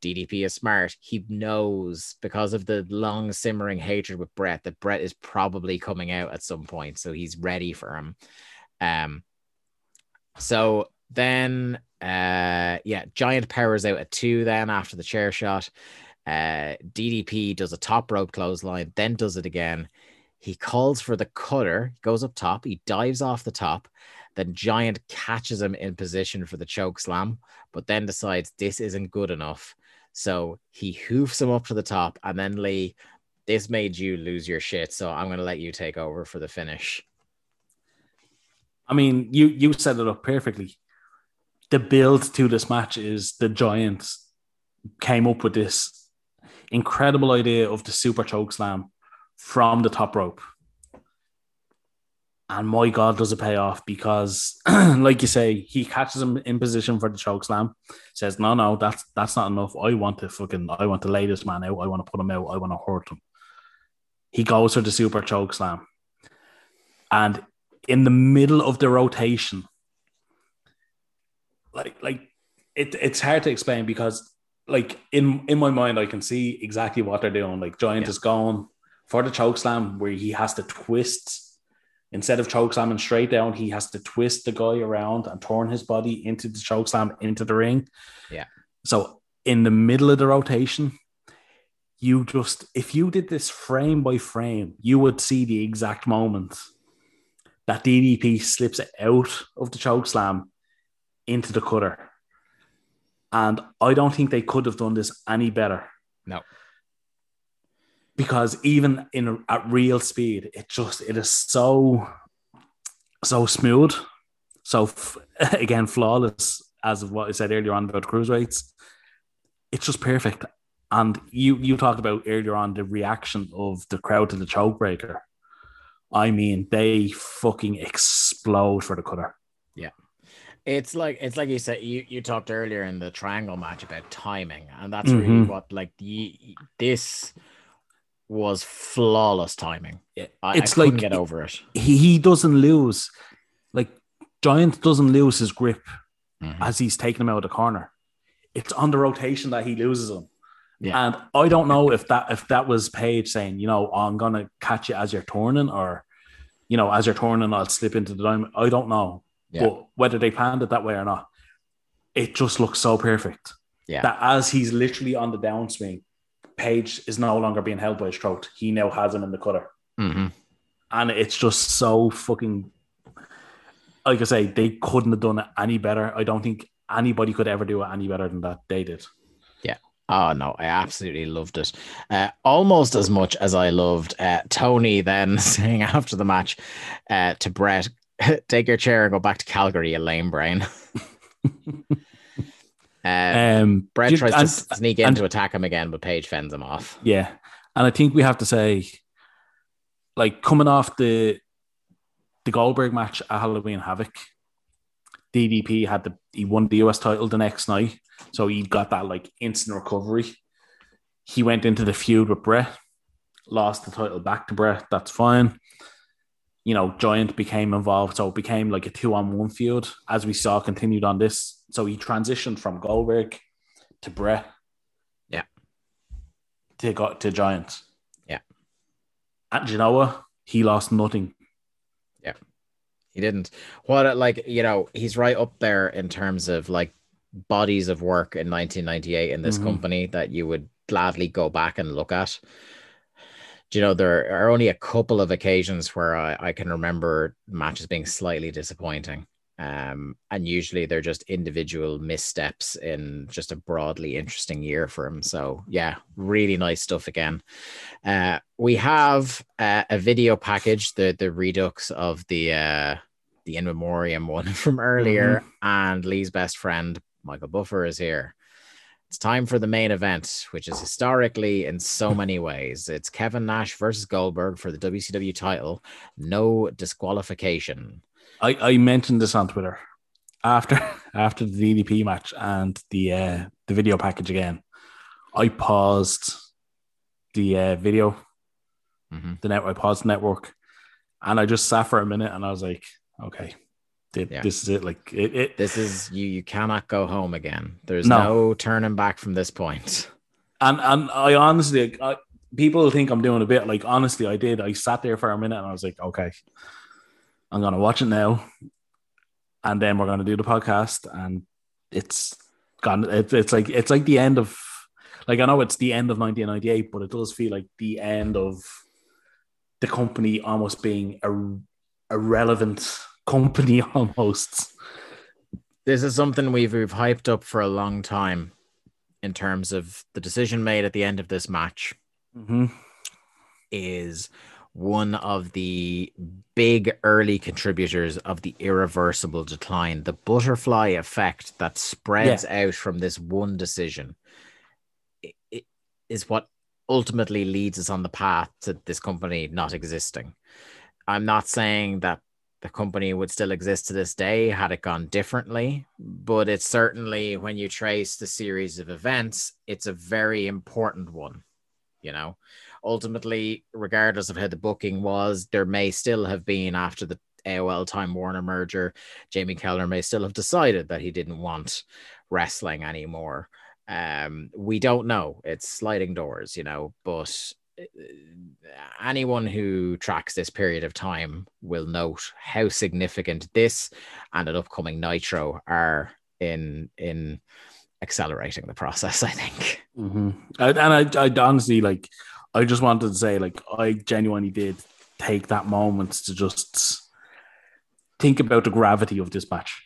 DDP is smart. He knows because of the long simmering hatred with Bret that Bret is probably coming out at some point, so he's ready for him. Um, so then, uh, yeah, Giant powers out at two. Then after the chair shot, uh, DDP does a top rope clothesline, then does it again. He calls for the cutter, goes up top, he dives off the top. Then Giant catches him in position for the choke slam, but then decides this isn't good enough. So he hoofs him up to the top, and then Lee, this made you lose your shit. So I'm gonna let you take over for the finish. I mean, you you set it up perfectly. The build to this match is the Giants came up with this incredible idea of the super choke slam from the top rope. And my God, does it pay off because, *clears throat* like you say, he catches him in position for the choke slam, says, No, no, that's that's not enough. I want to fucking I want to lay this man out. I want to put him out. I want to hurt him. He goes for the super choke slam. And in the middle of the rotation, like like it, it's hard to explain because like in in my mind I can see exactly what they're doing. Like Giant Yeah. is going for the choke slam where he has to twist instead of choke slamming straight down, he has to twist the guy around and turn his body into the choke slam into the ring. Yeah. So in the middle of the rotation, you just if you did this frame by frame, you would see the exact moment that DDP slips out of the choke slam into the cutter. And I don't think they could have done this any better. No. Because even in at real speed, it just it is so so smooth, so f- *laughs* again flawless as of what I said earlier on about cruiserweights. It's just perfect. And you you talked about earlier on the reaction of the crowd to the choke breaker. I mean, they fucking explode for the cutter. It's like it's like you said you you talked earlier in the triangle match about timing, and that's really Mhm. what like the this was flawless timing. Yeah, I, it's I couldn't like get over it. he, he doesn't lose, like Giant doesn't lose his grip Mhm. as he's taking him out of the corner. It's on the rotation that he loses him. Yeah. And I don't know if that if that was Page saying, you know, I'm gonna catch you as you're turning, or you know, as you're turning, I'll slip into the diamond. I don't know. Yeah. But whether they planned it that way or not, it just looks so perfect. Yeah. That as he's literally on the downswing, Page is no longer being held by his throat. He now has him in the cutter. Mhm. And it's just so fucking like I say, they couldn't have done it any better. I don't think anybody could ever do it any better than that they did. Yeah. Oh no, I absolutely loved it. Uh, almost as much as I loved uh, Tony then *laughs* saying after the match uh, to Bret, *laughs* "Take your chair and go back to Calgary, you lame brain." *laughs* uh, Um Bret tries and- to sneak in and- to attack him again, but Page fends him off. Yeah. And I think we have to say, like coming off the the Goldberg match at Halloween Havoc, DDP had the he won the US title the next night. So he got that like instant recovery. He went into the feud with Bret, lost the title back to Bret. That's fine. You know, Giant became involved. So it became like a two on one feud, as we saw continued on this. So he transitioned from Goldberg to Bret. Yeah. To go to Giant. Yeah. At Genoa. He lost nothing. Yeah. He didn't. What like you know, he's right up there in terms of like bodies of work in 1998 in this Mhm. company that you would gladly go back and look at. Do you know there are only a couple of occasions where I, I can remember matches being slightly disappointing. Um, and usually they're just individual missteps in just a broadly interesting year for him. So yeah, really nice stuff again. Uh, we have uh, a video package, the the redux of the uh, the in memoriam one *laughs* from earlier, and Lee's best friend Michael Buffer is here. It's time for the main event, which is historically in so *laughs* many ways. It's Kevin Nash versus Goldberg for the WCW title. No disqualification. I, I mentioned this on Twitter after *laughs* after the DDP match and the uh, the video package again. I paused the uh, video, Mhm. the network. I paused the network, and I just sat for a minute, and I was like, okay, thi- Yeah. this is it. Like it, it This is you. You cannot go home again. There's No. no, turning back from this point. *laughs* and and I honestly, I, people think I'm doing a bit. Like honestly, I did. I sat there for a minute, and I was like, okay, I'm gonna watch it now, and then we're gonna do the podcast, and it's gone. It's it's like it's like the end of, like I know it's the end of 1998, but it does feel like the end of the company almost being a, a relevant company *laughs* almost. this is something we've we've hyped up for a long time in terms of the decision made at the end of this match Mm-hmm. is one of the big early contributors of the irreversible decline the butterfly effect that spreads out from this one decision is what ultimately leads us on the path to this company not existing i'm not saying that the company would still exist to this day had it gone differently. But it's certainly, when you trace the series of events, it's a very important one. You know, ultimately, regardless of how the booking was, there may still have been after the AOL Time Warner merger, Jamie Kellner may still have decided that he didn't want wrestling anymore. Um, we don't know. It's sliding doors, you know, but anyone who tracks this period of time will note how significant this and an upcoming Nitro are in in accelerating the process. *laughs* I think. Mm-hmm. And I, I honestly like, I just wanted to say, like, I genuinely did take that moment to just think about the gravity of this match.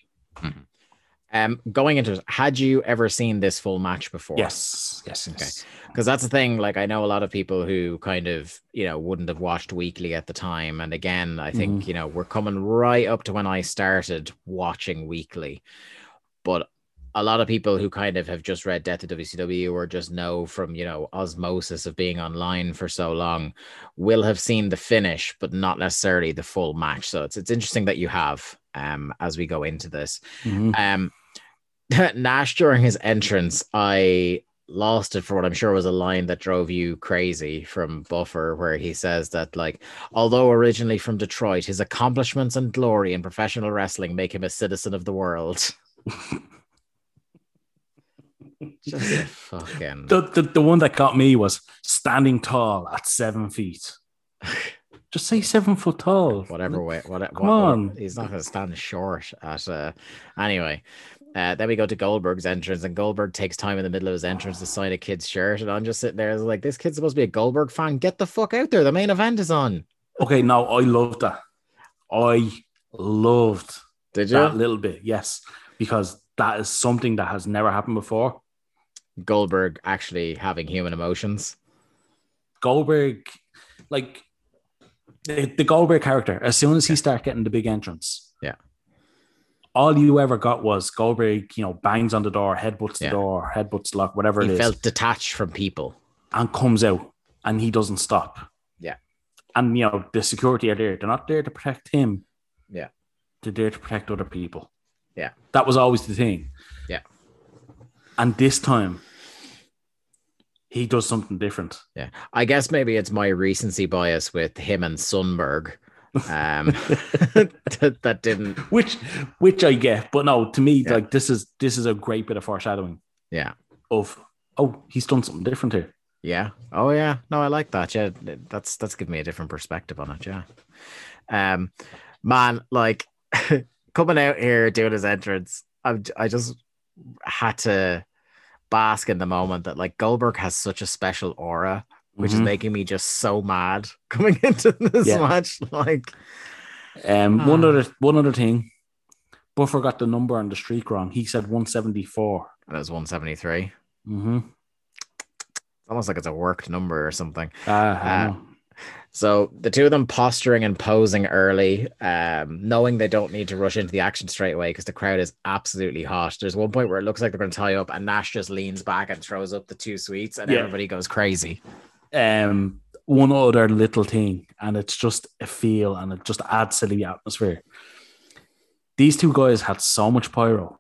Um, going into it, had you ever seen this full match before? Yes, yes, yes. because that's the thing like i know a lot of people who kind of you know wouldn't have watched weekly at the time and again i think you know we're coming right up to when i started watching weekly but a lot of people who kind of have just read Death of WCW or just know from you know osmosis of being online for so long will have seen the finish, but not necessarily the full match. So it's it's interesting that you have um as we go into this. Mhm. Um, *laughs* Nash during his entrance, I lost it for what I'm sure was a line that drove you crazy from Buffer, where he says that, like, although originally from Detroit, his accomplishments and glory in professional wrestling make him a citizen of the world. *laughs* Just a fucking. The, the the one that got me was standing tall at seven feet. *laughs* Just say seven foot tall. whatever way, what, Come what- on. he's not going to stand short at. Uh, anyway, uh, then we go to Goldberg's entrance, and Goldberg takes time in the middle of his entrance to sign a kid's shirt, and I'm just sitting there like, this kid's supposed to be a Goldberg fan. Get the fuck out there! The main event is on. Okay, now I loved that. I loved Did you? that little bit, yes, because that is something that has never happened before. Goldberg actually having human emotions. Goldberg, like the, the Goldberg character, as soon as he started getting the big entrance, Yeah. All you ever got was Goldberg, you know, bangs on the door, headbutts the door, headbutts the lock, whatever it He is, felt detached from people. and comes out, and he doesn't stop. Yeah. and you know the security are there; they're not there to protect him. Yeah. they're there to protect other people. Yeah. that was always the thing. Yeah. and this time. He does something different. Yeah, I guess maybe it's my recency bias with him and Sunberg. Um, *laughs* that, that didn't. which which I get, but no, to me, Yeah. like this is this is a great bit of foreshadowing Yeah, of oh, he's done something different here. Yeah. Oh yeah. No, I like that. Yeah. That's that's given me a different perspective on it. Yeah. Um man, like *laughs* coming out here doing his entrance, I I just had to bask in the moment that like Goldberg has such a special aura, which is Mhm. making me just so mad *laughs* coming into this Yeah. match. Like Um, one Ah. other one other thing, Buffer got the number on the streak wrong. He said one seventy four. that was 173. Mm-hmm. It's almost like it's a worked number or something. Ah, I Ah. So the two of them posturing and posing early, um, knowing they don't need to rush into the action straight away because the crowd is absolutely hot. There's one point where it looks like they're going to tie up, and Nash just leans back and throws up the two sweets, and Yeah. everybody goes crazy. Um, one other little thing, and it's just a feel, and it just adds to the atmosphere. These two guys had so much pyro.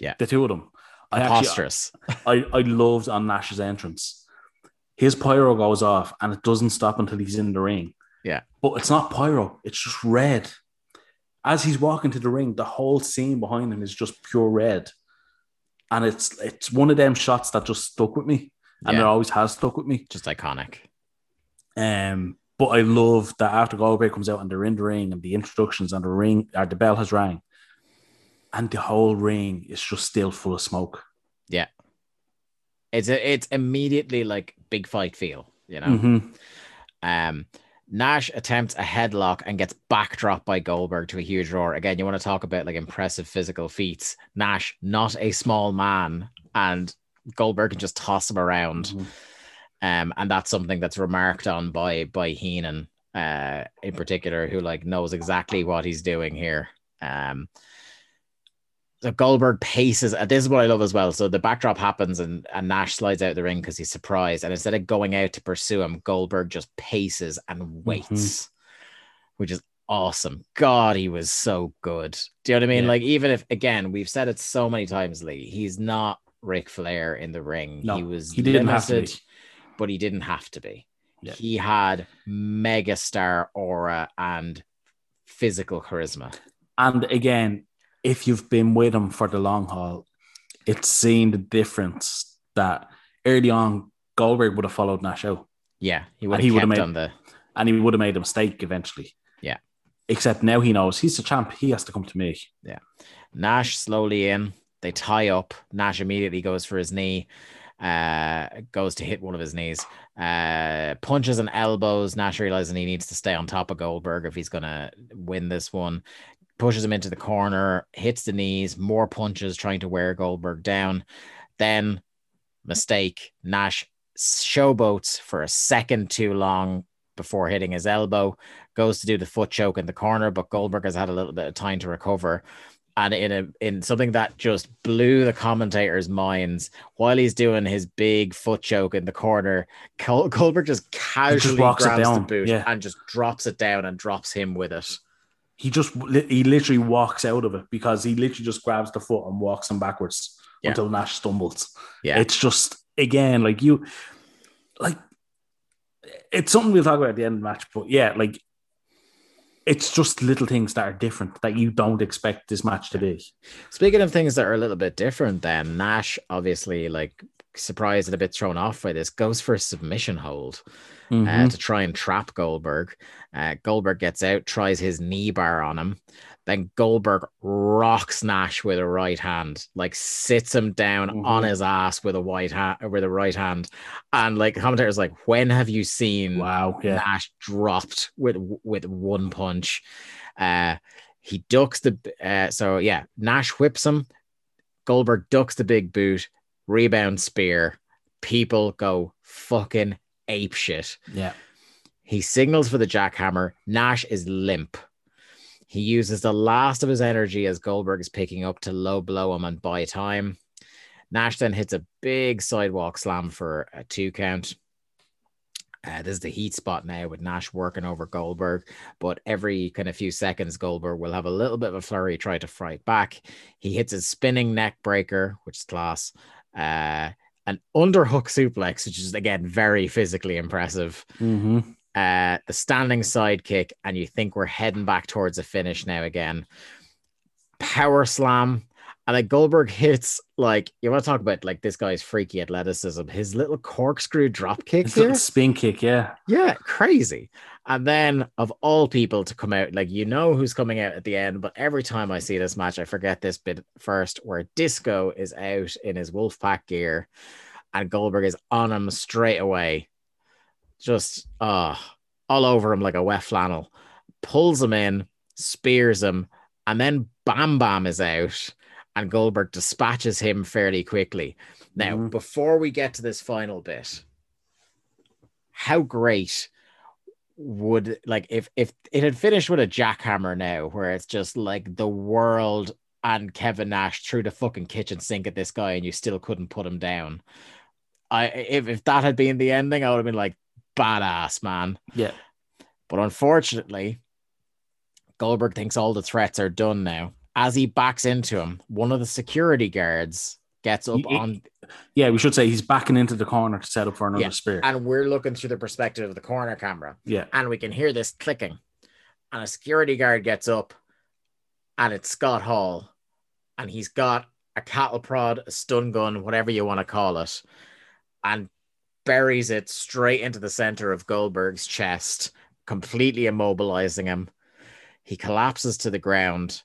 Yeah. the two of them. I actually, *laughs* I, I loved on Nash's entrance. His pyro goes off and it doesn't stop until he's in the ring. Yeah. But it's not pyro, it's just red. As he's walking to the ring, the whole scene behind him is just pure red. And it's it's one of them shots that just stuck with me. And Yeah. it always has stuck with me. Just iconic. Um, but I love that after Goldberg comes out and they're in the ring and the introductions and the ring or the bell has rang. And the whole ring is just still full of smoke. Yeah, it's a, it's immediately like big fight feel, you know. Mhm. Um, Nash attempts a headlock and gets backdropped by Goldberg to a huge roar. Again, you want to talk about like impressive physical feats. Nash, not a small man, and Goldberg can just toss him around. Mhm. Um, and that's something that's remarked on by by Heenan, uh, in particular, who like knows exactly what he's doing here. Um, so Goldberg paces, and this is what I love as well. So the backdrop happens, and, and Nash slides out the ring because he's surprised. And instead of going out to pursue him, Goldberg just paces and waits, which is awesome. God, he was so good. Do you know what I mean? Yeah. Like, even if, again, we've said it so many times, Lee, he's not Ric Flair in the ring. No, he was he didn't have to be. but he didn't have to be. Yeah. He had megastar aura and physical charisma. And again, if you've been with him for the long haul, it's seen the difference that early on Goldberg would have followed Nash out Yeah, he would And he have would've kept made- on the and he would have made a mistake eventually. Yeah. Except now he knows he's the champ. He has to come to me. Yeah. Nash slowly in. They tie up. Nash immediately goes for his knee, uh, goes to hit one of his knees, uh, punches and elbows. Nash realizing he needs to stay on top of Goldberg if he's going to win this one. Pushes him into the corner, hits the knees, more punches trying to wear Goldberg down. Then, mistake. Nash showboats for a second too long before hitting his elbow, goes to do the foot choke in the corner, but Goldberg has had a little bit of time to recover and in a in something that just blew the commentators' minds while he's doing his big foot choke in the corner, Col- Goldberg just casually it grabs the boot yeah. and just drops it down and drops him with it. He just he literally walks out of it because he literally just grabs the foot and walks him backwards Yeah. until Nash stumbles. Yeah. It's just again like you like it's something we'll talk about at the end of the match, but yeah, like it's just little things that are different that you don't expect this match to be. Speaking of things that are a little bit different, then Nash obviously like surprised and a bit thrown off by this goes for a submission hold. uh, Mhm. to try and trap Goldberg. Uh, Goldberg gets out, tries his knee bar on him. Then Goldberg rocks Nash with a right hand, like sits him down Mhm. on his ass with a white hand, with a right hand, and like commentators like, when have you seen wow, yeah. Nash dropped with with one punch? Uh, he ducks the uh, so yeah, Nash whips him. Goldberg ducks the big boot, rebound spear. People go fucking ape shit. Yeah. He signals for the jackhammer. Nash is limp. He uses the last of his energy as Goldberg is picking up to low blow him and buy time. Nash then hits a big sidewalk slam for a two count. Uh, this is the heat spot now with Nash working over Goldberg, but every kind of few seconds, Goldberg will have a little bit of a flurry, try to fight back. He hits his spinning neck breaker, which is class. Uh, an underhook suplex, which is again very physically impressive. hmm Uh, the standing side kick, and you think we're heading back towards a finish now again. Power slam, and like Goldberg *laughs* hits like you want to talk about like this guy's freaky athleticism. His little corkscrew drop kick here, little spin kick, yeah. yeah, crazy. And then of all people to come out, like you know who's coming out at the end, but every time I see this match, I forget this bit first, where Disco is out in his Wolfpack gear, and Goldberg is on him straight away, just uh all over him like a wet flannel, pulls him in, spears him, and then Bam Bam is out, and Goldberg dispatches him fairly quickly. Now, Mhm. before we get to this final bit, how great would like if if it had finished with a jackhammer now where it's just like the world and Kevin Nash threw the fucking kitchen sink at this guy and you still couldn't put him down. I if, if that had been the ending, I would have been like badass, man. Yeah. But unfortunately, Goldberg thinks all the threats are done now. As he backs into him, one of the security guards gets up He- on Yeah, we should say he's backing into the corner to set up for another Yeah, spear. and we're looking through the perspective of the corner camera. yeah. and we can hear this clicking. And a security guard gets up, and it's Scott Hall, and he's got a cattle prod, a stun gun, whatever you want to call it, and buries it straight into the center of Goldberg's chest, completely immobilizing him. He collapses to the ground,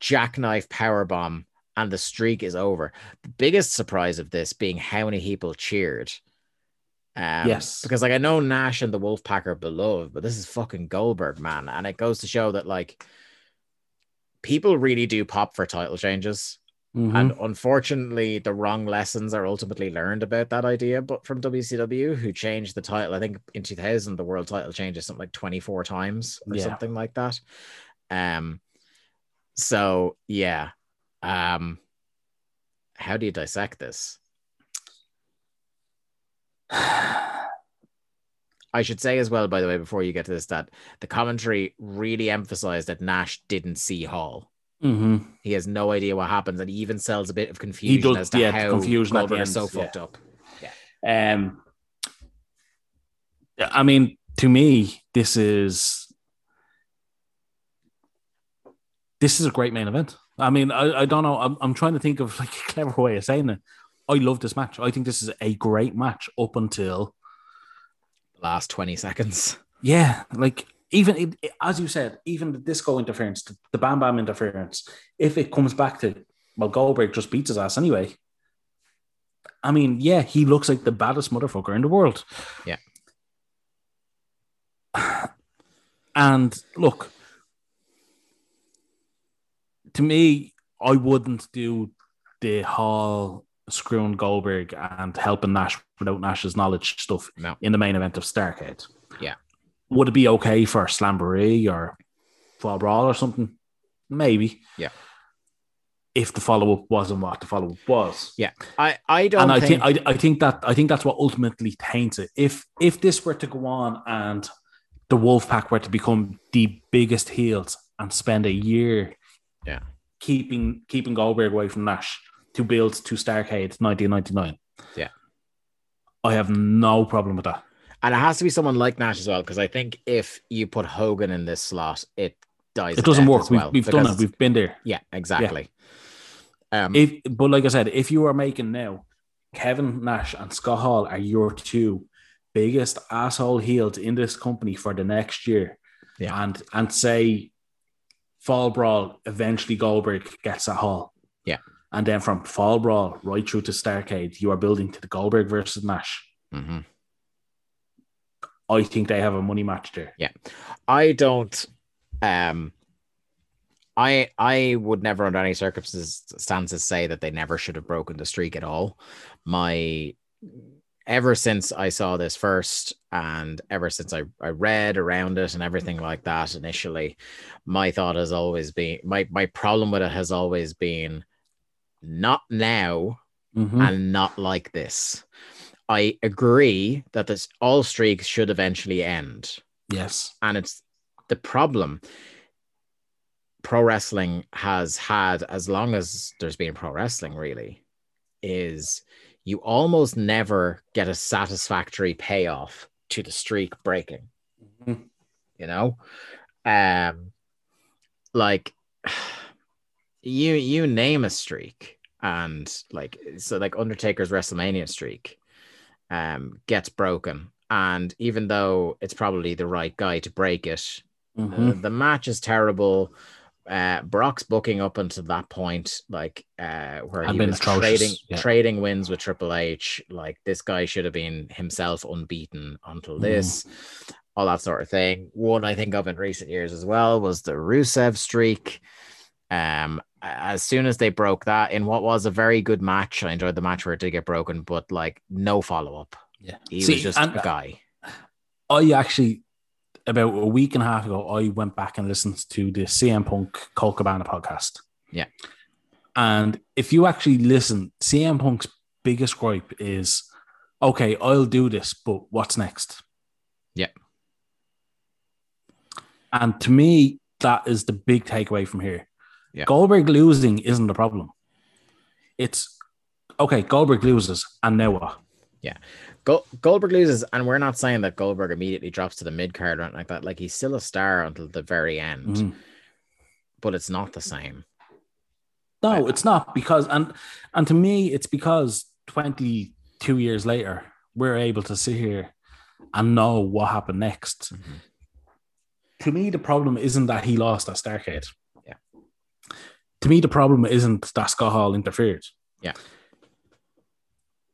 jackknife power bomb, and the streak is over. The biggest surprise of this being how many people cheered. Um, Yes. because like I know Nash and the Wolfpack are beloved, but this is fucking Goldberg, man, and it goes to show that like people really do pop for title changes, Mhm. and unfortunately, the wrong lessons are ultimately learned about that idea. But from WCW, who changed the title, I think in 2000, the world title changes something like 24 times or Yeah. something like that. Um, so yeah, um, how do you dissect this? *sighs* I should say as well, by the way, before you get to this, that the commentary really emphasized that Nash didn't see Hall. Mhm. He has no idea what happens, and he even sells a bit of confusion does, as to yeah, how confusion Goldberg is so yeah. fucked up. Um, I mean, to me, this is this is a great main event. I mean, I, I don't know. I'm, I'm trying to think of *laughs* like a clever way of saying it. I love this match. I think this is a great match up until the Last 20 seconds. yeah, like even as you said, even the disco interference, the, the Bam Bam interference. If it comes back to well, Goldberg just beats his ass anyway. I mean, yeah, he looks like the baddest motherfucker in the world. Yeah. *sighs* And look, to me, I wouldn't do the Hall screwing Goldberg and helping Nash without Nash's knowledge stuff No. in the main event of Starrcade. Would it be okay for Slamboree or Fall Brawl or something? Maybe. Yeah. if the follow up wasn't what the follow up was. Yeah, I I don't. and I think, think, I, I think that I think that's what ultimately taints it. If if this were to go on and the Wolfpack were to become the biggest heels and spend a year, Yeah. keeping keeping Goldberg away from Nash to build to Starrcade 1999, Yeah. I have no problem with that. And it has to be someone like Nash as well, because I think if you put Hogan in this slot, it dies. It doesn't work. as We've, we've done it. We've been there. yeah, exactly. Um, If but like I said, if you are making now, Kevin Nash and Scott Hall are your two biggest asshole heels in this company for the next year. Yeah. And and say Fall Brawl eventually Goldberg gets a Hall. Yeah. And then from Fall Brawl right through to Starrcade, you are building to the Goldberg versus Nash. mhm. I think they have a money match there. Yeah, I don't. Um, I I would never, under any circumstances, say that they never should have broken the streak at all. My ever since I saw this first, and ever since I, I read around it and everything like that initially, my thought has always been my my problem with it has always been not now Mhm. and not like this. I agree that this all streaks should eventually end. Yes. and it's the problem. Pro wrestling has had as long as there's been pro wrestling really is you almost never get a satisfactory payoff to the streak breaking. Mhm. you know? Um like *sighs* you you name a streak and like so like undertaker's wrestlemania streak um gets broken and even though it's probably the right guy to break it Mhm. uh, the match is terrible. Uh, Brock's booking up until that point, like uh, where Had he was atrocious, trading yeah. trading wins with Triple H. Like this guy should have been himself unbeaten until Mhm. this, all that sort of thing. One I think of in recent years as well was the Rusev streak. Um, as soon as they broke that in what was a very good match, I enjoyed the match where it did get broken, but like no follow up. Yeah. He See, was just and- a guy. I actually about a week and a half ago, I went back and listened to the CM Punk Colt Cabana podcast. Yeah. And if you actually listen, CM Punk's biggest gripe is, okay, I'll do this, but what's next? Yeah. And to me, that is the big takeaway from here. Yeah. Goldberg losing isn't the problem. It's okay, Goldberg loses, and now what? Go- Goldberg loses, and we're not saying that Goldberg immediately drops to the mid card or anything like that. Like he's still a star until the very end, Mhm. but it's not the same. No, it's not because and and to me, it's because 22 years later, we're able to sit here and know what happened next. Mhm. To me, the problem isn't that he lost at Starrcade. To me, the problem isn't that Scott Hall interfered. Yeah.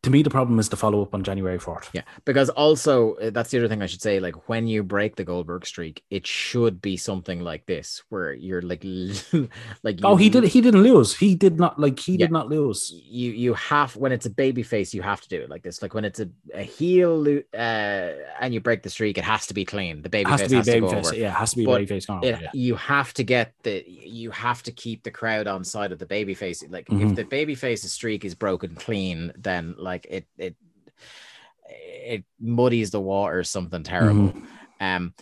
To me, the problem is the follow up on January 4th. Yeah, because also uh, that's the other thing I should say. Like when you break the Goldberg streak, it should be something like this, where you're like, *laughs* like Oh, he did. He didn't lose. He did not like. He Yeah. did not lose. you you have when it's a baby face you have to do it like this like when it's a, a heel uh and you break the streak it has to be clean the baby has face to be has to baby go face. over Yeah, it has to be But baby face. it, over, yeah. you have to get the you have to keep the crowd on side of the baby face like if Mhm. the baby face's streak is broken clean then like it it it muddies the water something terrible Mhm. um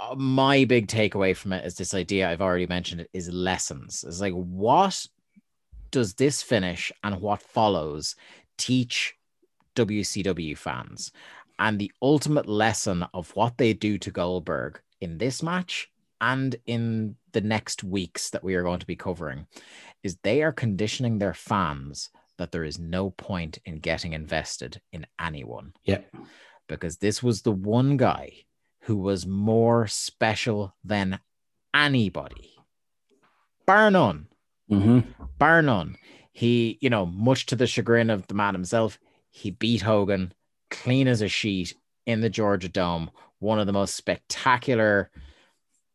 uh, my big takeaway from it is this idea I've already mentioned it is lessons. It's like what does this finish and what follows teach WCW fans? And the ultimate lesson of what they do to Goldberg in this match and in the next weeks that we are going to be covering is they are conditioning their fans that there is no point in getting invested in anyone Yeah. because this was the one guy who was more special than anybody. Bar none, Mhm. bar none. He, you know, much to the chagrin of the man himself, he beat Hogan clean as a sheet in the Georgia Dome, one of the most spectacular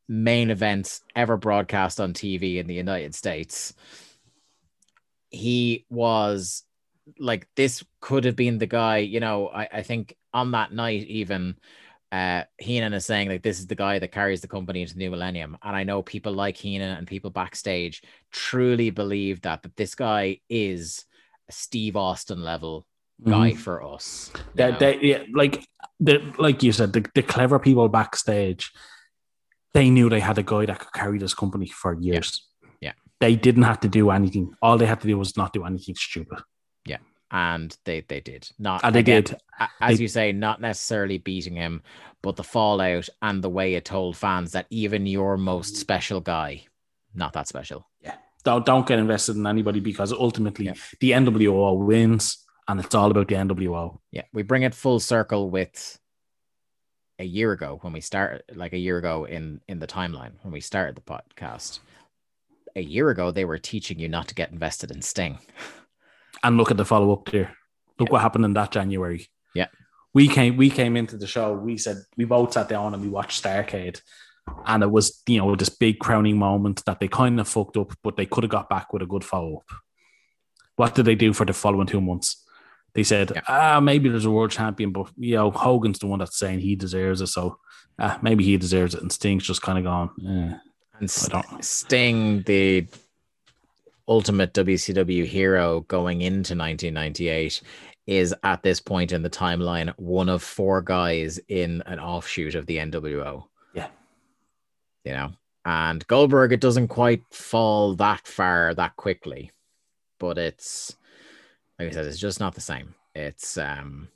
main events ever broadcast on TV in the United States. He was like, this could have been the guy, you know, I, I think on that night, even uh, Heenan is saying like this is the guy that carries the company into the new millennium, and I know people like Heenan and people backstage truly believe that that this guy is a Steve Austin level guy Mhm. for us. know? they, yeah, like the like you said, the, the clever people backstage, they knew they had a guy that could carry this company for years. They didn't have to do anything. All they had to do was not do anything stupid. Yeah, and they they did not, And they again, did. as They- you say, not necessarily beating him, but the fallout and the way it told fans that even your most special guy, not that special. Yeah, don't don't get invested in anybody because ultimately Yeah. the NWO wins and it's all about the NWO. Yeah, we bring it full circle with a year ago when we started, like a year ago in in the timeline when we started the podcast. A year ago, they were teaching you not to get invested in Sting. And look at the follow up there. Look Yeah. what happened in that January. Yeah. We came we came into the show. We said we both sat down and we watched Starrcade. And it was, you know, this big crowning moment that they kind of fucked up, but they could have got back with a good follow up. What did they do for the following two months? They said, Yeah. ah, maybe there's a world champion, but you know, Hogan's the one that's saying he deserves it. So ah, maybe he deserves it. And Sting's just kind of gone, eh, And Sting, the ultimate WCW hero going into 1998, is at this point in the timeline one of four guys in an offshoot of the NWO. Yeah. You know, and Goldberg, it doesn't quite fall that far that quickly, but it's like I said, it's just not the same. It's um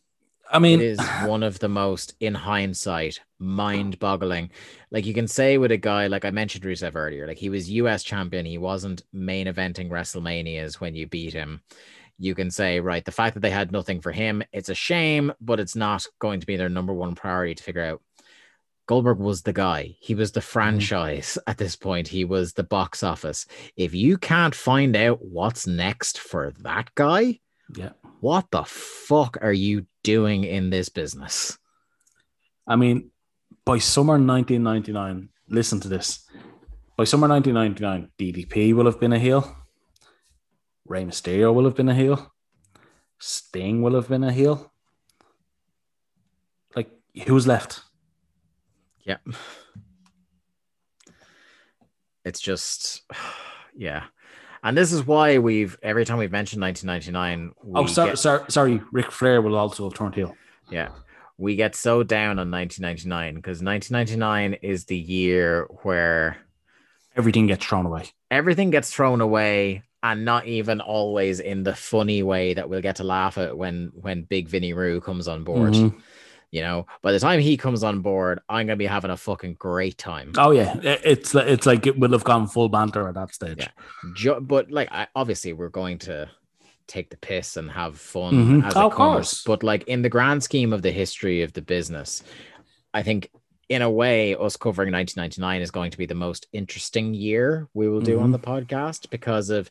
I mean, it is one of the most in hindsight mind-boggling like you can say with a guy like i mentioned rusev earlier like he was us champion he wasn't main eventing wrestlemanias when you beat him you can say right the fact that they had nothing for him it's a shame but it's not going to be their number one priority to figure out Goldberg was the guy. He was the mm-hmm. franchise at this point. He was the box office. If you can't find out what's next for that guy, yeah. What the fuck are you doing in this business? I mean, by summer 1999, listen to this. By summer 1999, DDP will have been a heel. Rey Mysterio will have been a heel. Sting will have been a heel. Like, who's left? Yeah. It's just, *sighs* yeah. And this is why we've, every time we've mentioned 1999, we oh, sorry, get- sorry, sorry. Ric Flair will also have turned heel. Yeah. We get so down on 1999 because 1999 is the year where Everything gets thrown away. everything gets thrown away and not even always in the funny way that we'll get to laugh at when when big Vinny Roo comes on board. Mhm. You know, by the time he comes on board, I'm gonna be having a fucking great time. Oh, yeah. It's, it's like it will have gone full banter at that stage. Yeah. Jo- but like I, obviously we're going to take the piss and have fun Mhm. as Oh, it of comes course. but like in the grand scheme of the history of the business i think in a way us covering 1999 is going to be the most interesting year we will do on Mhm. the podcast because of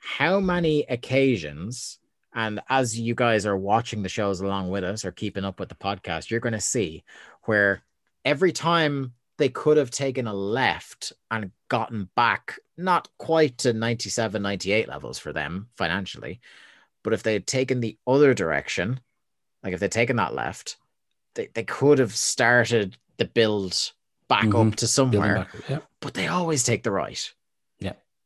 how many occasions and as you guys are watching the shows along with us or keeping up with the podcast you're going to see where every time they could have taken a left and gotten back not quite to 97 98 levels for them financially but if they had taken the other direction like if they'd taken that left they, they could have started the build back Mhm. up to somewhere. Yeah. but they always take the right.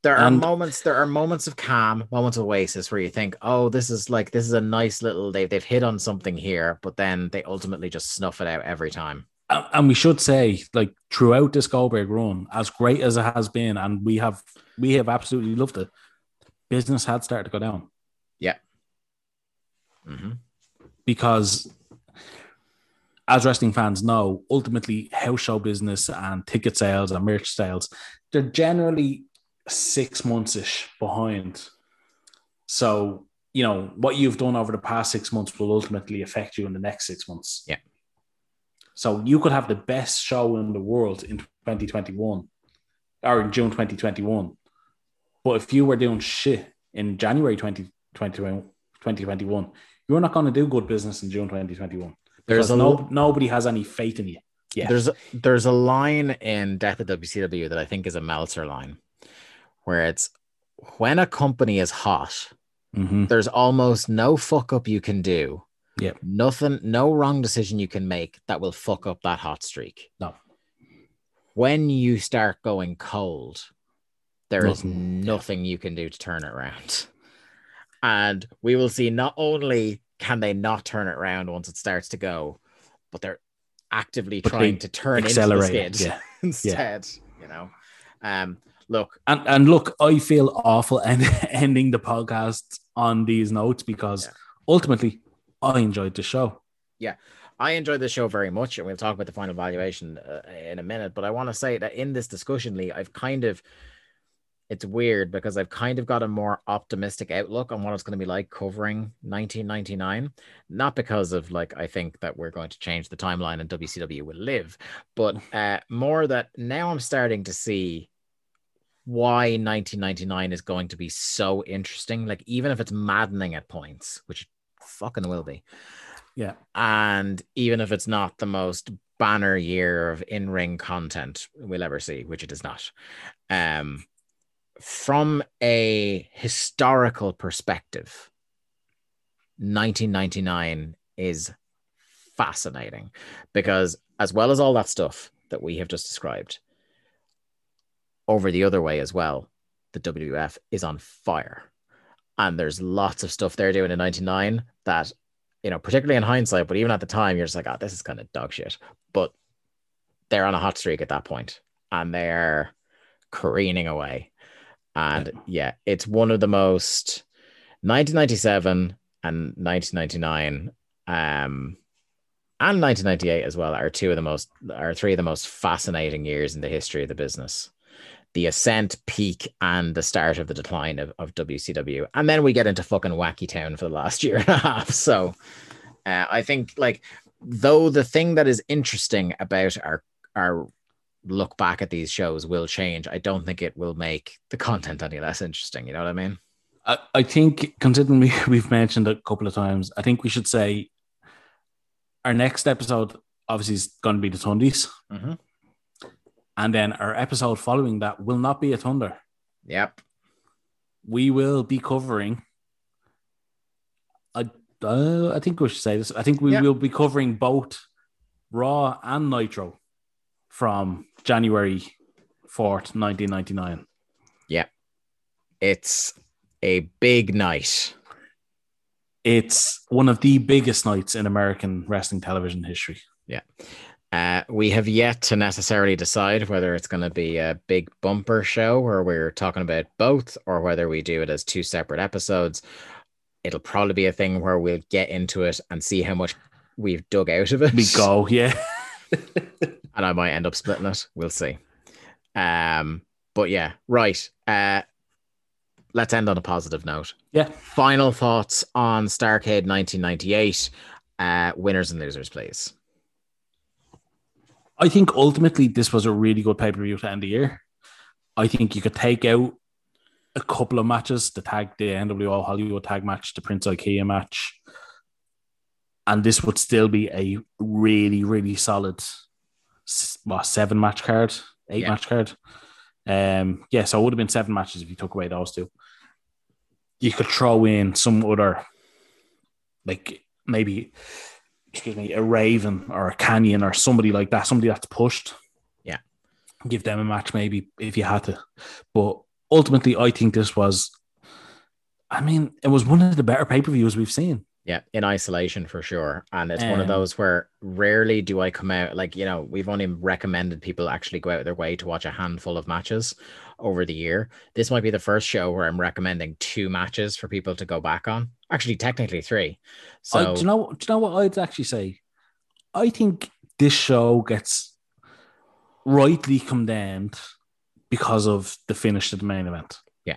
There are And- moments there are moments of calm moments of oasis where you think oh this is like this is a nice little they've, they've hit on something here but then they ultimately just snuff it out every time And we should say, like throughout this Goldberg run, as great as it has been, and we have we have absolutely loved it. Business had started to go down Mhm. because, as wrestling fans know, ultimately house show business and ticket sales and merch sales, they're generally six months ish behind. So you know what you've done over the past six months will ultimately affect you in the next six months. Yeah. So you could have the best show in the world in 2021 or in June 2021. But if you were doing shit in January 2021, 2021 you're not going to do good business in June 2021. There's a no, nobody has any faith in you. Yeah. There's a, there's a line in Death of WCW that I think is a Meltzer line, where it's when a company is hot, Mhm. there's almost no fuck up you can do Yeah. Nothing, no wrong decision you can make that will fuck up that hot streak. No. When you start going cold, there is Nothing, yeah. nothing you can do to turn it around. And we will see not only can they not turn it around once it starts to go, but they're actively But trying to turn into it, the skid yeah. *laughs* instead. You know, um, look, And and look, I feel awful *laughs* end, ending the podcast on these notes because Yeah. ultimately I enjoyed the show. Yeah i enjoyed the show very much, and we'll talk about the final valuation uh, in a minute. But I want to say that in this discussion, Lee, I've kind of it's weird because I've kind of got a more optimistic outlook on what it's going to be like covering 1999. Not because of like I think that we're going to change the timeline and WCW will live, but uh, more that now I'm starting to see why 1999 is going to be so interesting. Like even if it's maddening at points, which it fucking will be Yeah. and even if it's not the most banner year of in-ring content we'll ever see which it is not um from a historical perspective 1999 is fascinating because as well as all that stuff that we have just described over the other way as well the WWF is on fire and there's lots of stuff they're doing in 99 that you know, particularly in hindsight, but even at the time, you're just like, oh, this is kind of dog shit. But they're on a hot streak at that point and they're careening away. And yeah, it's one of the most 1997 and 1999 um and 1998 as well are two of the most are three of the most fascinating years in the history of the business the ascent peak and the start of the decline of, of WCW. And then we get into fucking wacky town for the last *laughs* year and a half. So uh, I think like though the thing that is interesting about our our look back at these shows will change, I don't think it will make the content any less interesting. You know what I mean? I, I think considering we, *laughs* we've mentioned a couple of times, I think we should say our next episode obviously is going to be the Thundies. Mm-hmm. And then our episode following that will not be a Thunder. Yep. We will be covering. I uh, I think we should say this. I think we Yeah. will be covering both Raw and Nitro from January fourth, nineteen ninety nine. Yeah. It's a big night. It's one of the biggest nights in American wrestling television history. Uh, we have yet to necessarily decide whether it's going to be a big bumper show where we're talking about both or whether we do it as two separate episodes. It'll probably be a thing where we'll get into it and see how much we've dug out of it. We go, yeah. *laughs* *laughs* and I might end up splitting it. We'll see. Um, but yeah, right. Uh, let's end on a positive note. Yeah. Final thoughts on Starrcade 1998. Uh, winners and losers, please. I think ultimately this was a really good pay per view to end the year. I think you could take out a couple of matches, the tag, the NWO Hollywood tag match, the Prince Iaukea match, and this would still be a really, really solid s- what, seven match card, eight Yeah. match card. Um, yeah, so it would have been seven matches if you took away those two. You could throw in some other, like maybe excuse me, a Raven or a Kanyon or somebody like that, somebody that's pushed. Yeah. Give them a match maybe if you had to. But ultimately, I think this was, I mean, it was one of the better pay per views we've seen. Yeah, in isolation for sure. And it's one of Um, those where rarely do I come out like, you know, we've only recommended people actually go out of their way to watch a handful of matches over the year. This might be the first show where I'm recommending two matches for people to go back on. Actually, technically three. So I, do you know? Do you know what I'd actually say? I think this show gets rightly condemned because of the finish of the main event. Yeah.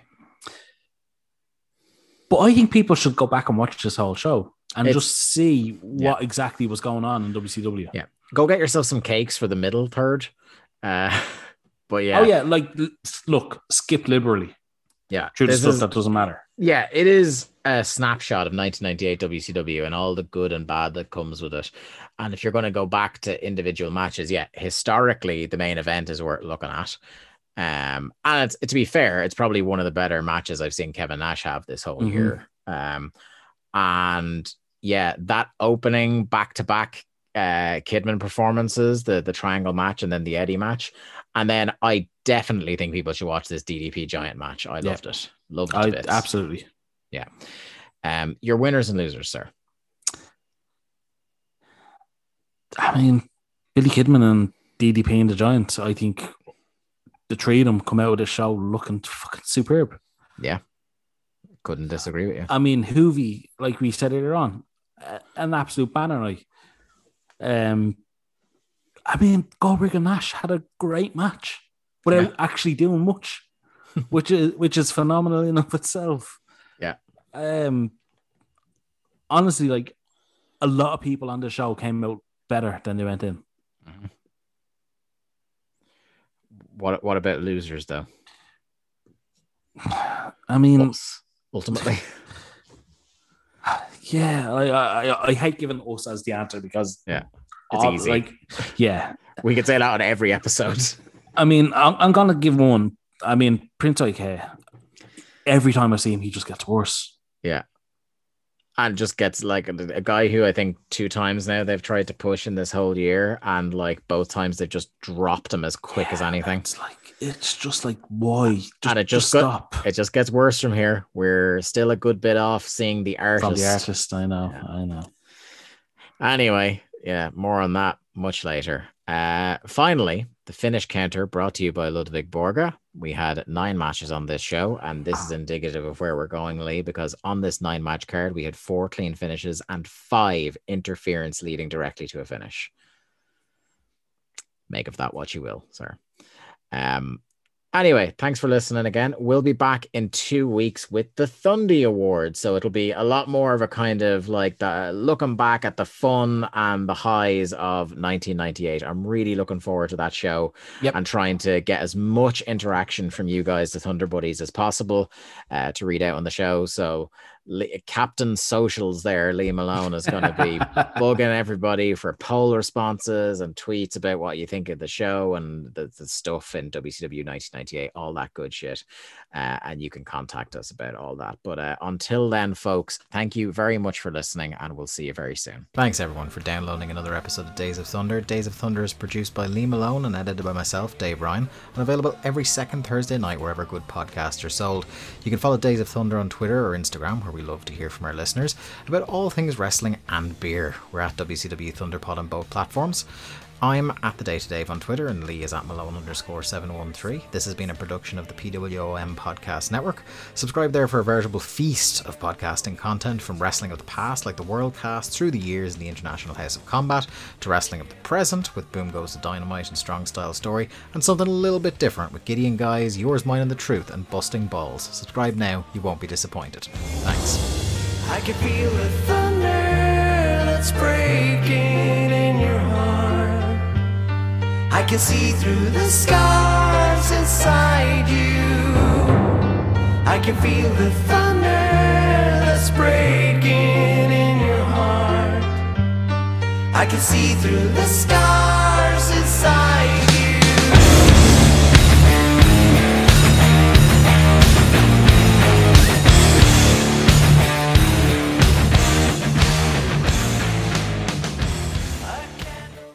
But I think people should go back and watch this whole show and It's- just see what exactly was going on in WCW. Yeah. go get yourself some cakes for the middle third. Uh, *laughs* but yeah, Oh yeah, like look, skip liberally yeah. the stuff is- that doesn't matter. yeah, it is a snapshot of 1998 WCW and all the good and bad that comes with it. And if you're going to go back to individual matches, yeah, historically the main event is worth looking at. Um, and it's to be fair, it's probably one of the better matches I've seen Kevin Nash have this whole Mhm. year. Um, and yeah, that opening back to back uh Kidman performances, the the triangle match and then the Eddie match. And then I definitely think people should watch this DDP Giant match. I Yeah. loved it. Loved it. I, bits. absolutely. Yeah. Um, your winners and losers, sir. I mean, Billy Kidman and DDP and the Giants. I think the three of them come out of the show looking fucking superb. Yeah. Couldn't disagree with you. I mean, Juvi, like we said earlier on, an absolute banner night. Um, I mean, Goldberg and Nash had a great match without actually doing much, *laughs* which is which is phenomenal in of itself. Yeah. Um. Honestly, like a lot of people on the show came out better than they went in. What what about losers though? *sighs* I mean, ultimately. *laughs* *laughs* yeah, I, I I hate giving us as the answer because Yeah, it's all- easy. Like, yeah, we could say that on every episode. I mean, I'm, I'm gonna give one. I mean, Prince IK. Every time I see him, he just gets worse. Yeah, and just gets like a, a guy who I think two times now they've tried to push in this whole year, and like both times they've just dropped him as quick as anything. It's like it's just like why? Just, And it just just got- stop It just gets worse from here. We're still a good bit off seeing the artist. from the artist. I know, Yeah. I know. Anyway, yeah, more on that much later. Uh, finally, the finish counter brought to you by Ludwig Borga. We had nine matches on this show, and this is indicative of where we're going, Lee, because on this nine match card, we had four clean finishes and five interference leading directly to a finish. Make of that what you will, sir. Um, Anyway, thanks for listening again. We'll be back in two weeks with the Thundy Award. So it'll be a lot more of a kind of like the looking back at the fun and the highs of 1998. I'm really looking forward to that show Yep. and trying to get as much interaction from you guys, the Thunder Buddies, as possible uh, to read out on the show. So Captain Socials there, Lee Malone, is going to be *laughs* bugging everybody for poll responses and tweets about what you think of the show and the, the stuff in WCW 1998, all that good shit. Uh, and you can contact us about all that. But uh, until then, folks, thank you very much for listening, and we'll see you very soon. Thanks, everyone, for downloading another episode of Days of Thunder. Days of Thunder is produced by Lee Malone and edited by myself, Dave Ryan, and available every second Thursday night wherever good podcasts are sold. You can follow Days of Thunder on Twitter or Instagram, where we love to hear from our listeners about all things wrestling and beer. We're at WCW Thunderpod on both platforms. I'm at the day to Dave on Twitter, and Lee is at Malone underscore 713. This has been a production of the PWOM Podcast Network. Subscribe there for a veritable feast of podcasting content from wrestling of the past, like the Worldcast, through the years in the International House of Combat, to wrestling of the present with Boom Goes the Dynamite and Strong Style Story, and something a little bit different with Gideon Guys, Yours, Mine, and the Truth, and Busting Balls. Subscribe now, you won't be disappointed. Thanks. I can feel the thunder that's breaking in your heart. I can see through the scars inside you. I can feel the thunder that's breaking in your heart. I can see through the scars inside